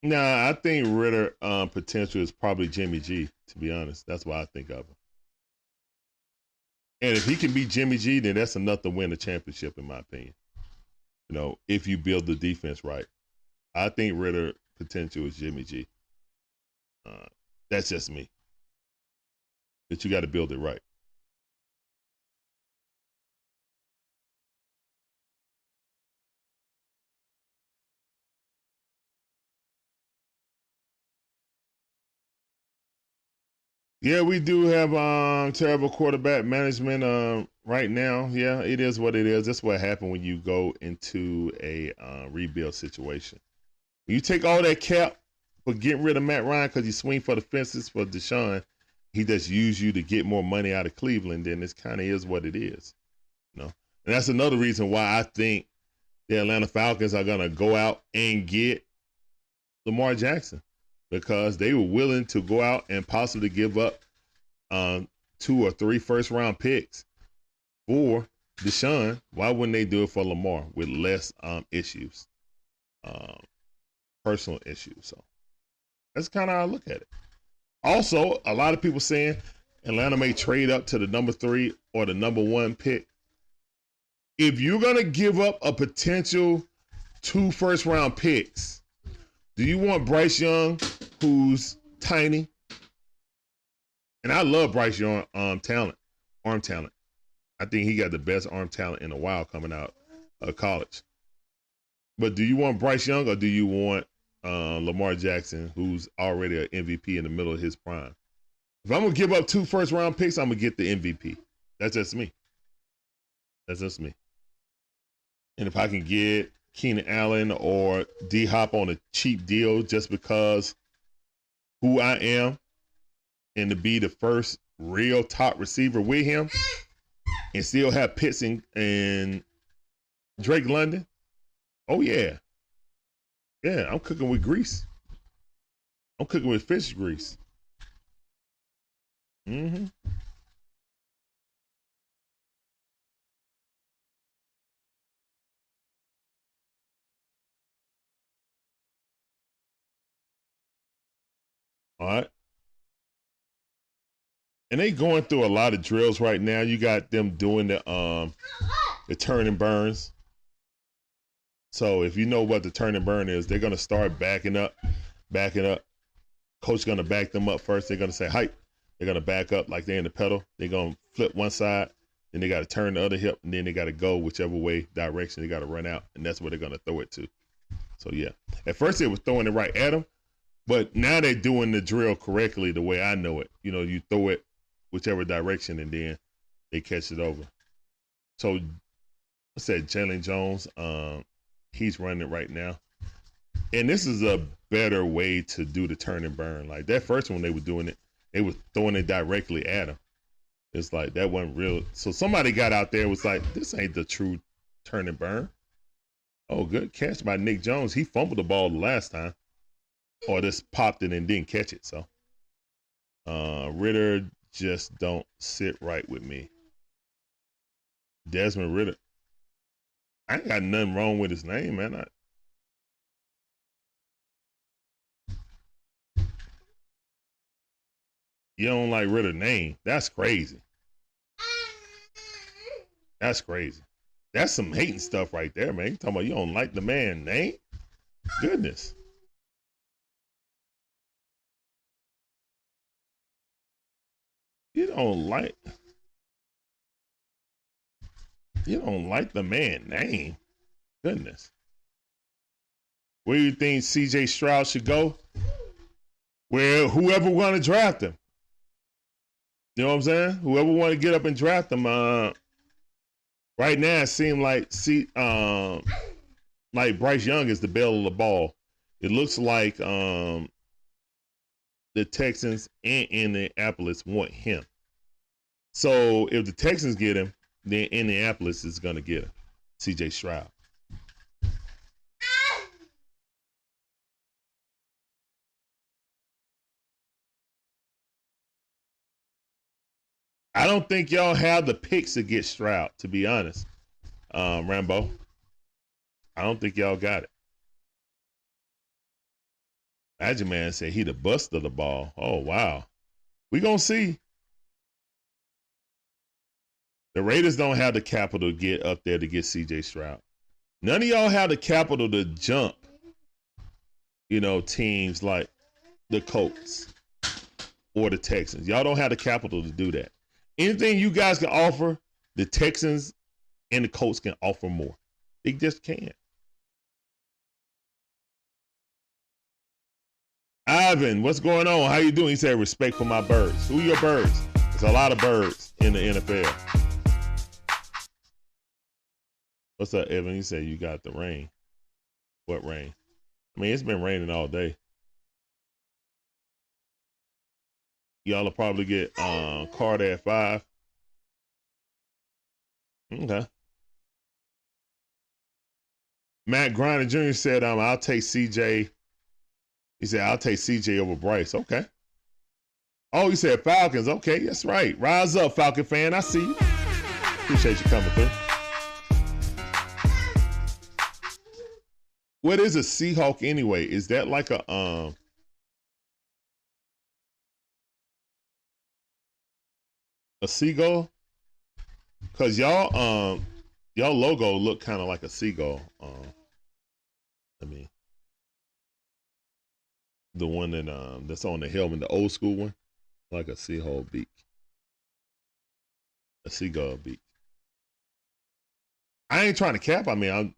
Nah, I think Ridder um, potential is probably Jimmy G. To be honest, that's why I think of him. And if he can beat Jimmy G, then that's enough to win a championship, in my opinion. You know, if you build the defense right, I think Ridder potential is Jimmy G. Uh, that's just me. But you got to build it right. Yeah, we do have um, terrible quarterback management um, right now. Yeah, it is what it is. That's what happened when you go into a uh, rebuild situation. You take all that cap for getting rid of Matt Ryan because you swing for the fences for Deshaun, he just use you to get more money out of Cleveland. Then this kind of is what it is, you know. And that's another reason why I think the Atlanta Falcons are gonna go out and get Lamar Jackson because they were willing to go out and possibly give up um, two or three first round picks for Deshaun, why wouldn't they do it for Lamar with less um, issues, um, personal issues? So that's kind of how I look at it. Also, a lot of people saying Atlanta may trade up to the number three or the number one pick. If you're gonna give up a potential two first round picks, do you want Bryce Young, who's tiny? And I love Bryce Young um talent, arm talent. I think he got the best arm talent in a while coming out of college. But do you want Bryce Young or do you want uh, Lamar Jackson, who's already an MVP in the middle of his prime? If I'm gonna give up two first round picks, I'm gonna get the MVP. That's just me. That's just me. And if I can get Keenan Allen or D Hop on a cheap deal just because who I am and to be the first real top receiver with him and still have Pitts and, and Drake London, oh yeah. Yeah, I'm cooking with grease. I'm cooking with fish grease. Mm-hmm. All right. And they going through a lot of drills right now. You got them doing the um the turn and burns. So if you know what the turn and burn is, they're gonna start backing up, backing up. Coach gonna back them up first. They're gonna say hype. They're gonna back up like they're in the pedal. They're gonna flip one side, then they gotta turn the other hip, and then they gotta go whichever way direction they gotta run out, and that's where they're gonna throw it to. So yeah, at first it was throwing it right at them, but now they're doing the drill correctly the way I know it. You know, you throw it whichever direction, and then they catch it over. So I said Jaylon Jones, um, he's running right now. And this is a better way to do the turn and burn. Like that first one they were doing it, they were throwing it directly at him. It's like that wasn't real. So somebody got out there was like, this ain't the true turn and burn. Oh, good catch by Nic Jones. He fumbled the ball the last time. Or just popped it and didn't catch it. So uh Ridder just don't sit right with me. Desmond Ridder. I ain't got nothing wrong with his name, man. I, you don't like Ridder name. That's crazy. That's crazy. That's some hating stuff right there, man. You talking about you don't like the man name? Goodness. You don't like you don't like the man name. Goodness. Where do you think CJ Stroud should go? Where whoever want to draft him. You know what I'm saying? Whoever want to get up and draft him, uh right now it seems like see um like Bryce Young is the bell of the ball. It looks like um the Texans and Indianapolis want him. So if the Texans get him, then Indianapolis is going to get him. CJ Stroud. I don't think y'all have the picks to get Stroud, to be honest. Um, Rambo. I don't think y'all got it. Magic Man said he the bust of the ball. Oh wow. We gonna see. The Raiders don't have the capital to get up there to get CJ Stroud. None of y'all have the capital to jump, you know, teams like the Colts or the Texans. Y'all don't have the capital to do that. Anything you guys can offer, the Texans and the Colts can offer more. They just can't. Ivan, what's going on? How you doing? He said, respect for my birds. Who your birds? There's a lot of birds in the NFL. What's up, Evan? You said you got the rain. What rain? I mean, it's been raining all day. Y'all will probably get um, card at five. Okay. Matt Grinder Jr. said, um, I'll take CJ he said, I'll take CJ over Bryce. Okay. Oh, you said Falcons. Okay, that's right. Rise up, Falcon fan. I see you. Appreciate you coming through. What is a Seahawk anyway? Is that like a um a seagull? Cause y'all um y'all logo look kind of like a seagull. Um, I mean, the one that um that's on the helmet, the old school one, like a seagull beak, a seagull beak. I ain't trying to cap. I mean, I'm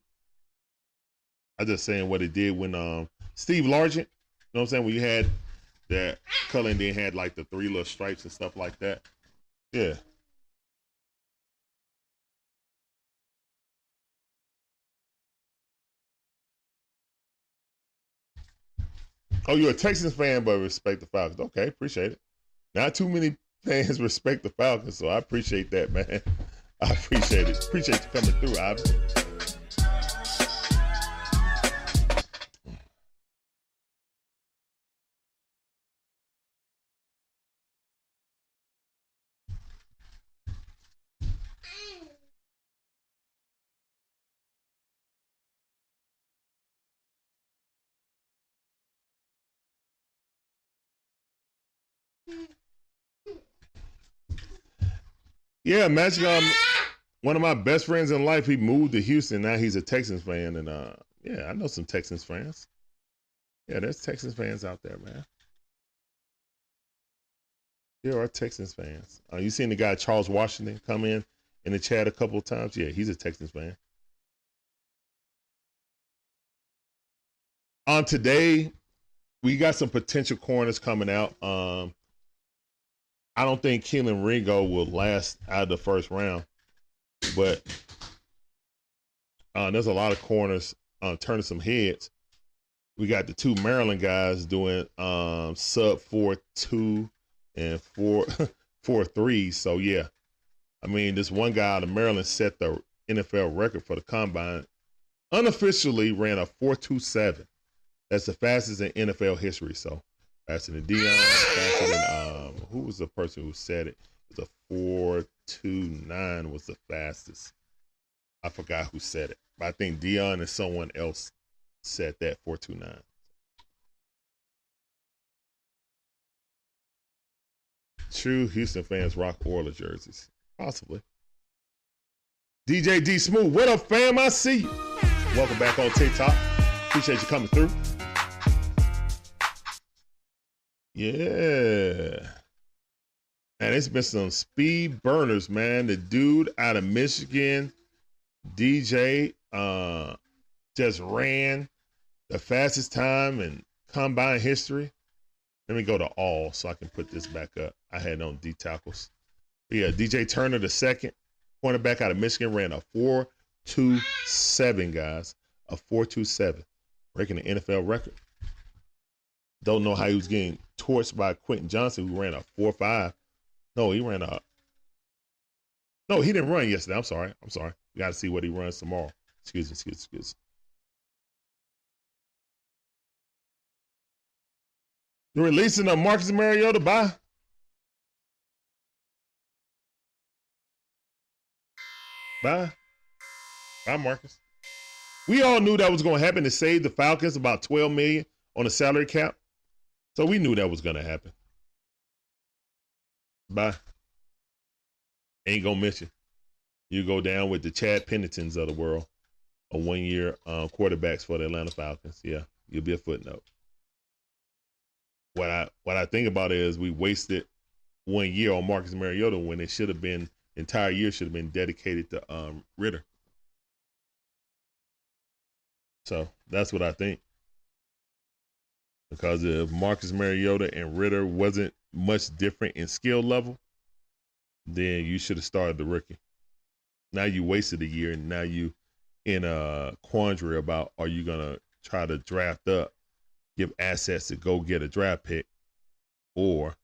I just saying what it did when um Steve Largent, you know what I'm saying? When you had that color and then had like the three little stripes and stuff like that. Yeah. Oh, you're a Texans fan, but respect the Falcons. Okay, appreciate it. Not too many fans respect the Falcons, so I appreciate that, man. I appreciate it. Appreciate you coming through, obviously. Yeah, Magic. Um, one of my best friends in life. He moved to Houston. Now he's a Texans fan, and uh, yeah, I know some Texans fans. Yeah, there's Texans fans out there, man. There are Texans fans. Uh, you seen the guy Charles Washington come in in the chat a couple of times? Yeah, he's a Texans fan. On um, today, we got some potential corners coming out. Um, I don't think Kelee Ringo will last out of the first round, but uh, there's a lot of corners uh, turning some heads. We got the two Maryland guys doing um, sub four two and four four three. So yeah, I mean this one guy out of Maryland set the NFL record for the combine. Unofficially ran a four two seven. That's the fastest in NFL history. So faster than Deion, um, who was the person who said it? It was a four two nine was the fastest. I forgot who said it, but I think Deion and someone else said that four two nine. True Houston fans rock Oilers jerseys, possibly. DJ D Smooth, what up, fam? I see you. Welcome back on TikTok. Appreciate you coming through. Yeah. And it's been some speed burners, man. The dude out of Michigan, DJ, uh, just ran the fastest time in combine history. Let me go to all so I can put this back up. I had on D tackles. Yeah, DJ Turner, the second cornerback out of Michigan, ran a 4 2 7, guys. A 4 2 7, breaking the NFL record. Don't know how he was getting torched by Quentin Johnston, who ran a 4 5. No, he ran a. No, he didn't run yesterday. I'm sorry. I'm sorry. We got to see what he runs tomorrow. Excuse me, excuse me, excuse me. The releasing of Marcus Mariota. Bye. Bye. Bye, Marcus. We all knew that was going to happen to save the Falcons about 12 million on the salary cap. So we knew that was to happen. Bye. Ain't to miss you. You go down with the Chad Penningtons of the world, a one year uh, quarterbacks for the Atlanta Falcons. Yeah, you'll be a footnote. What I what I think about it is we wasted one year on Marcus Mariota when it should have been entire year should have been dedicated to um, Ridder. So that's what I think. Because if Marcus Mariota and Ridder wasn't much different in skill level, then you should have started the rookie. Now you wasted a year, and now you in a quandary about are you gonna try to draft up, give assets to go get a draft pick, or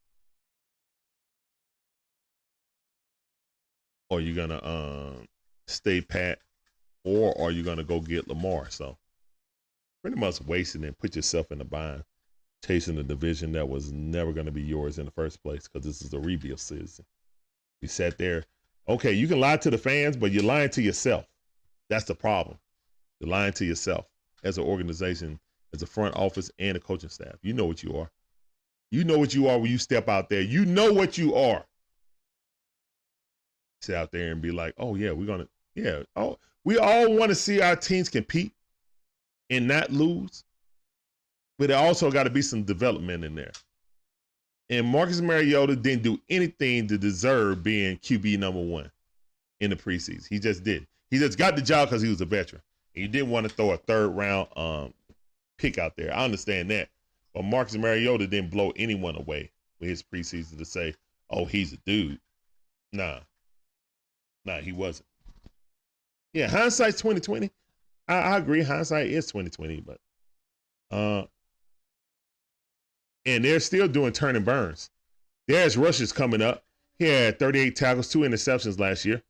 are you gonna um stay pat, or are you gonna go get Lamar? So pretty much wasting and put yourself in a bind chasing a division that was never going to be yours in the first place because this is a rebuild season. You sat there. Okay, you can lie to the fans, but you're lying to yourself. That's the problem. You're lying to yourself. as an organization, as a front office and a coaching staff. You know what you are. You know what you are when you step out there. You know what you are. Sit out there and be like, oh yeah, we're gonna, yeah. Oh, we all want to see our teams compete and not lose. But there also got to be some development in there. And Marcus Mariota didn't do anything to deserve being QB number one in the preseason. He just did. He just got the job because he was a veteran. You didn't want to throw a third round um, pick out there. I understand that. But Marcus Mariota didn't blow anyone away with his preseason to say, oh, he's a dude. Nah. Nah, he wasn't. Yeah, hindsight's 2020. I, I agree. Hindsight is 2020, but uh and they're still doing turn and burns. There's rushes coming up. He had 38 tackles, two interceptions last year.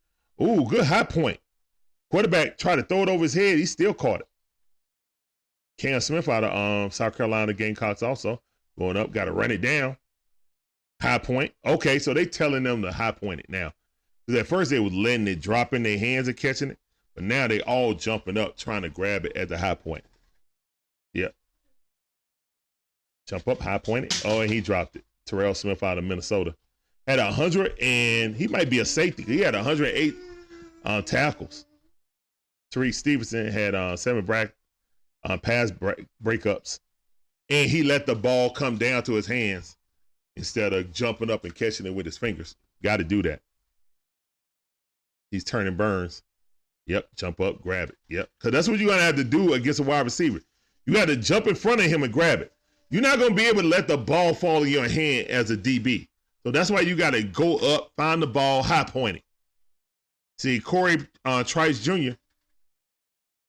Ooh, good high point. Quarterback tried to throw it over his head. He still caught it. Cam Smith out of um, South Carolina Gamecocks also going up. Got to run it down. High point. Okay, so they telling them to high point it now. Because at first they was letting it drop in their hands and catching it, but now they all jumping up trying to grab it at the high point. Jump up, high point. Oh, and he dropped it. Terrell Smith out of Minnesota had a hundred and he might be a safety. He had 108 uh, tackles. Tyrique Stevenson had uh, seven break, uh, pass break, breakups, and he let the ball come down to his hands instead of jumping up and catching it with his fingers. Got to do that. He's turning burns. Yep, jump up, grab it. Yep, because that's what you're gonna have to do against a wide receiver. You got to jump in front of him and grab it. You're not gonna be able to let the ball fall in your hand as a DB. So that's why you got to go up, find the ball, high point it. See, Cory uh, Trice Jr.,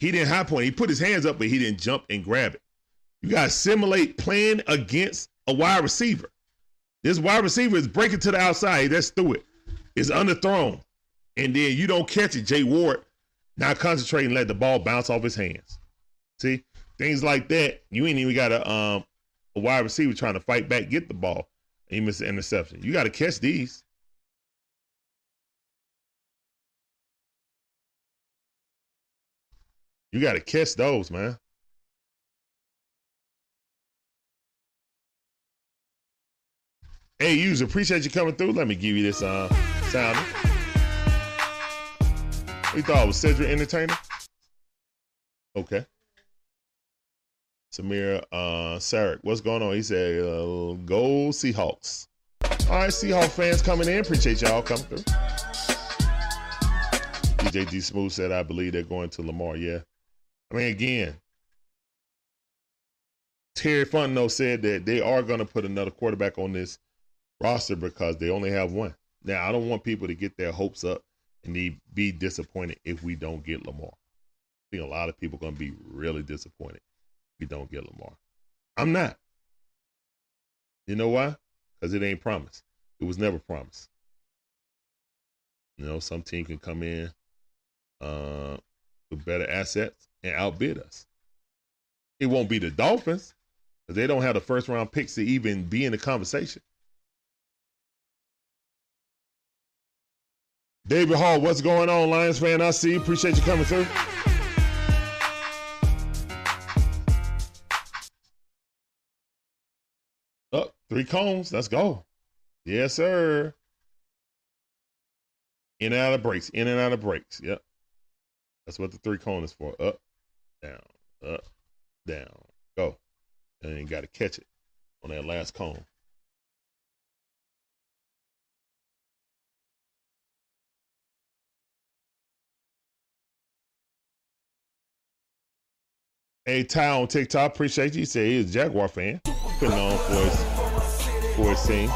he didn't high point. He put his hands up, but he didn't jump and grab it. You got to simulate playing against a wide receiver. This wide receiver is breaking to the outside. That's through it. It's underthrown. And then you don't catch it. Jay Ward not concentrating, let the ball bounce off his hands. See? Things like that. You ain't even gotta um a wide receiver trying to fight back, get the ball. And he missed an interception. You got to catch these. You got to catch those, man. Hey, user, appreciate you coming through. Let me give you this uh sound. We thought it was Cedric Entertainer. Okay. Samir uh Sarek, what's going on? He said, uh, "Go Seahawks." All right, Seahawks fans coming in. Appreciate y'all coming through. DJ D Smooth said, "I believe they're going to Lamar." Yeah, I mean, again, Terry Fontenot said that they are going to put another quarterback on this roster because they only have one. Now, I don't want people to get their hopes up and be disappointed if we don't get Lamar. I think a lot of people are going to be really disappointed we don't get Lamar. I'm not. You know why? Because it ain't promised. It was never promised. You know, some team can come in uh, with better assets and outbid us. It won't be the Dolphins because they don't have the first round picks to even be in the conversation. David Hall, what's going on, Lions fan? I see. Appreciate you coming through. Three cones. Let's go. Yes, sir. In and out of breaks. In and out of breaks. Yep. That's what the three cone is for. Up, down, up, down. Go. And you got to catch it on that last cone. Hey, Ty on TikTok, appreciate you. Say he's a Jaguar fan. Putting on for. 14.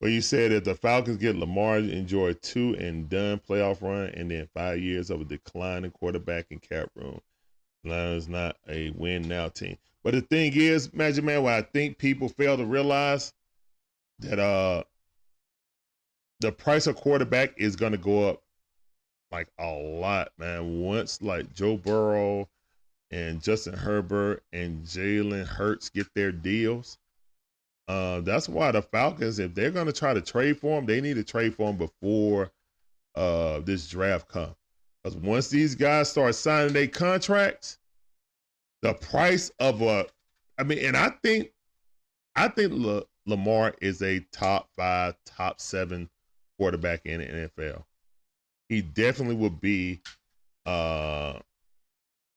Well, you said if the Falcons get Lamar, enjoy two and done playoff run, and then five years of a declining quarterback and cap room. Lions not a win now team. But the thing is, Magic Man, what I think people fail to realize that uh the price of quarterback is going to go up like a lot, man. Once like Joe Burrow and Justin Herbert and Jalen Hurts get their deals, Uh, that's why the Falcons, if they're gonna try to trade for him, they need to trade for him before uh this draft comes. Because once these guys start signing their contracts, the price of a, I mean, and I think, I think La, Lamar is a top five, top seven quarterback in the NFL. He definitely would be uh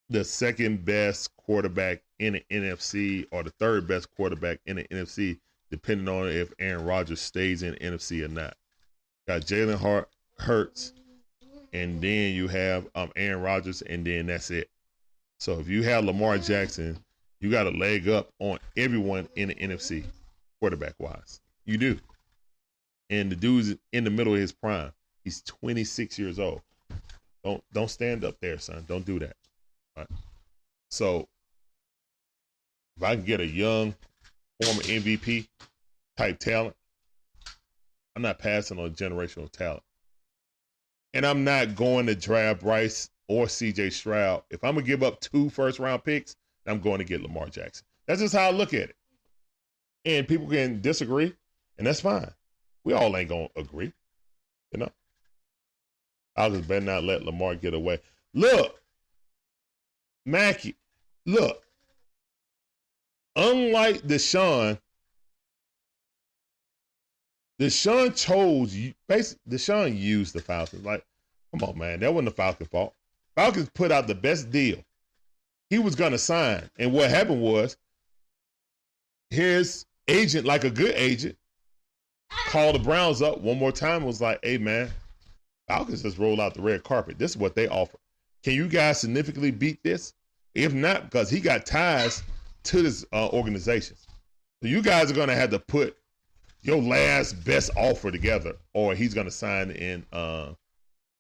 the second best quarterback in the NFC or the third best quarterback in the NFC, depending on if Aaron Rodgers stays in NFC or not. Got Jalen Hart, Hurts, and then you have um, Aaron Rodgers, and then that's it. So if you have Lamar Jackson, you got a leg up on everyone in the NFC, quarterback wise. You do. And the dude's in the middle of his prime. He's 26 years old. Don't don't stand up there, son. Don't do that. So if I can get a young former MVP type talent, I'm not passing on generational talent. And I'm not going to draft Bryce or CJ Stroud. If I'm gonna give up two first round picks, I'm going to get Lamar Jackson. That's just how I look at it. And people can disagree, and that's fine. We all ain't gonna agree, you know. I'll just better not let Lamar get away. Look, Mackey, look. Unlike Deshaun, Deshaun chose basically Deshaun used the Falcons. Like, come on, man, that wasn't the Falcon fault. Falcons put out the best deal. He was gonna sign, and what happened was his agent, like a good agent, called the Browns up one more time. Was like, "Hey, man, Falcons just roll out the red carpet. This is what they offer. Can you guys significantly beat this? If not, because he got ties to this uh, organization. So you guys are gonna have to put your last best offer together, or he's gonna sign in uh,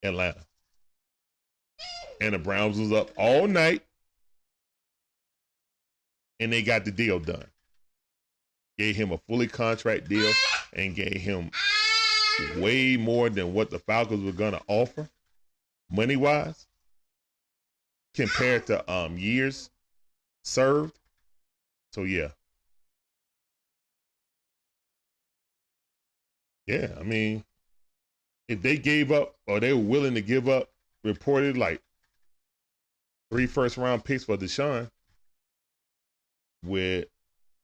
Atlanta. And the Browns was up all night, and they got the deal done. Gave him a fully contract deal and gave him way more than what the Falcons were gonna offer, money wise, compared to um years served. So yeah. Yeah, I mean, if they gave up or they were willing to give up, reported like three first round picks for Deshaun with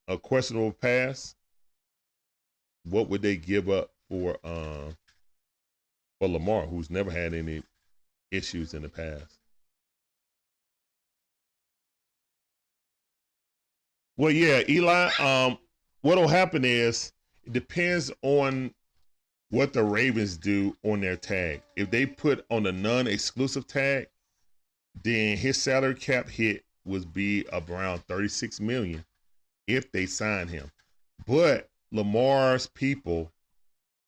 a questionable pass, what would they give up for um for Lamar, who's never had any issues in the past. Well, yeah, Eli. Um, what'll happen is it depends on what the Ravens do on their tag. If they put on a non-exclusive tag, then his salary cap hit would be around 36 million if they sign him. But Lamar's people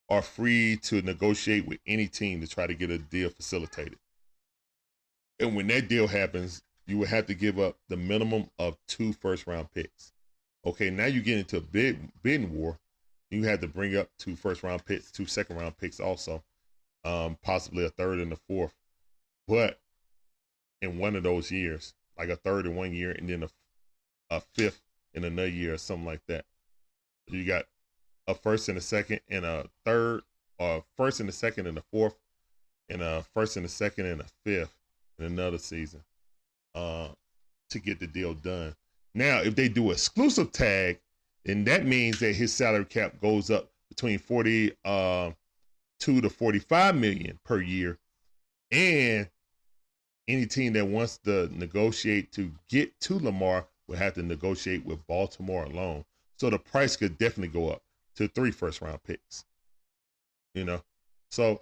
are free to negotiate with any team to try to get a deal facilitated. And when that deal happens, you would have to give up the minimum of two first round picks. Okay, now you get into a bid bidding war. You have to bring up two first round picks, two second round picks also, um, possibly a third and a fourth. But in one of those years, like a third in one year and then a, a fifth in another year or something like that. You got a first and a second and a third, or first and a second and a fourth, and a first and a second and a fifth in another season uh, to get the deal done. Now, if they do exclusive tag, then that means that his salary cap goes up between 42 uh, to 45 million per year. And any team that wants to negotiate to get to Lamar will have to negotiate with Baltimore alone. So the price could definitely go up to three first round picks. You know, so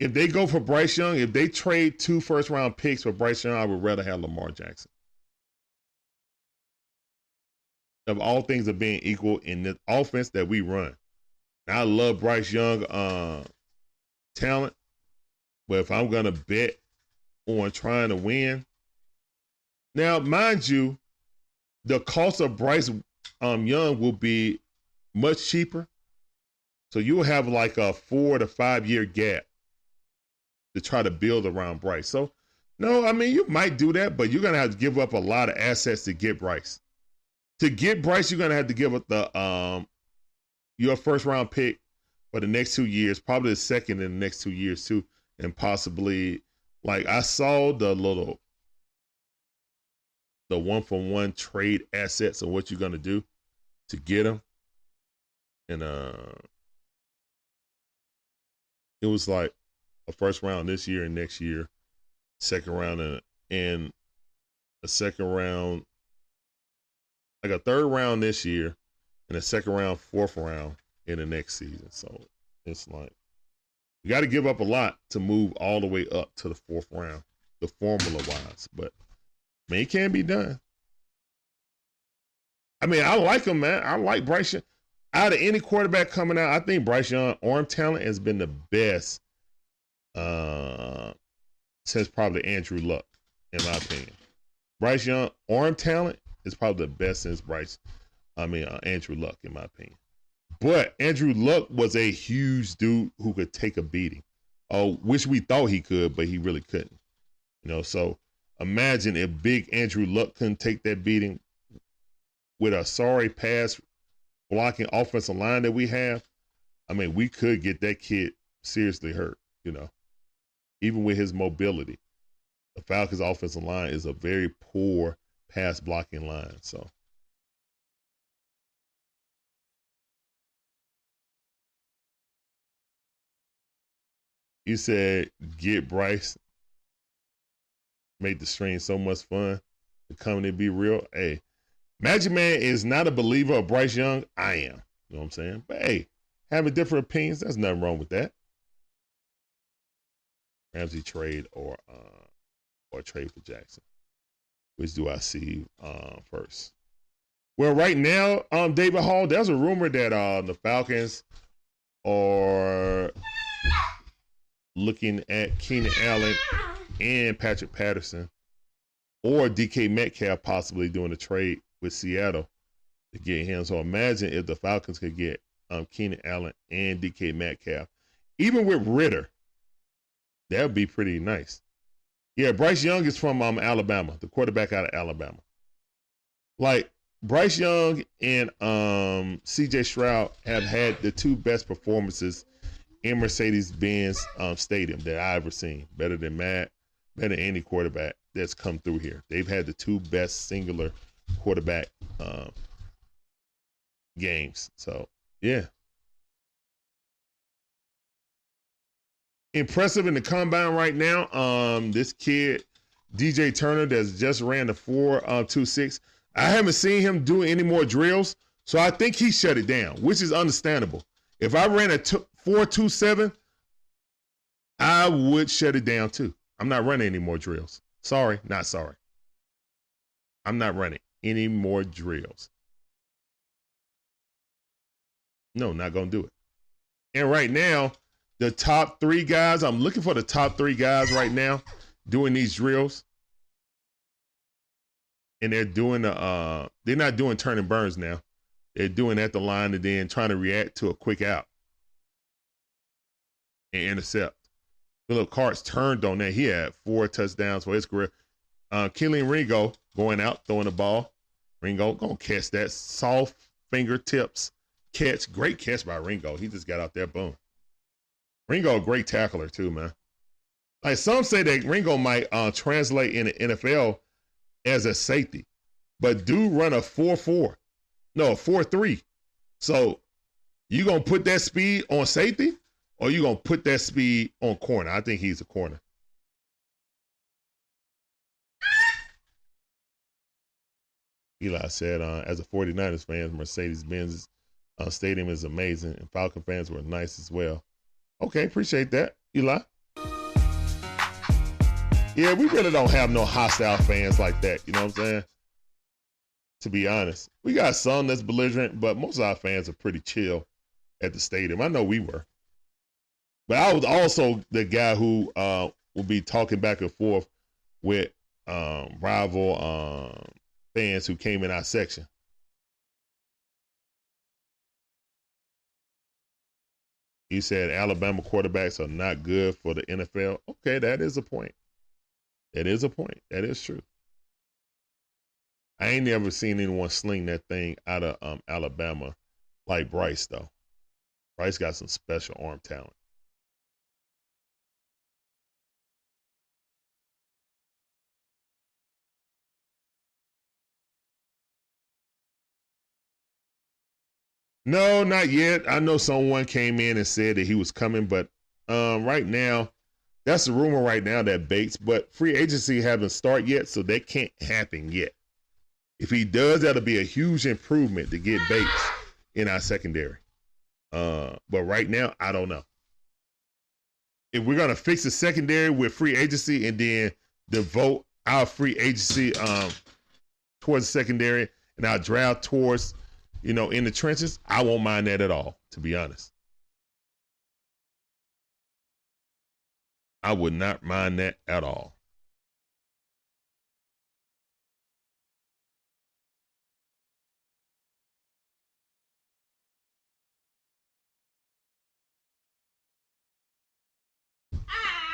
if they go for Bryce Young, if they trade two first round picks for Bryce Young, I would rather have Lamar Jackson of all things are being equal in the offense that we run. Now, I love Bryce Young uh, talent, but if I'm gonna bet on trying to win, now mind you, the cost of Bryce um, Young will be much cheaper. So you'll have like a four to five year gap to try to build around Bryce. So, no, I mean, you might do that, but you're to have to give up a lot of assets to get Bryce. To get Bryce, you're to have to give up the um your first round pick for the next two years, probably the second in the next two years too, and possibly like I saw the little the one for one trade assets and what you're gonna do to get them, and uh, it was like a first round this year and next year, second round and and a second round, like a third round this year, and a second round, fourth round in the next season. So it's like you got to give up a lot to move all the way up to the fourth round, the formula wise. But man, it can be done. I mean, I like him, man. I like Bryce Young. Out of any quarterback coming out, I think Bryce Young arm talent has been the best uh, since probably Andrew Luck, in my opinion. Bryce Young arm talent is probably the best since Bryce. I mean, uh, Andrew Luck, in my opinion. But Andrew Luck was a huge dude who could take a beating. Oh, wish we thought he could, but he really couldn't. You know, so imagine if big Andrew Luck couldn't take that beating with a sorry pass blocking offensive line that we have. I mean, we could get that kid seriously hurt, you know, even with his mobility. The Falcons' offensive line is a very poor pass blocking line. So You said get Bryce, made the stream so much fun. The company be real. Hey, Magic Man is not a believer of Bryce Young. I am. You know what I'm saying? But hey, having different opinions, there's nothing wrong with that. Ramsey trade or uh, or trade for Jackson. Which do I see uh, first? Well, right now, um, David Hall, there's a rumor that uh, the Falcons are looking at Keenan Allen and Patrick Peterson or DK Metcalf possibly doing a trade with Seattle to get him. So imagine if the Falcons could get um, Keenan Allen and DK Metcalf, even with Ridder, that would be pretty nice. Yeah, Bryce Young is from um, Alabama, the quarterback out of Alabama. Like Bryce Young and um, CJ Stroud have had the two best performances in Mercedes Benz um, Stadium that I've ever seen. Better than Matt, better than any quarterback that's come through here. They've had the two best singular quarterback um, games. So yeah. Impressive in the combine right now. Um, this kid, DJ Turner, that's just ran the four uh, two six. I haven't seen him do any more drills, so I think he shut it down, which is understandable. If I ran a t- 427, I would shut it down too. I'm not running any more drills. Sorry, not sorry. I'm not running any more drills. No, not to do it. And right now, the top three guys, I'm looking for the top three guys right now doing these drills. And they're doing the, uh, they're not doing turning burns now. They're doing at the line and then trying to react to a quick out and intercept. Philip Carts turned on that. He had four touchdowns for his career. Uh, Kelee Ringo going out, throwing the ball. Ringo gonna catch that soft fingertips catch. Great catch by Ringo. He just got out there, boom. Ringo, a great tackler too, man. Like some say that Ringo might uh, translate in the NFL as a safety, but do run a four four, no a four three. So you gonna put that speed on safety? or you gonna put that speed on corner? I think he's a corner. Eli said, uh, as a 49ers fan, Mercedes Benz uh, Stadium is amazing, and Falcon fans were nice as well. Okay, appreciate that, Eli. Yeah, we really don't have no hostile fans like that. You know what I'm saying? To be honest, we got some that's belligerent, but most of our fans are pretty chill at the stadium. I know we were. But I was also the guy who uh, would be talking back and forth with um, rival um, fans who came in our section. You said Alabama quarterbacks are not good for the NFL. Okay, that is a point. That is a point. That is true. I ain't never seen anyone sling that thing out of um, Alabama like Bryce though. Bryce got some special arm talent. No, not yet. I know someone came in and said that he was coming, but um, right now, that's the rumor right now that Bates, but free agency haven't started yet, so that can't happen yet. If he does, that'll be a huge improvement to get Bates in our secondary. Uh, but right now, I don't know. If we're gonna fix the secondary with free agency and then devote our free agency um, towards the secondary and our draft towards you know, in the trenches, I won't mind that at all, to be honest. I would not mind that at all.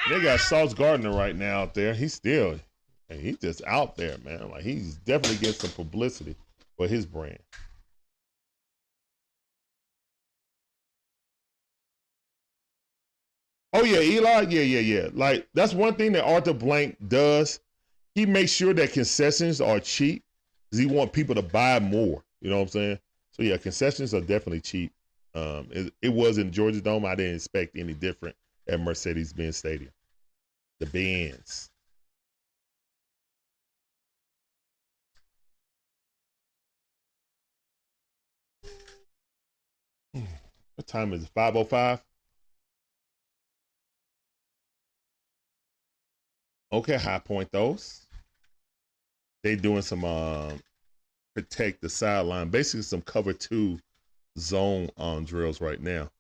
They got Sauce Gardner right now out there. He's still, he's just out there, man. Like he's definitely getting some publicity for his brand. Oh yeah, Eli. Yeah, yeah, yeah. Like that's one thing that Arthur Blank does. He makes sure that concessions are cheap because he want people to buy more. You know what I'm saying? So yeah, concessions are definitely cheap. Um, it, it was in Georgia Dome. I didn't expect any different at Mercedes-Benz Stadium. The Benz. Hmm. What time is it? 505? Okay, high point those. They doing some um protect the sideline, basically some cover two zone um drills right now.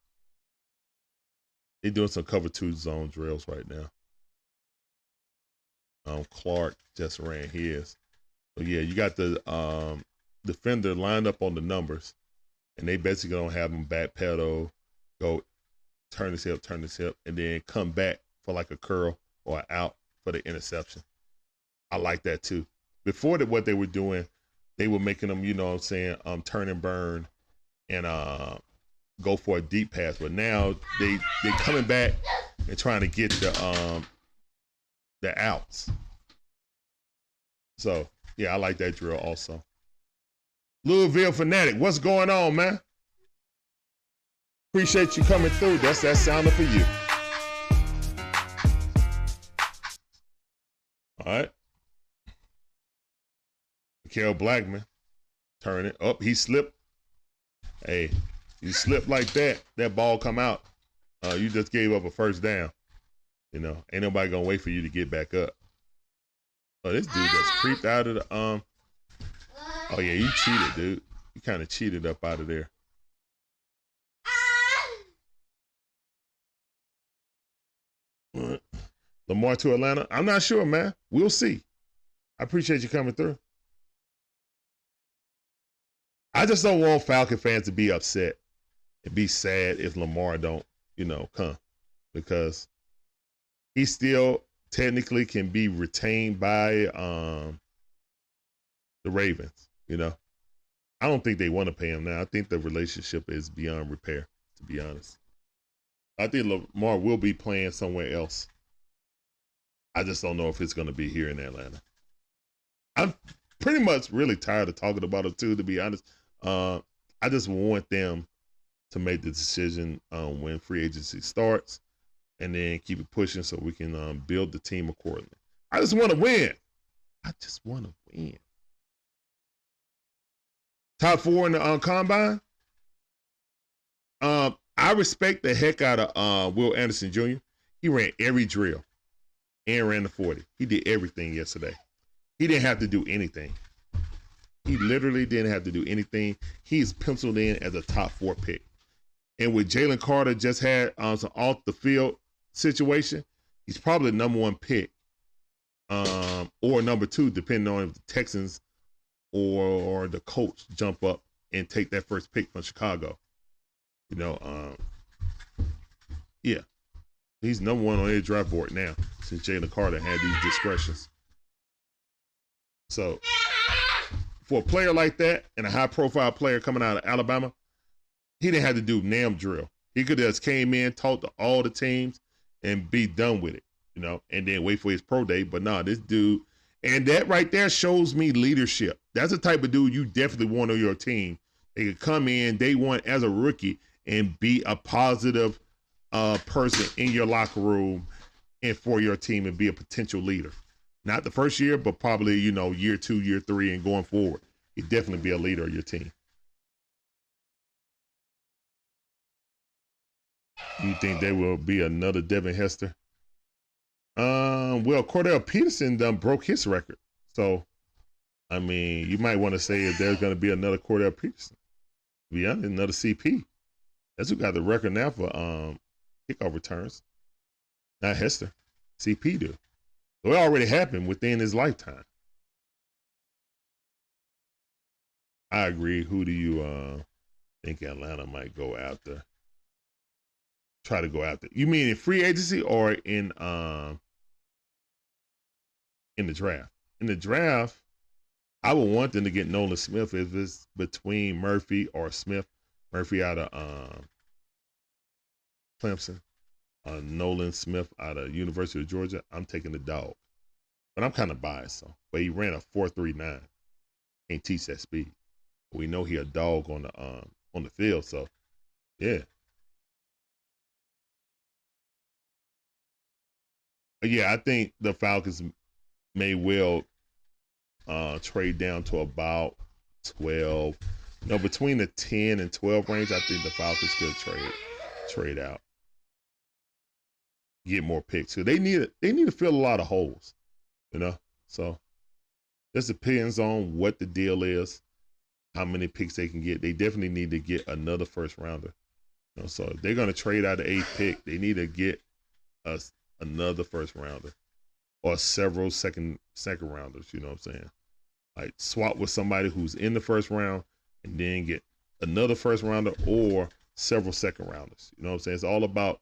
They doing some cover two zone drills right now. Um Clark just ran his. So yeah, you got the um defender lined up on the numbers, and they basically don't have him back pedal, go turn his hip, turn his hip, and then come back for like a curl or out for the interception. I like that too. Before that, what they were doing, they were making them, you know what I'm saying, um, turn and burn and uh, go for a deep pass. But now they they coming back and trying to get the um the outs. So yeah, I like that drill also. Louisville fanatic, what's going on, man? Appreciate you coming through. That's that sounder for you. All right. Mekhi Blackmon. Turn it up. He slipped. Hey, you slip like that, that ball come out. Uh, you just gave up a first down. You know, ain't nobody gonna wait for you to get back up. Oh, this dude just creeped out of the um. Oh yeah, you cheated, dude. You kind of cheated up out of there. What? Lamar to Atlanta? I'm not sure, man. We'll see. I appreciate you coming through. I just don't want Falcon fans to be upset and be sad if Lamar don't, you know, come because he still technically can be retained by um the Ravens, you know. I don't think they want to pay him now. I think the relationship is beyond repair, to be honest. I think Lamar will be playing somewhere else I just don't know if it's going to be here in Atlanta. I'm pretty much really tired of talking about it too, to be honest. Uh, I just want them to make the decision um, when free agency starts and then keep it pushing so we can um, build the team accordingly. I just want to win. I just want to win. Top four in the uh, combine. Um, I respect the heck out of uh, Will Anderson Jr. He ran every drill and ran the 40. He did everything yesterday. He didn't have to do anything. He literally didn't have to do anything. He's penciled in as a top four pick. And with Jalen Carter just had um, some off the field situation, he's probably the number one pick um, or number two, depending on if the Texans or, or the Colts jump up and take that first pick from Chicago. You know, um, Yeah. He's number one on their draft board now since Jalen Carter had these discretions. So for a player like that and a high profile player coming out of Alabama, he didn't have to do NAM drill. He could have just came in, talked to all the teams, and be done with it, you know, and then wait for his pro day. But nah, this dude, and that right there shows me leadership. That's the type of dude you definitely want on your team. They could come in day one as a rookie and be a positive uh, person in your locker room and for your team and be a potential leader. Not the first year, but probably, you know, year two, year three, and going forward. you'd definitely be a leader of your team. You think there will be another Devin Hester? Um, well, Cordarrelle Patterson done broke his record. So, I mean, you might want to say if there's going to be another Cordarrelle Patterson. Be another CP. That's who got the record now for um kickoff returns. Not Hester. CP do. So it already happened within his lifetime. I agree. Who do you uh, think Atlanta might go after? Try to go after. You mean in free agency or in um in the draft? In the draft, I would want them to get Nolan Smith if it's between Murphy or Smith. Murphy out of um, Clemson uh, Nolan Smith out of University of Georgia, I'm taking the dog. But I'm kind of biased, so. But he ran a four three nine. Can't teach that speed. We know he a dog on the um on the field, so yeah. Yeah, I think the Falcons may well uh trade down to about twelve. no, between the ten and twelve range, I think the Falcons could trade trade out get more picks. So they need they need to fill a lot of holes, you know. So this depends on what the deal is, how many picks they can get. They definitely need to get another first rounder. You know, so if they're gonna trade out the eighth pick, they need to get us another first rounder or several second second rounders. You know what I'm saying? Like swap with somebody who's in the first round and then get another first rounder or several second rounders. You know what I'm saying? It's all about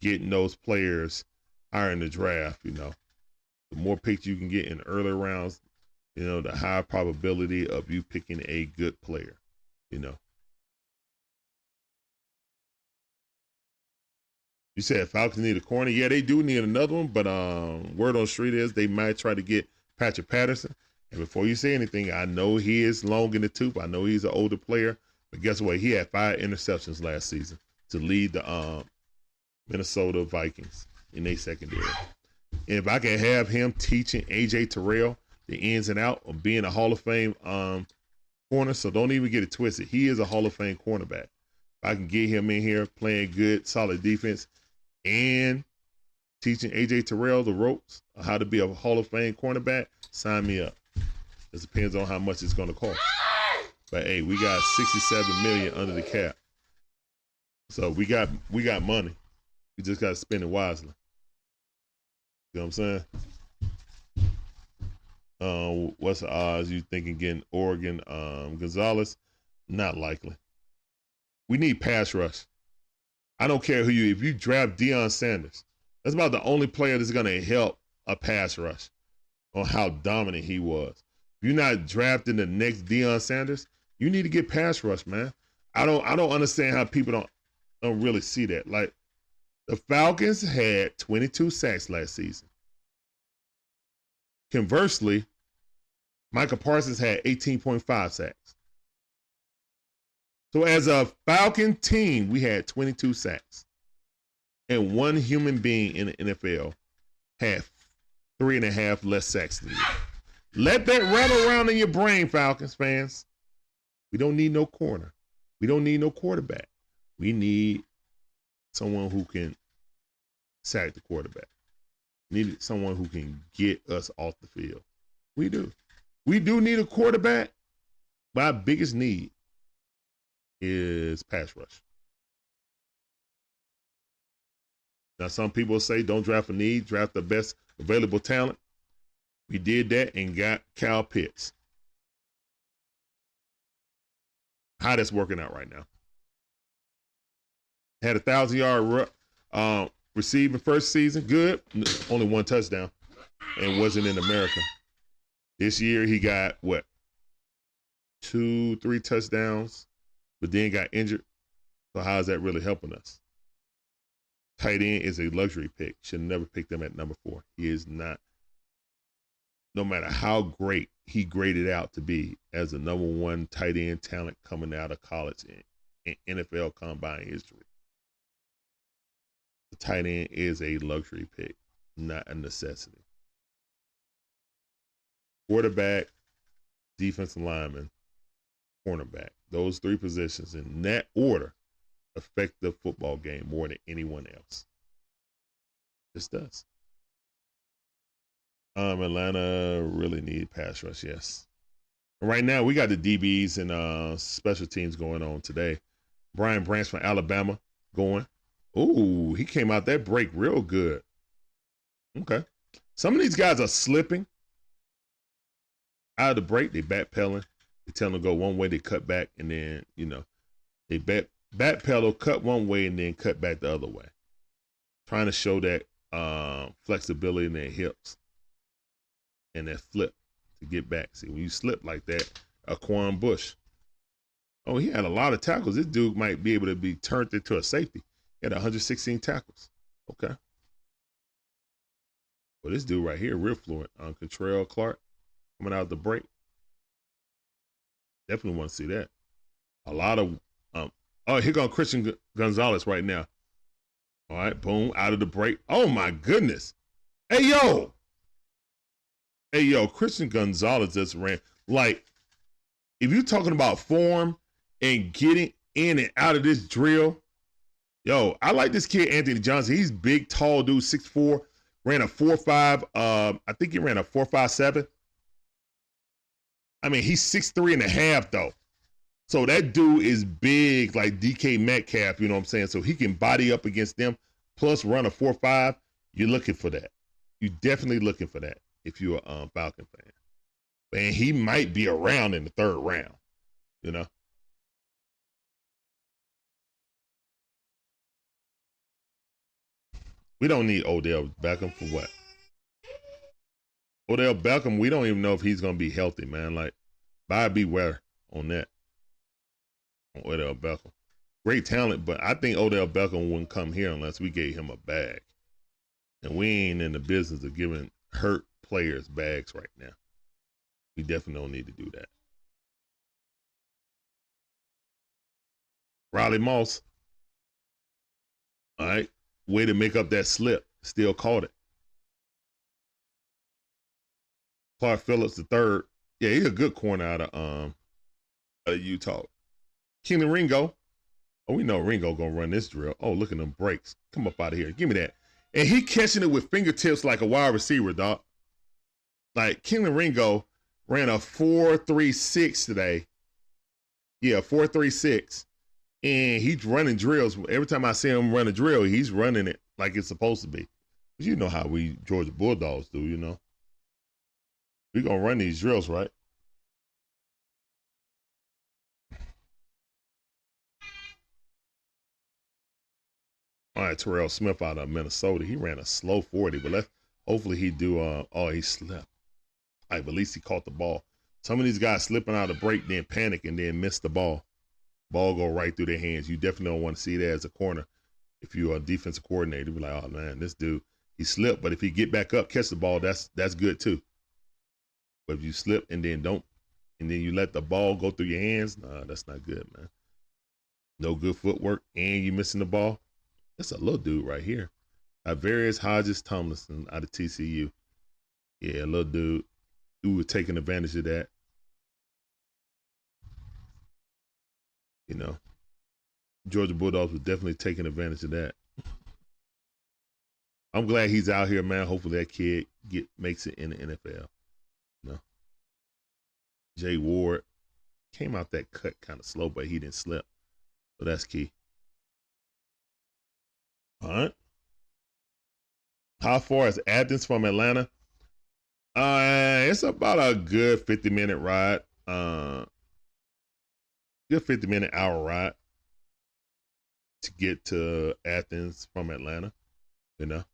getting those players higher in the draft. You know, the more picks you can get in early rounds, you know, the higher probability of you picking a good player. You know. You said Falcons need a corner. Yeah, they do need another one, but um, word on street is they might try to get Patrick Peterson. And before you say anything, I know he is long in the tooth. I know he's an older player, but guess what? He had five interceptions last season to lead the um Minnesota Vikings in a secondary. And if I can have him teaching AJ Terrell the ins and out of being a Hall of Fame um, corner, so don't even get it twisted. He is a Hall of Fame cornerback. If I can get him in here playing good, solid defense, and teaching AJ Terrell the ropes of how to be a Hall of Fame cornerback, sign me up. It depends on how much it's going to cost. But hey, we got 67 million under the cap. So we got we got money. You just got to spend it wisely. You know what I'm saying? Uh, what's the odds you thinking getting Oregon um, Gonzalez? Not likely. We need pass rush. I don't care who you. If you draft Deion Sanders, that's about the only player that's to help a pass rush on how dominant he was. If you're not drafting the next Deion Sanders, you need to get pass rush, man. I don't. I don't understand how people don't don't really see that. Like the Falcons had 22 sacks last season. Conversely, Micah Parsons had 18.5 sacks. So as a Falcon team, we had 22 sacks. And one human being in the NFL had three and a half less sacks than you. Let that rattle around in your brain, Falcons fans. We don't need no corner. We don't need no quarterback. We need someone who can sack the quarterback. Needed someone who can get us off the field. We do. We do need a quarterback, but our biggest need is pass rush. Now, some people say don't draft a need, draft the best available talent. We did that and got Kyle Pitts. How that's working out right now had a thousand yard Um, receiving first season, good. Only one touchdown, and wasn't in America. This year he got what two, three touchdowns, but then got injured. So how is that really helping us? Tight end is a luxury pick. Should never pick them at number four. He is not. No matter how great he graded out to be as the number one tight end talent coming out of college in, NFL combine history, tight end is a luxury pick, not a necessity. Quarterback, defensive lineman, cornerback. Those three positions in that order affect the football game more than anyone else. This does. Um, Atlanta really need pass rush, yes. Right now, we got the DBs and uh, special teams going on today. Brian Branch from Alabama going. Ooh, he came out that break real good. Okay. Some of these guys are slipping out of the break. They backpedaling. They tell them to go one way, they cut back, and then, you know, they back backpedal, cut one way, and then cut back the other way. Trying to show that uh, flexibility in their hips and that flip to get back. See, when you slip like that, Arquon Bush. Oh, he had a lot of tackles. This dude might be able to be turned into a safety. Had 116 tackles. Okay. Well, this dude right here, real fluent. Um, Kei'Trel Clark coming out of the break. Definitely want to see that. A lot of um. Oh, here goes Christian Gonzalez right now. All right, boom, out of the break. Oh my goodness. Hey yo. Hey yo, Christian Gonzalez just ran like if you're talking about form and getting in and out of this drill, yo, I like this kid Anthony Johnson. He's big, tall dude, 6'4", ran a 4'5", um, I think he ran a 4'5'7". I mean, he's six three and a half though. So that dude is big like DK Metcalf, you know what I'm saying? So he can body up against them, plus run a 4-5. You're looking for that. You're definitely looking for that if you're a um, Falcon fan. And he might be around in the third round, you know? We don't need Odell Beckham for what? Odell Beckham, we don't even know if he's gonna be healthy, man. Like, buy beware on that. Odell Beckham. Great talent, but I think Odell Beckham wouldn't come here unless we gave him a bag. And we ain't in the business of giving hurt players bags right now. We definitely don't need to do that. Riley Moss. All right. Way to make up that slip. Still caught it. Clark Phillips the third. Yeah, he's a good corner out of um out of Utah. Kelee Ringo. Oh, we know Ringo gonna run this drill. Oh, look at them breaks. Come up out of here. Give me that. And he catching it with fingertips like a wide receiver, dog. Like Kelee Ringo ran a four three six today. Yeah, four three six, and he's running drills. Every time I see him run a drill, he's running it like it's supposed to be. But you know how we Georgia Bulldogs do, you know. We gonna run these drills, right? All right, Terrell Smith out of Minnesota. He ran a slow 40, but let's hopefully he do uh oh he slept. All right, at least he caught the ball. Some of these guys slipping out of break, then panic and then miss the ball. Ball go right through their hands. You definitely don't want to see that as a corner. If you're a defensive coordinator, be like, oh man, this dude, he slipped. But if he get back up, catch the ball, that's that's good too. But if you slip and then don't, and then you let the ball go through your hands, nah, that's not good, man. No good footwork, and you missing the ball. That's a little dude right here. Tre'Vius Hodges Tomlinson out of TCU. Yeah, little dude. Who was taking advantage of that. You know, Georgia Bulldogs was definitely taking advantage of that. I'm glad he's out here, man. Hopefully that kid get makes it in the NFL. You know, Jay Ward came out that cut kind of slow, but he didn't slip. So that's key. All right. How far is Athens from Atlanta? Uh, it's about a good 50 minute ride. Uh, good 50 minute hour ride. to get to Athens from Atlanta. You know,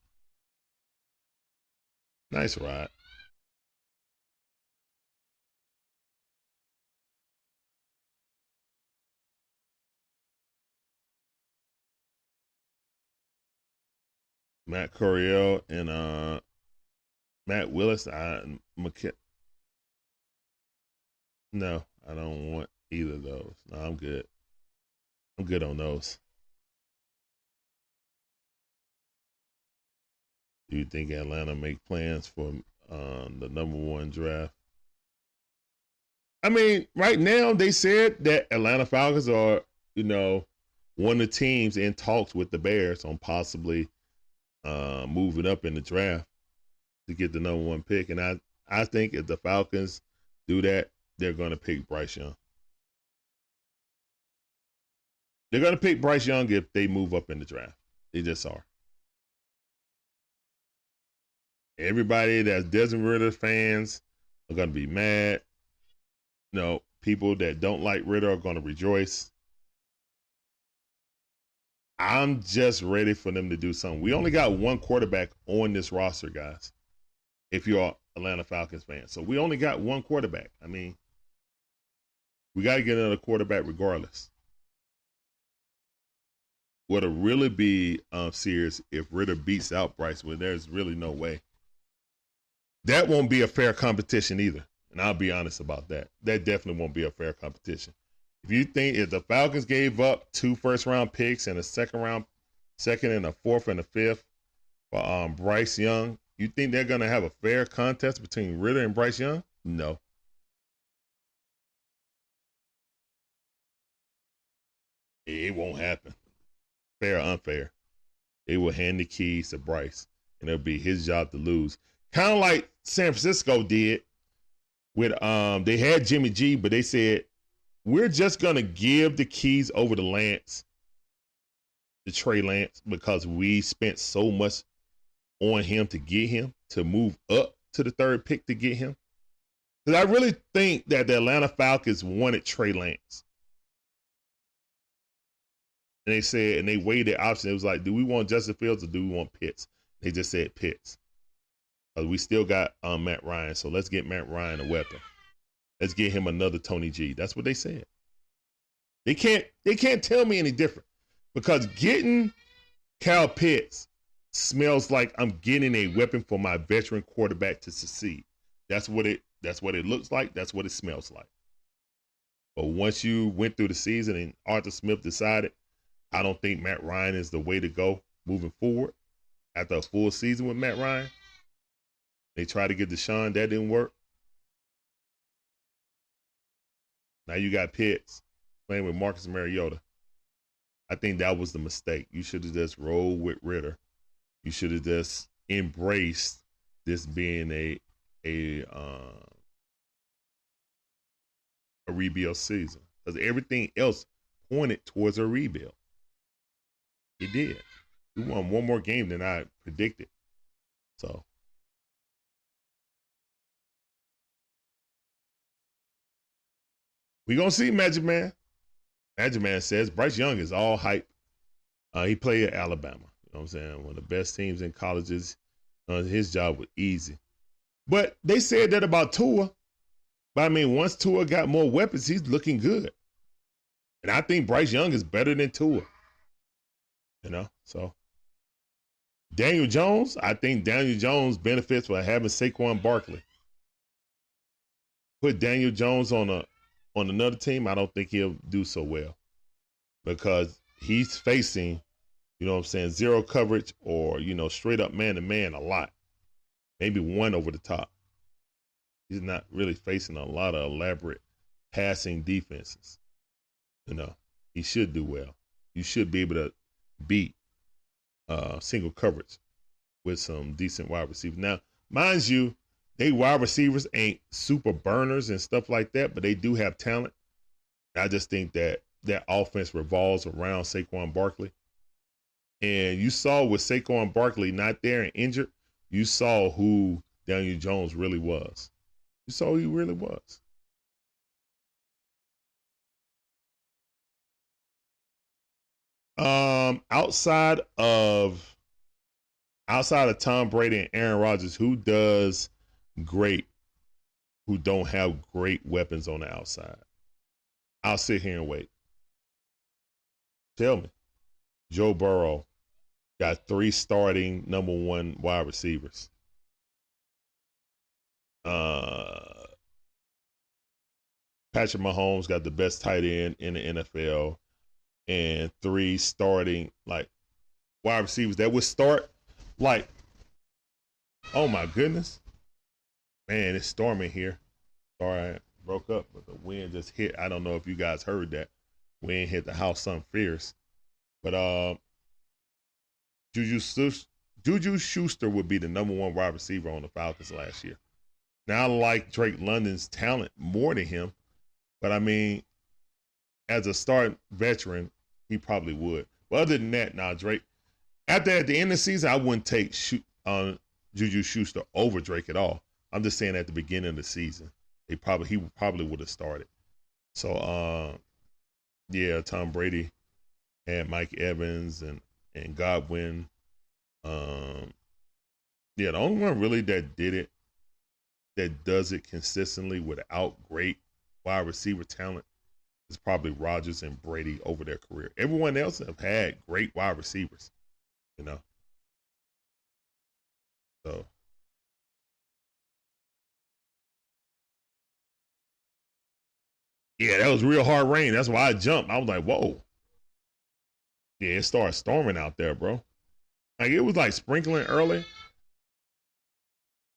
nice ride. Matt Corral and uh Malik Willis. I McK- No, I don't want either of those. No, I'm good. I'm good on those. Do you think Atlanta make plans for um, the number one draft? I mean, right now they said that Atlanta Falcons are, you know, one of the teams in talks with the Bears on possibly uh, moving up in the draft to get the number one pick. And I, I think if the Falcons do that, they're going to pick Bryce Young. They're going to pick Bryce Young if they move up in the draft. They just are. Everybody that's Desmond Ridder fans are going to be mad. Know, people that don't like Ridder are going to rejoice. I'm just ready for them to do something. We only got one quarterback on this roster, guys. If you're Atlanta Falcons fan, so we only got one quarterback. I mean, we got to get another quarterback regardless. What'll really be um, serious if Ridder beats out Bryce? Well, there's really no way. That won't be a fair competition either, and I'll be honest about that. That definitely won't be a fair competition. If you think if the Falcons gave up two first round picks and a second round, second and a fourth and a fifth for um, Bryce Young, you think they're going to have a fair contest between Ridder and Bryce Young? No. It won't happen. Fair or unfair. They will hand the keys to Bryce, and it'll be his job to lose. Kind of like San Francisco did with um they had Jimmy G, but they said we're just gonna give the keys over to Lance, to Trey Lance, because we spent so much on him to get him to move up to the third pick to get him. Because I really think that the Atlanta Falcons wanted Trey Lance. And they said, and they weighed the option. It was like, do we want Justin Fields or do we want Pitts? They just said Pitts. Because we still got um, Matt Ryan. So let's get Matt Ryan a weapon. Let's get him another Tony G. That's what they said. They can't they can't tell me any different. Because getting Kyle Pitts smells like I'm getting a weapon for my veteran quarterback to succeed. That's what it that's what it looks like. That's what it smells like. But once you went through the season and Arthur Smith decided I don't think Matt Ryan is the way to go moving forward. After a full season with Matt Ryan, they tried to get Deshaun, that didn't work. Now you got Pitts playing with Marcus Mariota. I think that was the mistake. You should have just rolled with Ridder. You should have just embraced this being a a uh, a rebuild season because everything else pointed towards a rebuild. He did. We won one more game than I predicted. So we gonna see Magic Man. Magic Man says Bryce Young is all hype. Uh, he played at Alabama. You know what I'm saying? One of the best teams in colleges. Uh, his job was easy. But they said that about Tua. But I mean, once Tua got more weapons, he's looking good. And I think Bryce Young is better than Tua. You know, so Daniel Jones, I think Daniel Jones benefits by having Saquon Barkley. Put Daniel Jones on a on another team, I don't think he'll do so well because he's facing, you know what I'm saying, zero coverage or, you know, straight up man to man a lot. Maybe one over the top. He's not really facing a lot of elaborate passing defenses. You know, he should do well. You should be able to beat uh, single coverage with some decent wide receivers. Now, mind you, they wide receivers ain't super burners and stuff like that, but they do have talent. I just think that that offense revolves around Saquon Barkley. And you saw with Saquon Barkley not there and injured, you saw who Daniel Jones really was. You saw who he really was. Um, outside of outside of Tom Brady and Aaron Rodgers, who does great, who don't have great weapons on the outside? I'll sit here and wait. Tell me. Joe Burrow got three starting number one wide receivers. Uh Patrick Mahomes got the best tight end in the NFL and three starting like wide receivers that would start like oh my goodness. Man, it's storming here. Sorry I broke up, but the wind just hit. I don't know if you guys heard that. Wind hit the house something fierce. But uh Juju Juju Schuster would be the number one wide receiver on the Falcons last year. Now I like Drake London's talent more than him, but I mean, as a start veteran, he probably would. But other than that, nah, Drake. After at the end of the season, I wouldn't take shoot uh, Juju Schuster over Drake at all. I'm just saying at the beginning of the season, he probably he probably would have started. So, uh, yeah, Tom Brady had Mike Evans and and Godwin. Um, yeah, the only one really that did it, that does it consistently without great wide receiver talent, is probably Rodgers and Brady over their career. Everyone else have had great wide receivers, you know. So. Yeah, that was real hard rain. That's why I jumped. I was like, whoa. Yeah, it started storming out there, bro. Like it was like sprinkling early.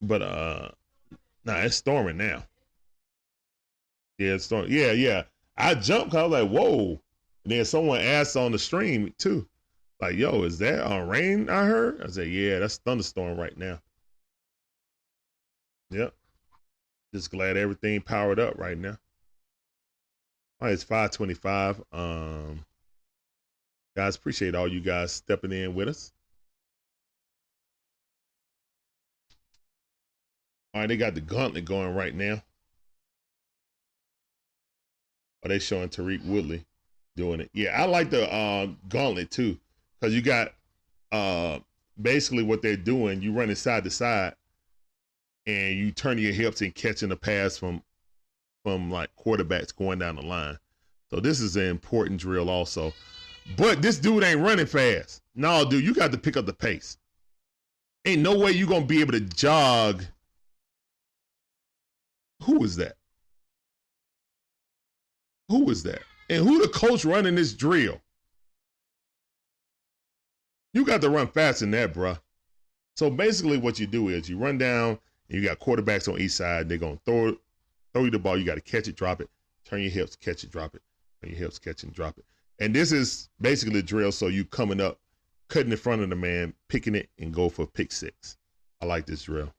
But uh nah, it's storming now. Yeah, it's storming. Yeah, yeah. I jumped cause I was like, whoa. And then someone asked on the stream too. Like, yo, is that a rain I heard? I said, yeah, that's thunderstorm right now. Yep. Just glad everything powered up right now. All right, it's 525. Um guys, appreciate all you guys stepping in with us. All right, they got the gauntlet going right now. Are they showing Tariq Woodley doing it? Yeah, I like the uh, gauntlet too, because you got uh, basically what they're doing. You running side to side, and you turn your hips and catching the pass from from like quarterbacks going down the line. So this is an important drill also. But this dude ain't running fast. No, dude, you got to pick up the pace. Ain't no way you gonna be able to jog. Who is that? Who is that? And who the coach running this drill? You got to run faster than that, bruh. So basically, what you do is you run down, and you got quarterbacks on each side. They're gonna throw it, throw you the ball. You got to catch it, drop it, turn your hips, catch it, drop it, turn your hips, catch it, drop it. And this is basically the drill. So you coming up, cutting in front of the man, picking it, and go for pick six. I like this drill.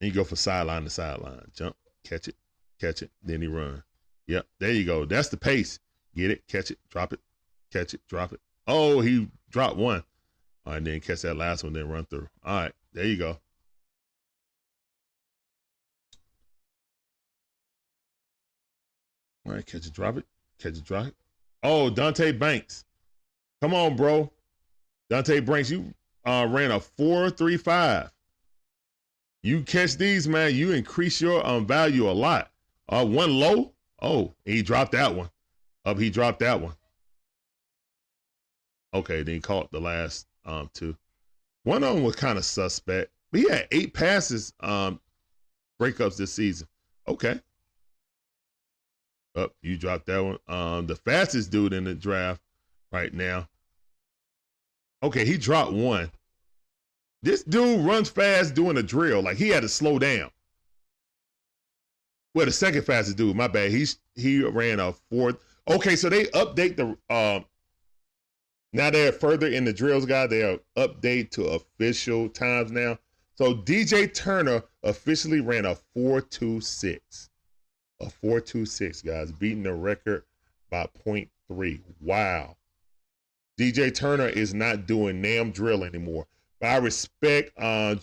And you go for sideline to sideline. Jump, catch it, catch it, then he run. Yep, there you go. That's the pace. Get it, catch it, drop it, catch it, drop it. Oh, he dropped one. All right, then catch that last one, then run through. All right, there you go. All right, catch it, drop it, catch it, drop it. Oh, Deonte Banks. Come on, bro. Deonte Banks, you uh, ran a 435. You catch these, man, you increase your um, value a lot. Uh, one low. Oh, he dropped that one. Up, he dropped that one. Okay, then he caught the last um two. One of them was kind of suspect, but he had eight passes um breakups this season. Okay. Up, oh, you dropped that one. Um, the fastest dude in the draft right now. Okay, he dropped one. This dude runs fast doing a drill. Like he had to slow down. Well, the second fastest dude, my bad. He's he ran a fourth. Okay, so they update the um now they're further in the drills guy. They are update to official times now. So DJ Turner officially ran a 426 a 426, guys, beating the record by 0.3. Wow. DJ Turner is not doing NAM drill anymore. But I respect uh,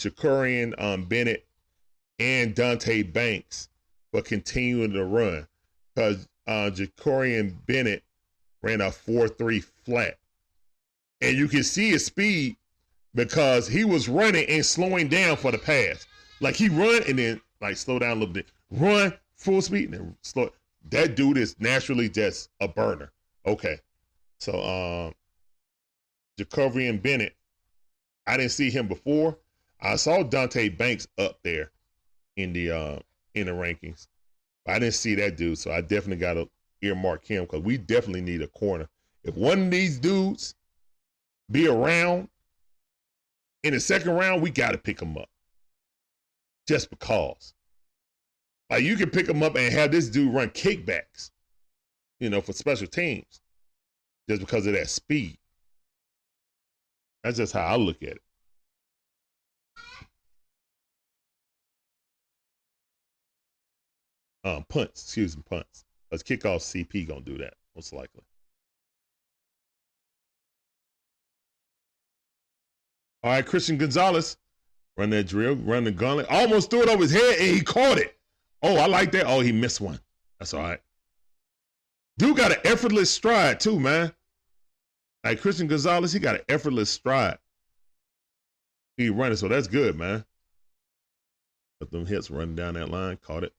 um, Bennett and Deonte Banks for continuing to run because uh, Jakorian Bennett ran a 4-3 flat. And you can see his speed because he was running and slowing down for the pass. Like he run and then like slow down a little bit. Run full speed and then slow. That dude is naturally just a burner. Okay. So um Jacoby Bennett, I didn't see him before. I saw Deonte Banks up there in the uh in the rankings. I didn't see that dude, so I definitely got to earmark him because we definitely need a corner. If one of these dudes be around in the second round, we got to pick him up. Just because. Like you can pick him up and have this dude run kickbacks, you know, for special teams, just because of that speed. That's just how I look at it. Um, punts, excuse me, punts. Because kickoff CP gonna do that most likely. All right, Christian Gonzalez, run that drill, run the gauntlet. Almost threw it over his head and he caught it. Oh, I like that. Oh, he missed one. That's all right. Dude got an effortless stride too, man. Like Christian Gonzalez, he got an effortless stride. He running, so that's good, man. Let them hits running down that line, caught it.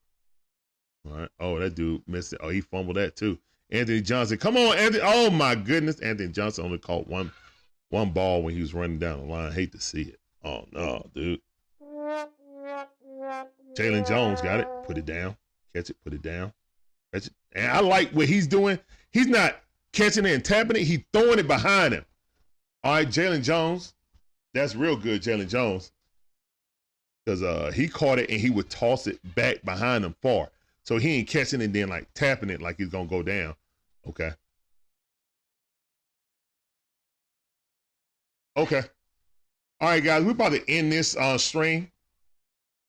Oh, that dude missed it. Oh, he fumbled that too. Anthony Johnson. Come on, Anthony. Oh my goodness. Anthony Johnson only caught one one ball when he was running down the line. Hate to see it. Oh no, dude. Jaylon Jones got it. Put it down. Catch it. Put it down. Catch it. And I like what he's doing. He's not catching it and tapping it. He's throwing it behind him. All right, Jaylon Jones. That's real good, Jaylon Jones. Because uh, he caught it and he would toss it back behind him far. So he ain't catching it then like tapping it like he's gonna go down. Okay. Okay. All right, guys, we're about to end this uh, stream.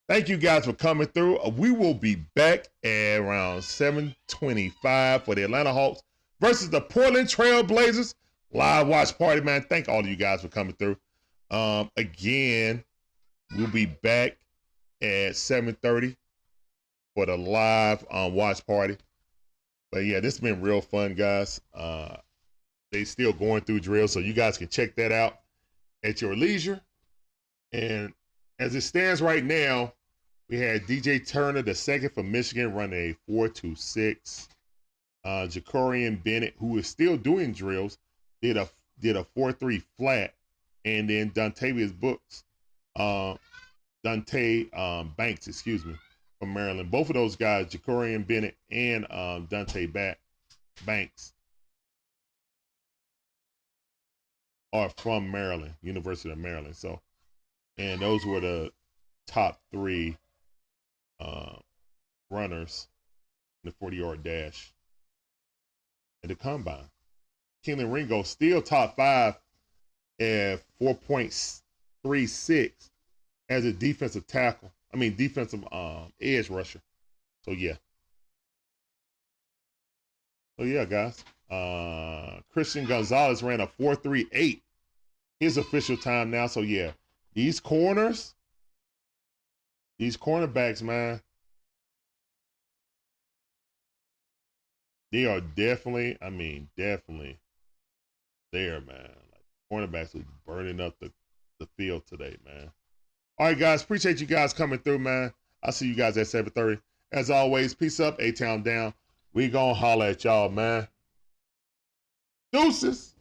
Thank you guys for coming through. Uh, we will be back at around 725 for the Atlanta Hawks versus the Portland Trail Blazers. Live watch party, man. Thank all of you guys for coming through. Um, again, we'll be back at 730 for the live um, watch party. But yeah, this has been real fun, guys. Uh, they still going through drills, so you guys can check that out at your leisure. And as it stands right now, we had DJ Turner, the second from Michigan, running a 426. Uh, Jakorian Bennett, who is still doing drills, did a did a 4-3 flat. And then Dontavius Books, uh, Deonte um, Banks, excuse me, from Maryland. Both of those guys, Jakorian Bennett and um, Deonte Bat- Banks, are from Maryland, University of Maryland. So, and those were the top three uh, runners in the 40 yard dash at the combine. Kelee Ringo still top five at 4.36 as a defensive tackle. I mean, defensive um, edge rusher. So, yeah. So, yeah, guys. Uh, Christian Gonzalez ran a 4.38. His official time now. So, yeah, these corners, these cornerbacks, man, they are definitely, I mean, definitely there, man. Like cornerbacks are burning up the, the field today, man. All right, guys. Appreciate you guys coming through, man. I'll see you guys at 7:30. As always, peace up, A Town down. We gonna holler at y'all, man. Deuces.